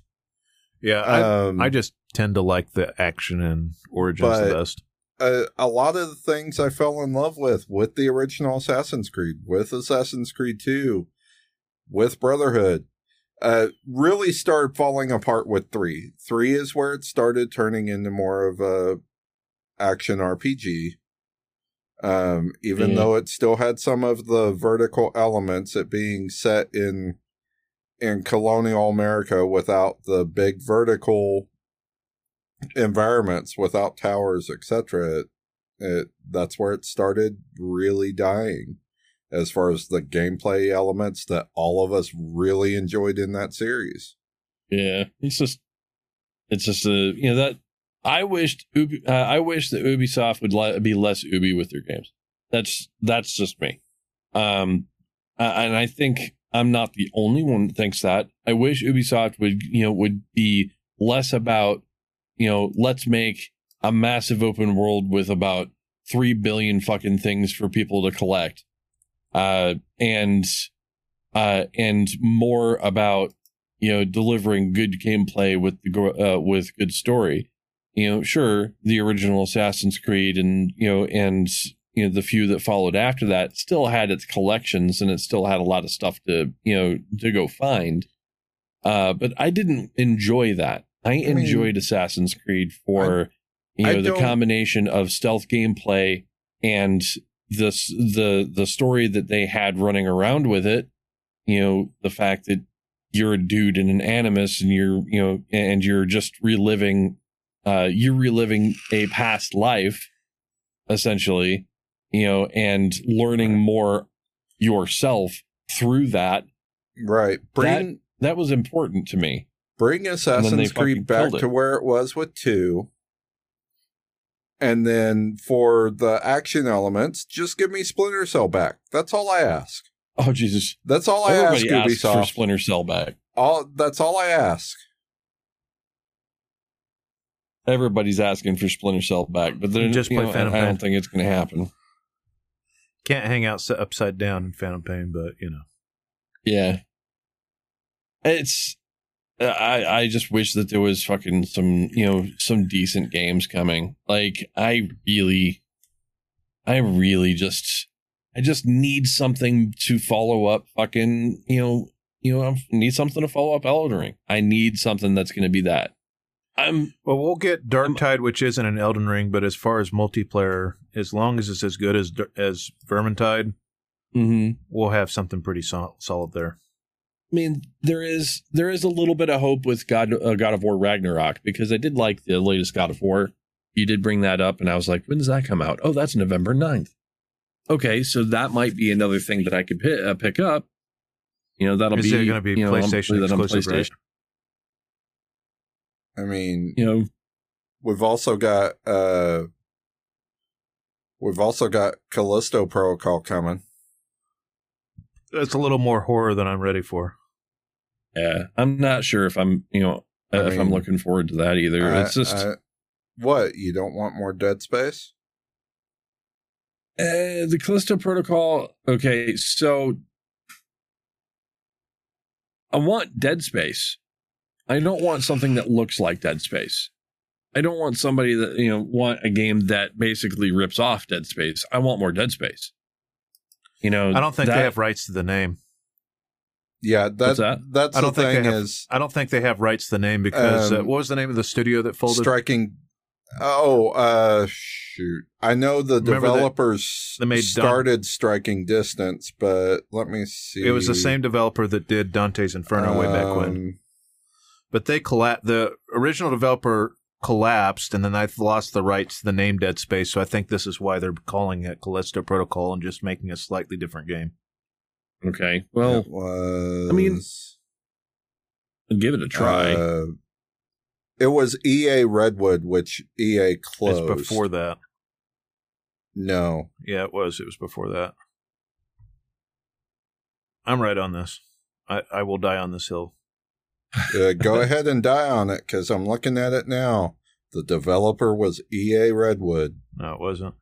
Yeah, I, Um, I just tend to like the action and Origins But- the best. a, a lot of the things I fell in love with with the original Assassin's Creed, with Assassin's Creed 2, with Brotherhood, uh, really started falling apart with 3. 3 is where it started turning into more of a action RPG. Um, even Yeah. though it still had some of the vertical elements, it being set in in colonial America without the big vertical environments without towers, etc. It, it that's where it started really dying as far as the gameplay elements that all of us really enjoyed in that series. Yeah. It's just, it's just a, you know, that I wished, Ubi, uh, I wish that Ubisoft would le- be less Ubi with their games. That's, that's just me. Um, and I think I'm not the only one that thinks that. I wish Ubisoft would, you know, would be less about, you know, let's make a massive open world with about 3 billion fucking things for people to collect. Uh, and, uh, and more about, you know, delivering good gameplay with the, uh, with good story. You know, sure, the original Assassin's Creed and, you know, and, you know, the few that followed after that still had its collections and it still had a lot of stuff to, you know, to go find. Uh, but I didn't enjoy that. I, mean, enjoyed Assassin's Creed for, you I know, the combination of stealth gameplay and this, the, the story that they had running around with it. You know, the fact that you're a dude in an animus and you're, you know, and you're just reliving, uh, you're reliving a past life, essentially, you know, and learning more yourself through that. Right. Bring That was important to me. bring Assassin's Creed back to where it was with 2. And then for the action elements, just give me Splinter Cell back. That's all I ask. Oh Jesus! That's all I ask Everybody asks for Splinter Cell back. all that's all I ask. Everybody's asking for Splinter Cell back, but they're Just you play know, Phantom I, I don't think it's going to happen. Can't hang out s- upside down in Phantom Pain, but you know. Yeah, it's. I I just wish that there was fucking some you know some decent games coming. Like I really, I really just I just need something to follow up. Fucking you know you know I need something to follow up Elden Ring. I need something that's going to be that. I'm Well, we'll get Dark Tide, which isn't an Elden Ring, but as far as multiplayer, as long as it's as good as as Vermintide, mhm. we'll have something pretty sol- solid there. I mean, there is there is a little bit of hope with God uh, God of War Ragnarok because I did like the latest God of War. You did bring that up, and I was like, when does that come out? Oh, that's November 9th. Okay, so that might be another thing that I could pick, uh, pick up. You know, that'll Is be it gonna be you know, I'll PlayStation play that on right? PlayStation. I mean, You know, we've also got uh we've also got Callisto Protocol coming. It's a little more horror than I'm ready for. yeah, I'm not sure if I'm you know I if I'm looking forward to that either. I- it's just I- what you don't want more Dead Space? Uh, the Callisto Protocol. Okay, so I want Dead Space. I don't want something that looks like Dead Space. I don't want somebody that you know want a game that basically rips off Dead Space. I want more Dead Space. You know, I don't think that- they have rights to the name. Yeah, that, What's that? that's I the don't think thing have- is I don't think they have rights to the name because uh, Um, what was the name of the studio that folded? striking Oh, uh, shoot. I know the Remember that- developers they made Dun- started striking distance, but let me see. It was the same developer that did Dante's Inferno way back when. Um, But they colla- the original developer collapsed, and then I lost the rights to the name Dead Space. So I think this is why they're calling it Callisto Protocol and just making a slightly different game. Okay. Well, it was. I mean, give it a try. uh, it was EA Redwood, which EA closed. It's before that. No. Yeah, it was. It was before that. I'm right on this. I, I will die on this hill. Uh, go ahead and die on it because I'm looking at it now. The developer was EA Redwood. No, it wasn't.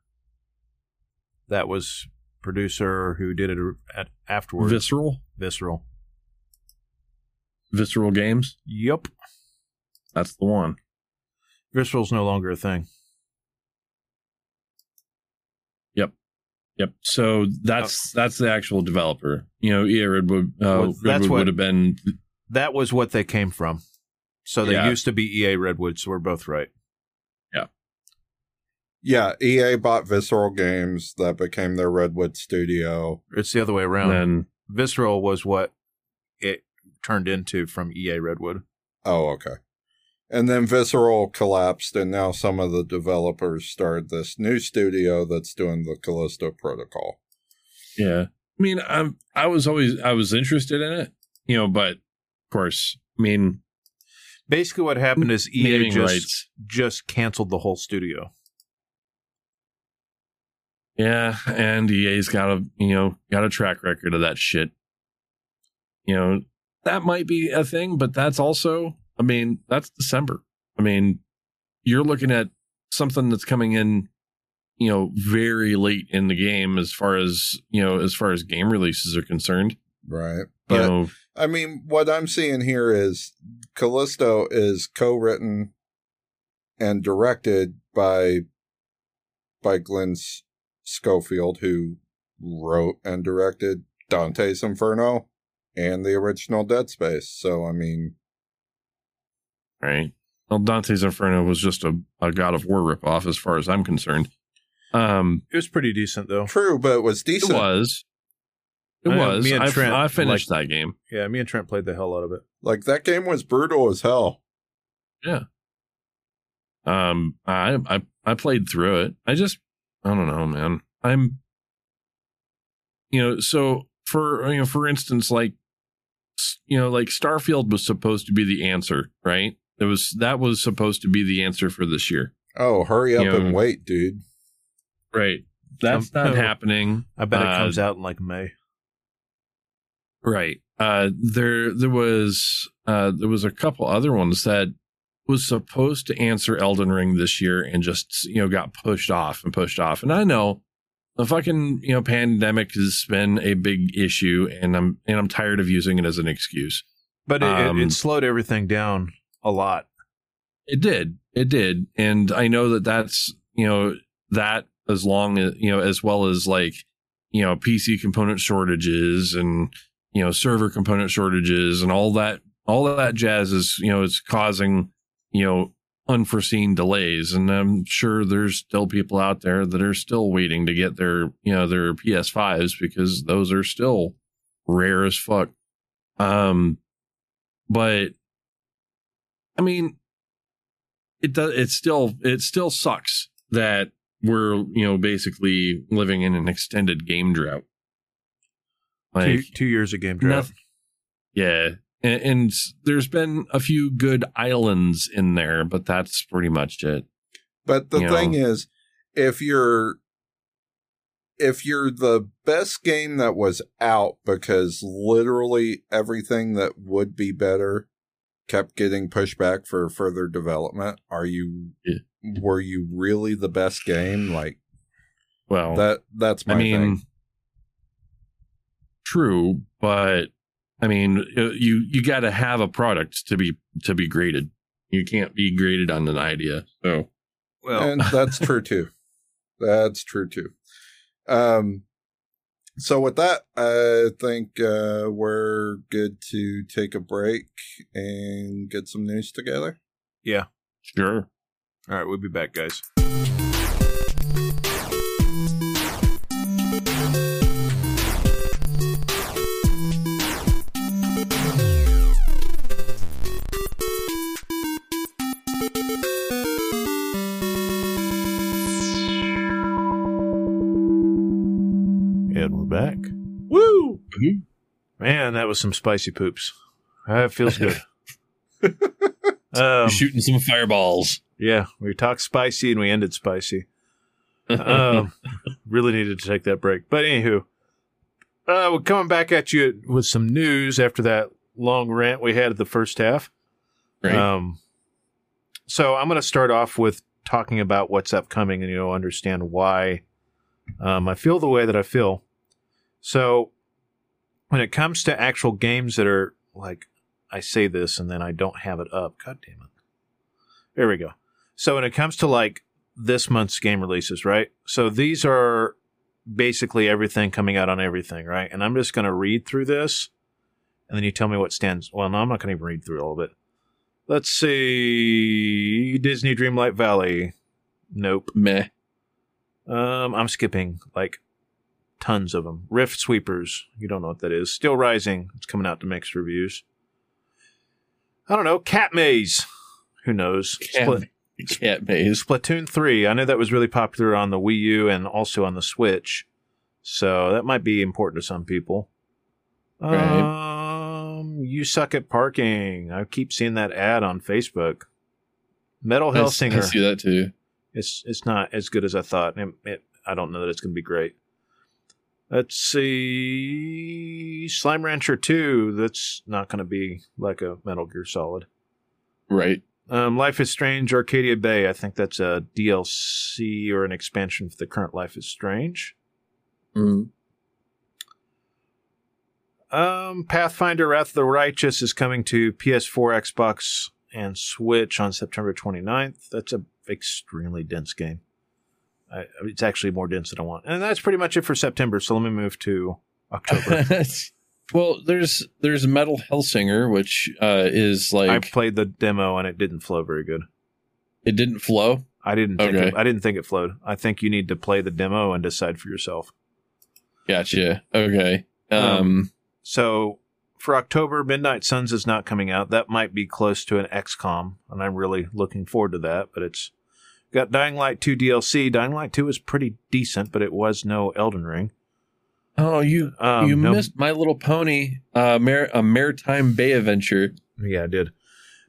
That was producer who did it at, afterwards. Visceral, Visceral. visceral games. Yep. That's the one. Visceral's no longer a thing. Yep. Yep. So that's that's the actual developer. You know, EA Redwood. Uh, Well, Redwood what- would have been. That was what they came from. So they Yeah. used to be EA Redwood, so we're both right. Yeah, Yeah, EA bought Visceral Games. That became their Redwood studio. It's the other way And around. then Visceral was what it turned into from EA Redwood. Oh, okay. And then Visceral collapsed, and now some of the developers started this new studio that's doing the Callisto Protocol. yeah, I mean, I'm I was always I was interested in it. You know, but of course, I mean, Basically, what happened is EA just rights. just canceled the whole studio. Yeah, and EA's got a you know got a track record of that shit. You know that might be a thing, but that's also I mean that's December. I mean you're looking at something that's coming in, you know, very late in the game as far as you know as far as game releases are concerned. Right. You But know, I mean, what I'm seeing here is Callisto is co-written and directed by by Glenn S- Schofield, who wrote and directed Dante's Inferno and the original Dead Space. So, I mean, right? Well, Dante's Inferno was just a, a God of War ripoff, as far as I'm concerned. Um, It was pretty decent, though. true, but it was decent. it decent. was. It I know, was. me and I, Trent I finished that game. Yeah, me and Trent played the hell out of it. Like that game was brutal as hell. Yeah. Um, I I I played through it. I just I don't know, man. I'm, you know, so for you know, for instance, like, you know, like Starfield was supposed to be the answer, right? It was that was supposed to be the answer for this year, Oh, hurry up Yeah. and wait, dude. right? That's Um, not happening. I bet it Uh, comes out in like May. Right. Uh there there was uh there was a couple other ones that was supposed to answer Elden Ring this year and just you know got pushed off and pushed off. And I know the fucking you know pandemic has been a big issue and I'm and I'm tired of using it as an excuse. But it, um, it, it slowed everything down a lot. It did. It did. And I know that that's, you know, that as long as, you know, as well as like, you know, PC component shortages and, you know, server component shortages and all that, all that jazz is, you know, it's causing, you know, unforeseen delays. And I'm sure there's still people out there that are still waiting to get their, you know, their PS5s because those are still rare as fuck. Um, but I mean, it does. It still it still sucks that we're you know basically living in an extended game drought. Two, Like two years of game drought. noth- yeah, and, and there's been a few good islands in there, but that's pretty much it. But the You thing know. is, if you're if you're the best game that was out because literally everything that would be better kept getting pushed back for further development, are you Yeah. were you really the best game? Like Well, that that's my I mean, thing. True, but I mean, uh, you you got to have a product to be to be graded. You can't be graded on an idea. So Well, and that's true too. That's true too. Um, so with that, I think uh, we're good to take a break and get some news together. Yeah, sure, All right, we'll be back, guys. Man, that was some spicy poops. That feels good. um, shooting some fireballs. yeah, we talked spicy and we ended spicy. Um, really needed to take that break. But anywho, uh, we're coming back at you with some news after that long rant we had at the first half. right. Um, so I'm going to start off with talking about what's upcoming, and you'll understand why um, I feel the way that I feel. So when it comes to actual games that are like, I say this and then I don't have it up. God damn it. There we go. So when it comes to like this month's game releases, right? So these are basically everything coming out on everything, right? And I'm just going to read through this and then you tell me what stands. Well, no, I'm not going to even read through all of it. Let's see. Disney Dreamlight Valley. Nope. Meh. Um, I'm skipping like tons of them. Rift Sweepers. You don't know what that is. Still Rising. It's coming out to mixed reviews. I don't know. Cat Maze. Who knows? Cat, Split, cat maze. Splatoon 3. I know that was really popular on the Wii U and also on the Switch. So that might be important to some people. Right. Um, you suck at parking. I keep seeing that ad on Facebook. Metal I Hellsinger. see that too. It's it's not as good as I thought. It, it, I don't know that it's going to be great. Let's see, Slime Rancher Two. That's not going to be like a Metal Gear Solid. Right. Um, Life is Strange Arcadia Bay. I think that's a DLC or an expansion for the current Life is Strange. Mm. Um, Pathfinder Wrath of the Righteous is coming to PS4, Xbox, and Switch on September 29th. That's an extremely dense game. I, it's actually more dense than I want. And that's pretty much it for September. So let me move to October. well, there's there's Metal Hellsinger, which uh, is like I played the demo and it didn't flow very good. it didn't flow. I didn't think Okay. it, I didn't think it flowed. I think you need to play the demo and decide for yourself. Gotcha. Okay. Um. So for October, Midnight Suns is not coming out. That might be close to an XCOM, and I'm really looking forward to that. But it's got Dying Light 2 DLC. Dying Light 2 is pretty decent, but it was no Elden Ring. oh, you Um, you no- missed My Little Pony, uh, Mar- a Maretime Bay Adventure. Yeah, I did.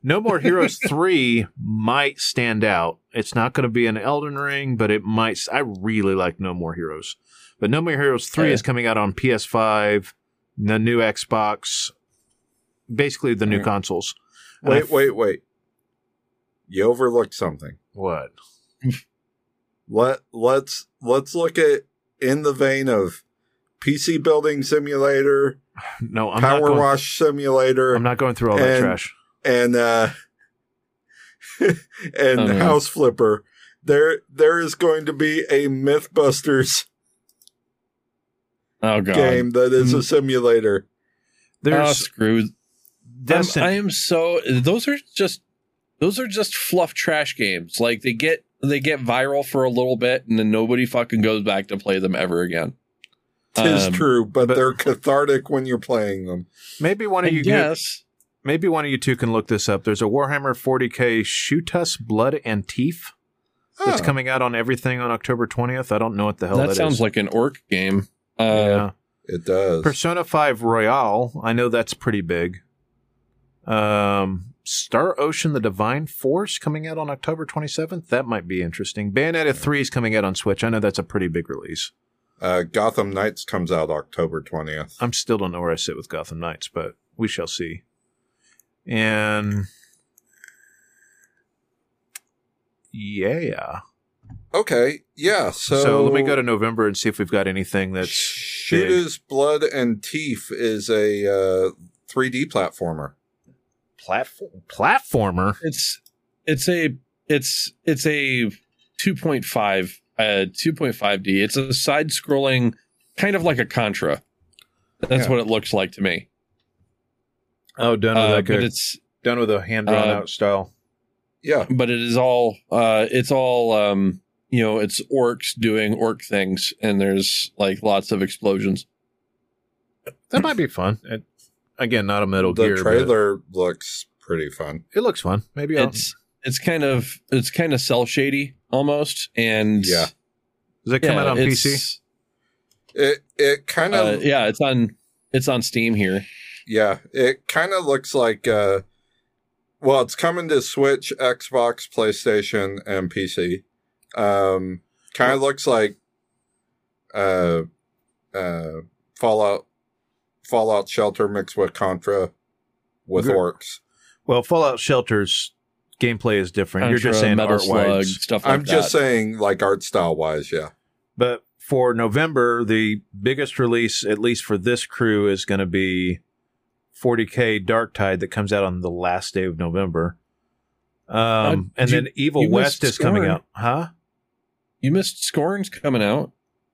No More Heroes 3 might stand out. It's not going to be an Elden Ring, but it might. I really like No More Heroes. But No More Heroes 3 Yeah. is coming out on PS5, the new Xbox, basically the new Alright. consoles. Wait, f- wait, wait. You overlooked something. What? Let let's let's look at in the vein of PC building simulator, No, I'm not power going, wash simulator, I'm not going through all that trash. and uh and Uh-huh. house flipper. There there is going to be a Mythbusters Oh god. game that is a simulator. Oh, There's screw. I'm, I am so. Those are just. Those are just fluff trash games. Like they get they get viral for a little bit, and then nobody fucking goes back to play them ever again. Tis Um, true, but, but- they're cathartic when you're playing them. maybe one of you Yes. maybe one of you two can look this up. There's a Warhammer 40k Shootas Blood and Teeth that's coming out on everything on October 20th. I don't know what the hell that that is. sounds like an orc game. Uh, yeah. It does. Persona 5 Royal, I know that's pretty big. Um, Star Ocean The Divine Force coming out on October 27th. That might be interesting. Bayonetta 3 is coming out on Switch. I know that's a pretty big release. Uh, Gotham Knights comes out October 20th. I'm still don't know where I sit with Gotham Knights, but we shall see. And yeah. Okay, yeah. So, So, let me go to November and see if we've got anything that's big. Shootas Blood and Teeth is a uh, 3D platformer. Platform platformer. it's it's a it's it's a 2.5 uh 2.5D. It's a side scrolling kind of like a Contra. That's Yeah. what it looks like to me. Oh, done with Uh, like but a, it's done with a hand drawn uh, out style. Yeah. but it is all uh it's all um you know it's orcs doing orc things and there's like lots of explosions That might be fun. It, again, not a Metal the Gear. but trailer looks pretty fun. it looks fun. Maybe I'll, it's it's kind of it's kind of cell shady almost and Yeah. does it come yeah, out on it's- PC? It it kind uh, of yeah it's on it's on steam here yeah, it kind of looks like uh well, it's coming to Switch, Xbox, PlayStation, and PC. Um kind of looks like uh uh Fallout Fallout Shelter mixed with Contra with Good. orcs. Well, Fallout Shelter's gameplay is different. You're just saying art wise. stuff like I'm just that. saying like art style wise, yeah. But for November, the biggest release, at least for this crew, is going to be 40k Dark Tide that comes out on the last day of November. Um, and you- then Evil you West missed is coming out, huh? you missed scorn's coming out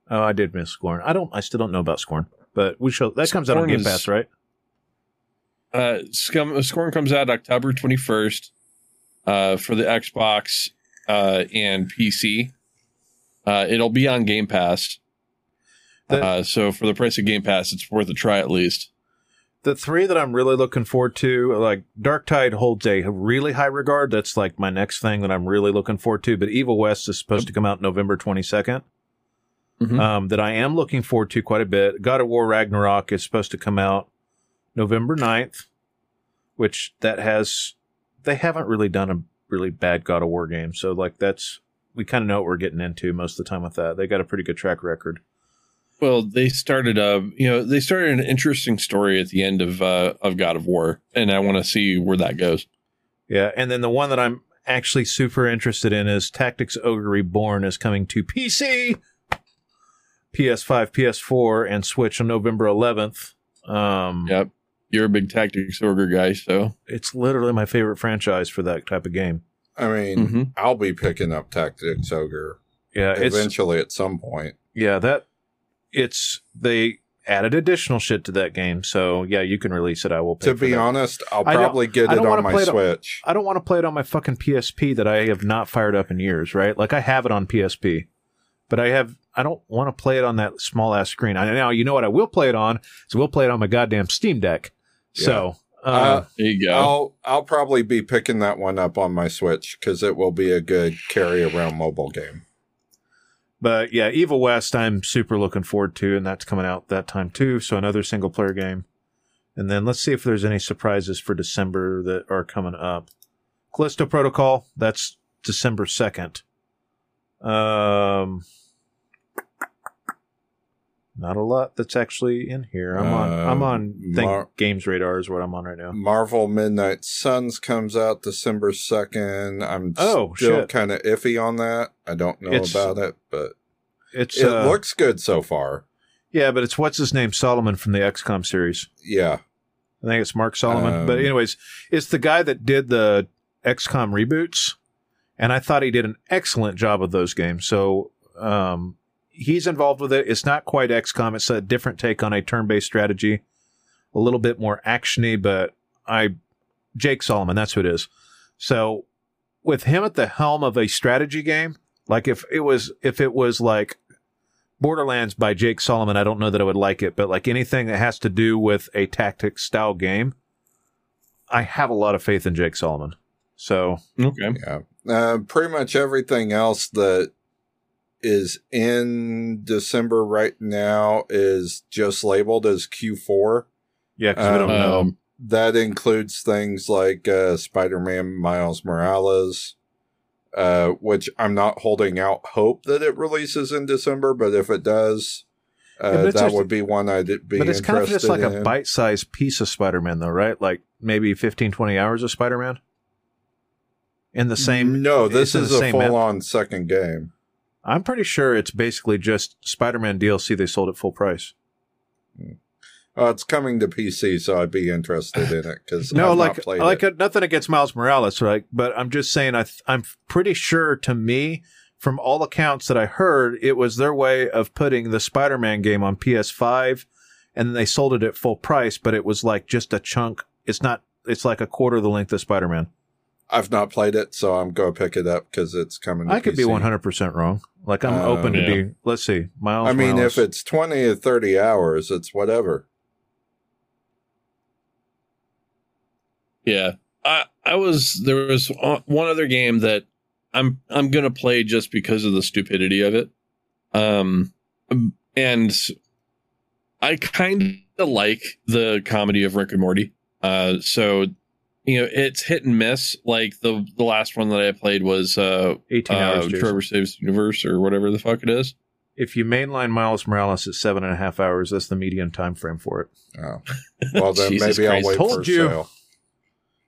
Oh, I did miss Scorn. I don't. I still don't know about Scorn, but we shall. That comes out on Scorn Game is- Pass, right? uh Scum, scorn comes out october 21st uh for the xbox uh and pc uh it'll be on game pass The- uh so for the price of game pass it's worth a try at least The three that I'm really looking forward to, like Dark Tide holds a really high regard. That's like my next thing that I'm really looking forward to. But Evil West is supposed to come out November 22nd. Mhm. um, that I am looking forward to quite a bit. God of War Ragnarok is supposed to come out November 9th, which that has they haven't really done a really bad God of War game. So like that's we kind of know what we're getting into most of the time with that. They got a pretty good track record. well they started a you know they started an interesting story at the end of uh of god of war and i want to see where that goes Yeah, and then the one that I'm actually super interested in is Tactics Ogre Reborn is coming to PC, PS5, PS4, and Switch on November 11th. Um, yep you're a big tactics ogre guy so It's literally my favorite franchise for that type of game. I mean, Mhm. I'll be picking up Tactics Ogre Yeah, eventually at some point. yeah that it's they added additional shit to that game, so yeah, you can release it. I will. Pay To for be that. honest, I'll probably get it on my play it on- Switch. I don't want to play it on my fucking PSP that I have not fired up in years. Right? Like I have it on PSP, but I have. I don't want to play it on that small ass screen. I now you know what I will play it on. So we'll play it on my goddamn Steam Deck. So. Uh, Uh, there you go I'll I'll probably be picking that one up on my Switch because it will be a good carry around mobile game. But yeah, Evil West, I'm super looking forward to, and that's coming out that time too. So another single player game. And then let's see if there's any surprises for December that are coming up. Callisto Protocol, that's December 2nd. Um, not a lot that's actually in here. I'm on. I'm Uh, on. Think Mar- Games Radar is what I'm on right now. Marvel Midnight Suns comes out December second. I'm Oh, still kind of iffy on that. I don't know It's- about it, but It's it uh, looks good so far. yeah, but it's what's his name Solomon from the XCOM series. Yeah, I think it's Mark Solomon. Um, but anyways, it's the guy that did the XCOM reboots, and I thought he did an excellent job of those games. So um, he's involved with it. It's not quite XCOM. It's a different take on a turn-based strategy, a little bit more actiony. But I, Jake Solomon, that's who it is. So with him at the helm of a strategy game, like if it was if it was like Borderlands by Jake Solomon, I don't know that I would like it, but like anything that has to do with a tactics style game, I have a lot of faith in Jake Solomon. So okay yeah. Uh, pretty much everything else that is in December right now is just labeled as Q4. yeah, because we don't Um, know. um, That includes things like uh, Spider-Man Miles Morales, uh, which I'm not holding out hope that it releases in December, but if it does, uh, but it's that just- would be one I'd be but it's interested kind of just like in. a bite-sized piece of Spider-Man, though, right? Like maybe 15, 20 hours of Spider-Man in the same. No, this is the a same full-on second game. I'm pretty sure it's basically just Spider-Man DLC they sold at full price. Uh, it's coming to PC, so I'd be interested in it because No, I've like like it. uh, nothing against Miles Morales, right? But I'm just saying, I th- I'm pretty sure to me, from all accounts that I heard, it was their way of putting the Spider-Man game on PS5, and then they sold it at full price. But it was like just a chunk. It's not. It's like a quarter the length of Spider-Man. I've not played it, so I'm going to pick it up because it's coming. To I could be 100% wrong. Like, I'm Uh, open to Yeah. be, let's see, Miles. I mean, Morales. if it's 20 or 30 hours, it's whatever. Yeah, I I was there was one other game that I'm I'm gonna play just because of the stupidity of it, um, and I kind of like the comedy of Rick and Morty. Uh, so you know it's hit and miss. Like the the last one that I played was uh, 18 uh hours. Jason. Trover Saves the Universe or whatever the fuck it is. If you mainline Miles Morales at seven and a half hours, that's the median time frame for it. Oh. Well, then Jesus maybe I'll wait Told for a you. sale.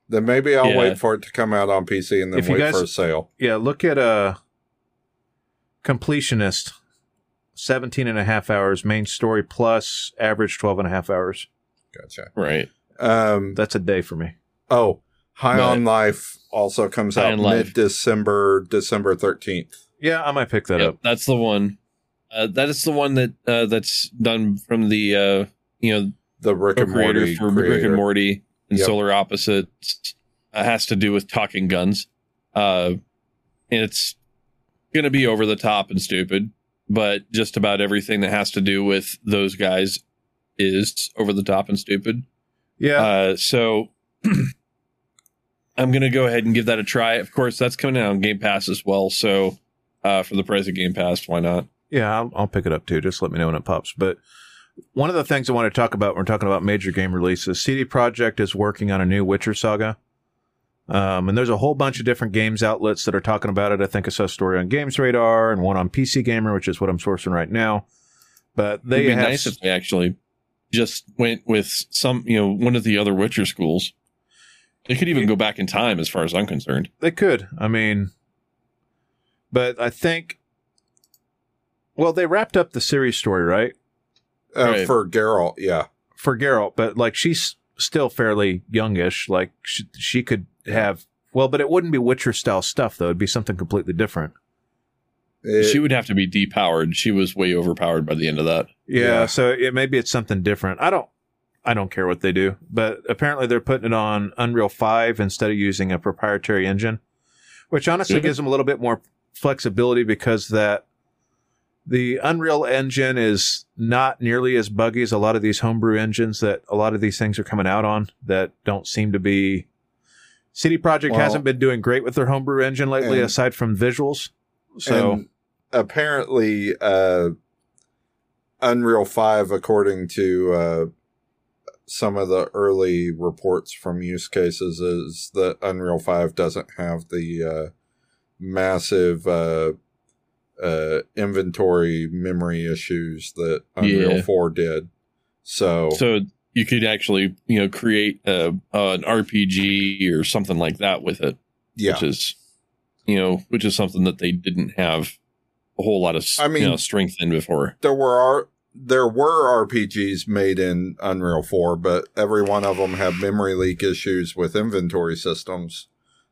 Then maybe I'll Yeah. wait for it to come out on PC and then If wait guys- for a sale. Yeah, look at a completionist 17 and a half hours, main story plus average 12 and a half hours. Gotcha. Right. Um, That's a day for me. Oh, High But- on Life also comes out mid December, December 13th. Yeah, I might pick that Yep, up. that's the one. Uh, that is the one that uh, that's done from the uh, you know The Rick and co-creator Morty for Rick and Morty and Yep. Solar Opposites uh, has to do with talking guns. Uh, and it's going to be over the top and stupid, but just about everything that has to do with those guys is over the top and stupid. Yeah. Uh, so I'm going to go ahead and give that a try. Of course, that's coming out on Game Pass as well. So uh, for the price of Game Pass, why not? Yeah, I'll, I'll pick it up too. Just let me know when it pops. But one of the things I want to talk about when we're talking about major game releases, CD Projekt is working on a new Witcher saga. Um, and there's a whole bunch of different games outlets that are talking about it. I think I saw a story on Games Radar and one on PC Gamer, which is what I'm sourcing right now. But they It'd be have nice if they actually just went with some, you know, one of the other Witcher schools. They could even go back in time, as far as I'm concerned. They could. I mean, but I think, well, they wrapped up the series story, right? Uh, Right. For Geralt, yeah. For Geralt, but like she's still fairly youngish. Like she, she could have, well, but it wouldn't be Witcher style stuff, though. It'd be something completely different. It- she would have to be depowered. She was way overpowered by the end of that. Yeah, Yeah. so it maybe it's something different. I don't I don't care what they do, but apparently they're putting it on Unreal 5 instead of using a proprietary engine, which honestly Mhm. gives them a little bit more flexibility because that the Unreal engine is not nearly as buggy as a lot of these homebrew engines that a lot of these things are coming out on that don't seem to be CD Projekt Well- hasn't been doing great with their homebrew engine lately And- aside from visuals. So apparently, uh, Unreal 5, according to uh, some of the early reports from use cases, is that Unreal 5 doesn't have the uh, massive uh, uh, inventory memory issues that Unreal Yeah. 4 did. So, So you could actually, you know, create a, an RPG or something like that with it, yeah. which is, you know, which is something that they didn't have a whole lot of, I mean- you know, strength in before. there were there were RPGs made in Unreal 4, but every one of them had memory leak issues with inventory systems.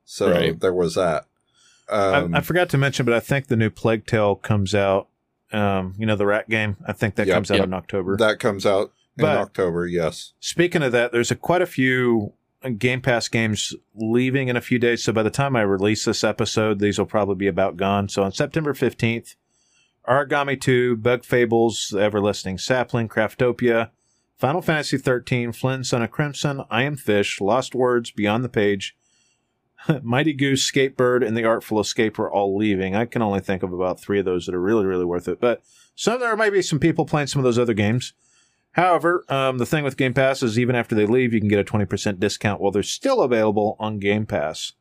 So Right. there was that. Um, I, I forgot to mention, but I think the new Plague Tale comes out. Um, you know the rat game. I think that Yep, comes out yep. in October. that comes out in But- October. Yes. Speaking of that, there's a, quite a few Game Pass games leaving in a few days. So by the time I release this episode, these will probably be about gone. So on September 15th, Origami 2, Bug Fables, Everlasting Sapling, Craftopia, Final Fantasy 13, Flynn, Son of Crimson, I Am Fish, Lost Words, Beyond the Page, Mighty Goose, Skatebird, and The Artful Escape are all leaving. I can only think of about three of those that are really, really worth it. But some there might be some people playing some of those other games. However, um, the thing with Game Pass is even after they leave, you can get a 20% discount while they're still available on Game Pass.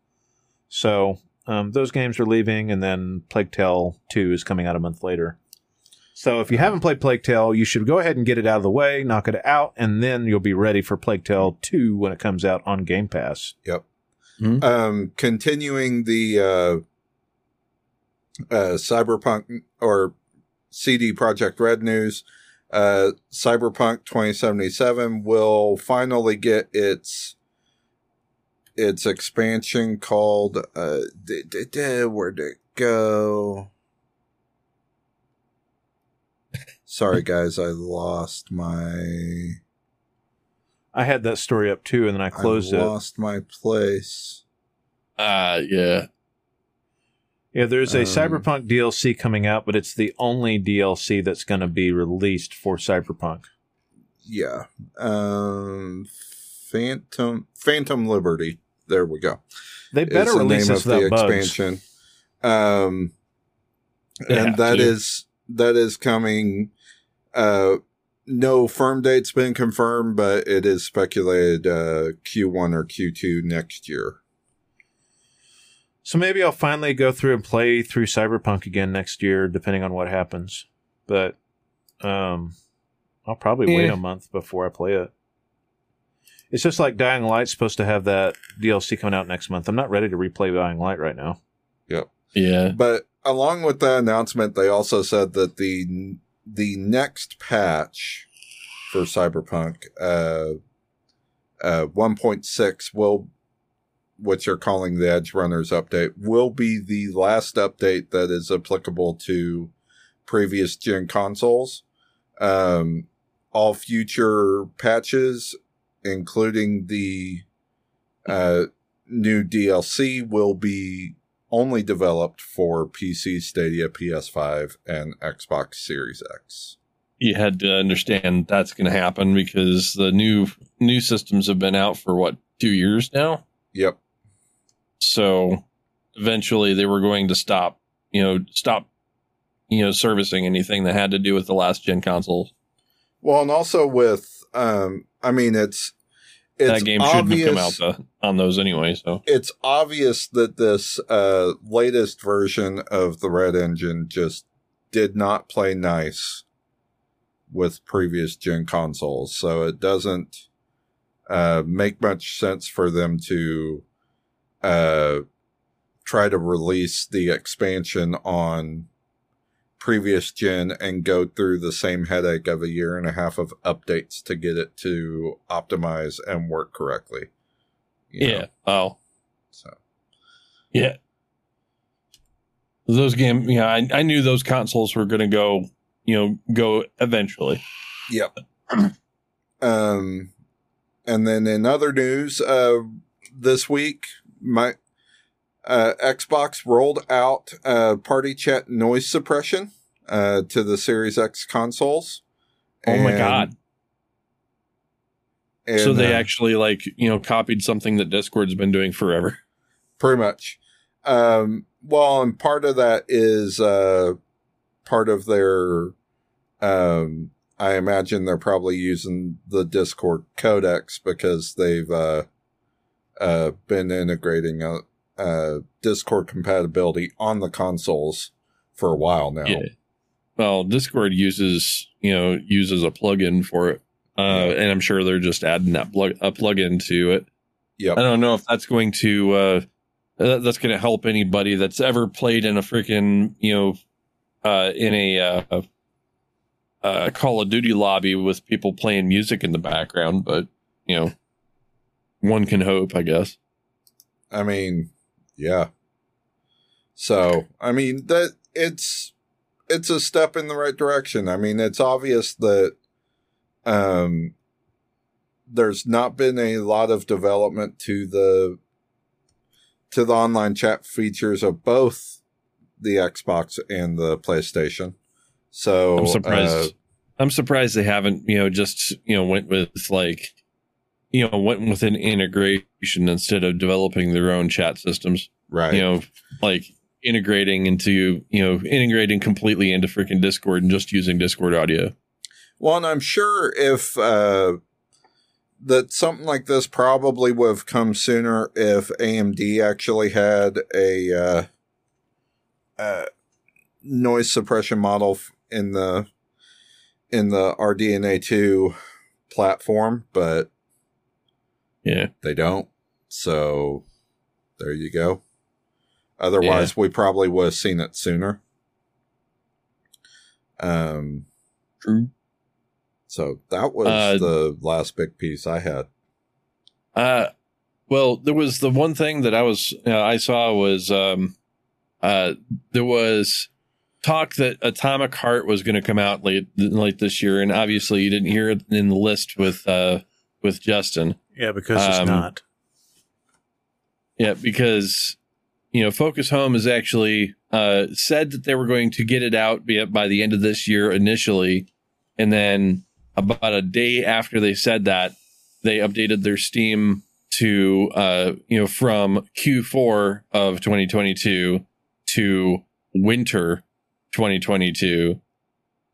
So um, those games are leaving, and then Plague Tale 2 is coming out a month later. So if you haven't played Plague Tale, you should go ahead and get it out of the way, knock it out, and then you'll be ready for Plague Tale 2 when it comes out on Game Pass. Yep. Mhm. Um, continuing the uh, uh, Cyberpunk or CD Projekt Red news, uh, Cyberpunk 2077 will finally get its its expansion called uh, d- d- d- where'd it go? Sorry, guys, I lost my. I had that story up too, and then I closed I it. lost my place. Uh yeah. Yeah, there's a Um, Cyberpunk DLC coming out, but it's the only DLC that's going to be released for Cyberpunk. Yeah. Um, Phantom Phantom Liberty. There we go. They better is the release name this of the bugs. expansion. Um, They and have that to. is that is coming. Uh, no firm date's been confirmed, but it is speculated uh, Q1 or Q2 next year. So maybe I'll finally go through and play through Cyberpunk again next year, depending on what happens. But um, I'll probably wait Eh. a month before I play it. It's just like Dying Light's supposed to have that DLC coming out next month. I'm not ready to replay Dying Light right now. Yep. Yeah. But along with that announcement, they also said that the the next patch for Cyberpunk, uh, uh, 1.6 will, what you're calling the Edgerunners update, will be the last update that is applicable to previous gen consoles. Um, all future patches, including the uh, new DLC, will be only developed for PC, Stadia, PS5, and Xbox Series X. You had to understand that's going to happen because the new new systems have been out for what two years now. Yep. So eventually they were going to stop, you know, stop, you know, servicing anything that had to do with the last gen consoles. Well, and also with, um, I mean, it's it's that game obvious, shouldn't have come out the, on those anyway. So It's obvious that this uh, latest version of the Red Engine just did not play nice with previous gen consoles, so it doesn't uh, make much sense for them to uh, try to release the expansion on previous gen and go through the same headache of a year and a half of updates to get it to optimize and work correctly. you know? yeah, oh So yeah, those game. Yeah, I, I knew those consoles were going to go, you know, go eventually. Yep. um, and then in other news, uh, this week, my uh, Xbox rolled out uh, party chat noise suppression uh, to the Series X consoles. Oh my god! and, so they uh, actually like you know copied something that Discord's been doing forever. pretty much. Um, well, and part of that is uh, part of their. Um, I imagine they're probably using the Discord codecs because they've uh, uh, been integrating a, uh, Discord compatibility on the consoles for a while now. Yeah. Well, Discord uses you know uses a plugin for it, uh, and I'm sure they're just adding that plug a plugin to it. Yep. I don't know if that's going to uh, that- that's going to help anybody that's ever played in a freaking you know uh, in a uh, uh, Call of Duty lobby with people playing music in the background, but you know, one can hope, I guess. I mean, yeah. So, I mean, that it's it's a step in the right direction. I mean, it's obvious that um there's not been a lot of development to the to the online chat features of both the Xbox and the PlayStation. So, I'm surprised. uh, I'm surprised they haven't, you know, just you know went with like, you know, went with an integration instead of developing their own chat systems. right. You know, like integrating into, you know, integrating completely into freaking Discord and just using Discord audio. Well, and I'm sure if uh, that something like this probably would have come sooner if AMD actually had a uh, uh, noise suppression model in the in the RDNA two platform, but Yeah. they don't. So there you go. Otherwise, we probably would have seen it sooner. Um. True. So that was Uh, the last big piece I had. Uh, well, there was the one thing that I was uh, I saw was um, uh, there was talk that Atomic Heart was going to come out late late this year, and obviously you didn't hear it in the list with uh with Justin. Yeah, because it's Um, not. Yeah, because you know, Focus Home is actually uh, said that they were going to get it out by, by the end of this year initially, and then about a day after they said that, they updated their Steam to uh, you know from Q4 of 2022 to winter 2022,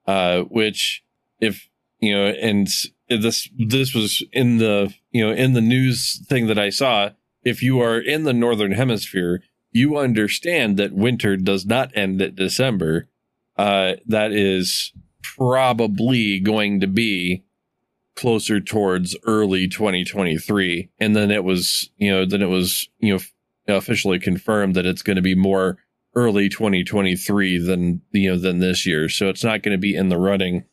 uh, which if you know, and this this was in the you know in the news thing that I saw. If you are in the northern hemisphere, you understand that winter does not end at December. Uh, that is probably going to be closer towards early 2023 and then it was you know then it was you know officially confirmed that it's going to be more early 2023 than you know than this year so it's not going to be in the running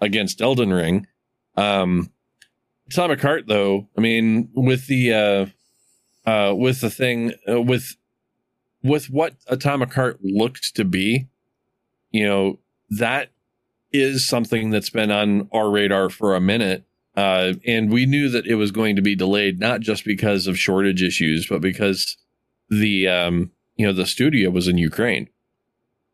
against Elden Ring um Atomic Heart though I mean with the uh uh with the thing uh, with with what Atomic Heart looks to be you know that is something that's been on our radar for a minute uh, and we knew that it was going to be delayed, not just because of shortage issues, but because the um, you know the studio was in Ukraine.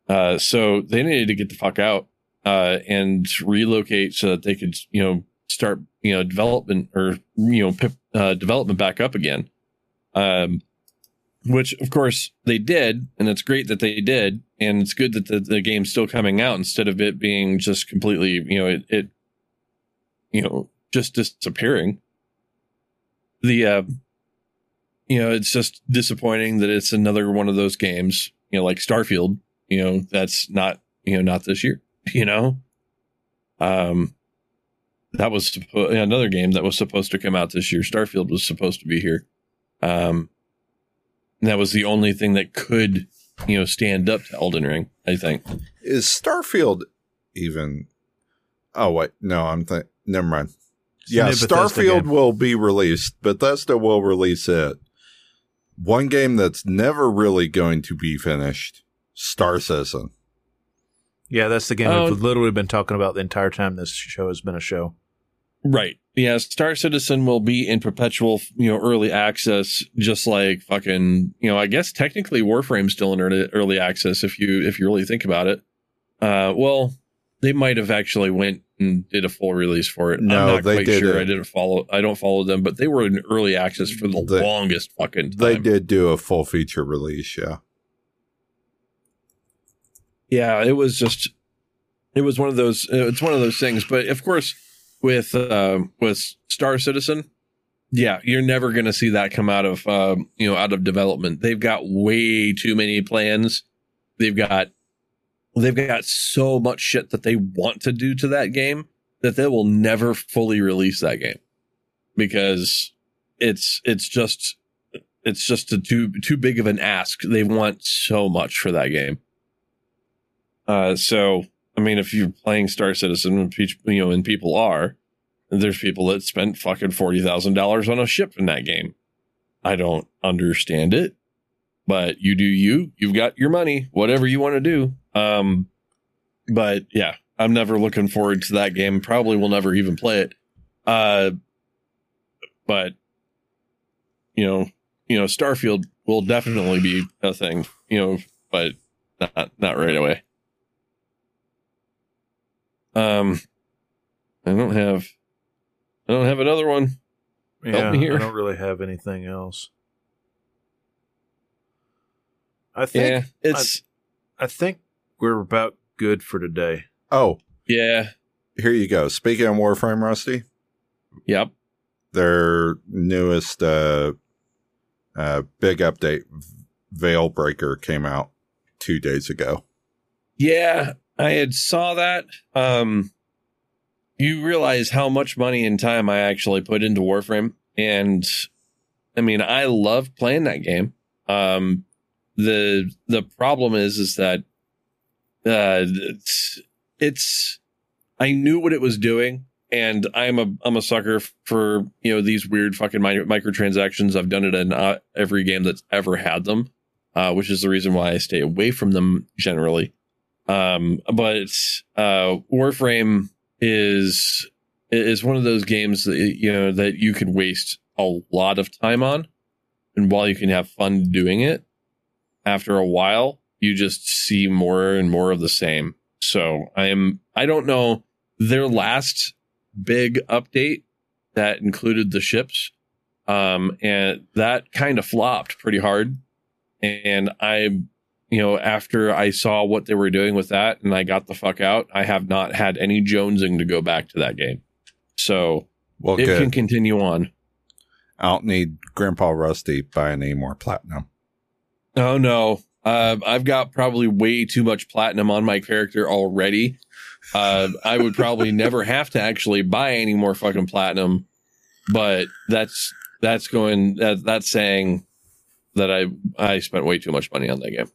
Uh, so they needed to get the fuck out uh, and relocate so that they could you know start you know development or you know pip, uh, development back up again. Um, which of course they did, and it's great that they did, and it's good that the, the game's still coming out instead of it being just completely you know it, it you know just disappearing. The uh, you know, it's just disappointing that it's another one of those games, you know, like Starfield, you know, that's not, you know, not this year, you know. Um that was another game that was supposed to come out this year. Starfield was supposed to be here. Um that was the only thing that could, you know, stand up to Elden Ring, I think. Is Starfield even Oh wait, no, I'm th- never mind yeah, Starfield will be released. Bethesda will release it. One game that's never really going to be finished Star Citizen. Yeah, that's the game uh, we've literally been talking about the entire time this show has been a show. Right. Yeah, Star Citizen will be in perpetual, you know, early access, just like fucking, you know, I guess technically Warframe's still in early, early access if you if you really think about it. Uh, well, they might have actually went and did a full release for it. No, I'm not they quite did sure. I didn't follow. I don't follow them, but they were in early access for the they, longest fucking time. They did do a full feature release. Yeah. Yeah, it was just. It was one of those. It's one of those things, but of course, with uh, with Star Citizen, yeah, you're never going to see that come out of um, you know out of development. They've got way too many plans. They've got they've got so much shit that they want to do to that game that they will never fully release that game because it's it's just it's just a too too big of an ask. They want so much for that game. Uh, so I mean, if you're playing Star Citizen, you know, and people are, there's people that spent fucking forty thousand dollars on a ship in that game. I don't understand it, but you do you. You've got your money. Whatever you want to do. Um, but yeah, I'm never looking forward to that game. Probably will never even play it. Uh, but you know, you know, Starfield will definitely be a thing. You know, but not not right away. Um, I don't have, I don't have another one. Yeah, here I don't really have anything else. I think yeah, it's. I, I think we're about good for today. Oh, yeah. Here you go. Speaking of Warframe, Rusty. Yep. Their newest uh, uh, big update, Veilbreaker, came out two days ago. Yeah, I had saw that. Um, you realize how much money and time I actually put into Warframe, and I mean, I love playing that game. Um, the the problem is, is that uh, it's, it's I knew what it was doing, and I'm a I'm a sucker for you know these weird fucking microtransactions. I've done it in uh, every game that's ever had them, uh, which is the reason why I stay away from them generally. Um, but uh, Warframe is is one of those games that you know that you could waste a lot of time on, and while you can have fun doing it, after a while, you just see more and more of the same. So I am, I don't know their last big update that included the ships. Um, and that kind of flopped pretty hard. And I, you know, after I saw what they were doing with that and I got the fuck out, I have not had any jonesing to go back to that game. So Well, it good. can continue on. I don't need Grandpa Rusty buying any more platinum. Oh no. Uh, I've got probably way too much platinum on my character already. Uh, I would probably never have to actually buy any more fucking platinum, but that's that's going that that's saying that I I spent way too much money on that game.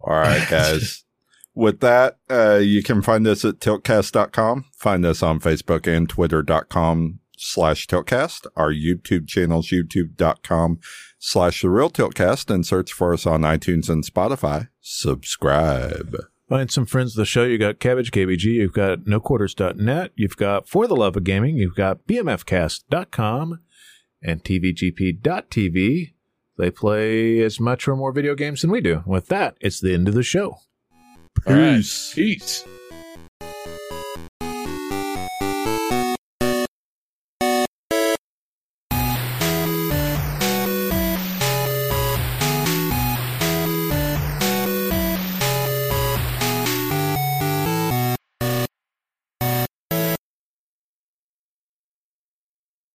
All right, guys. With that, uh, you can find us at tiltcast.com. Find us on Facebook and twitter.com slash tiltcast. Our YouTube channel's youtube.com slash the real tiltcast and search for us on iTunes and Spotify. Subscribe. Find some friends of the show. You got Cabbage KBG, you've got NoQuarters.net, you've got For the Love of Gaming, you've got BMFcast.com, and TVGP.tv. They play as much or more video games than we do. With that, it's the end of the show. All right. Peace. Peace.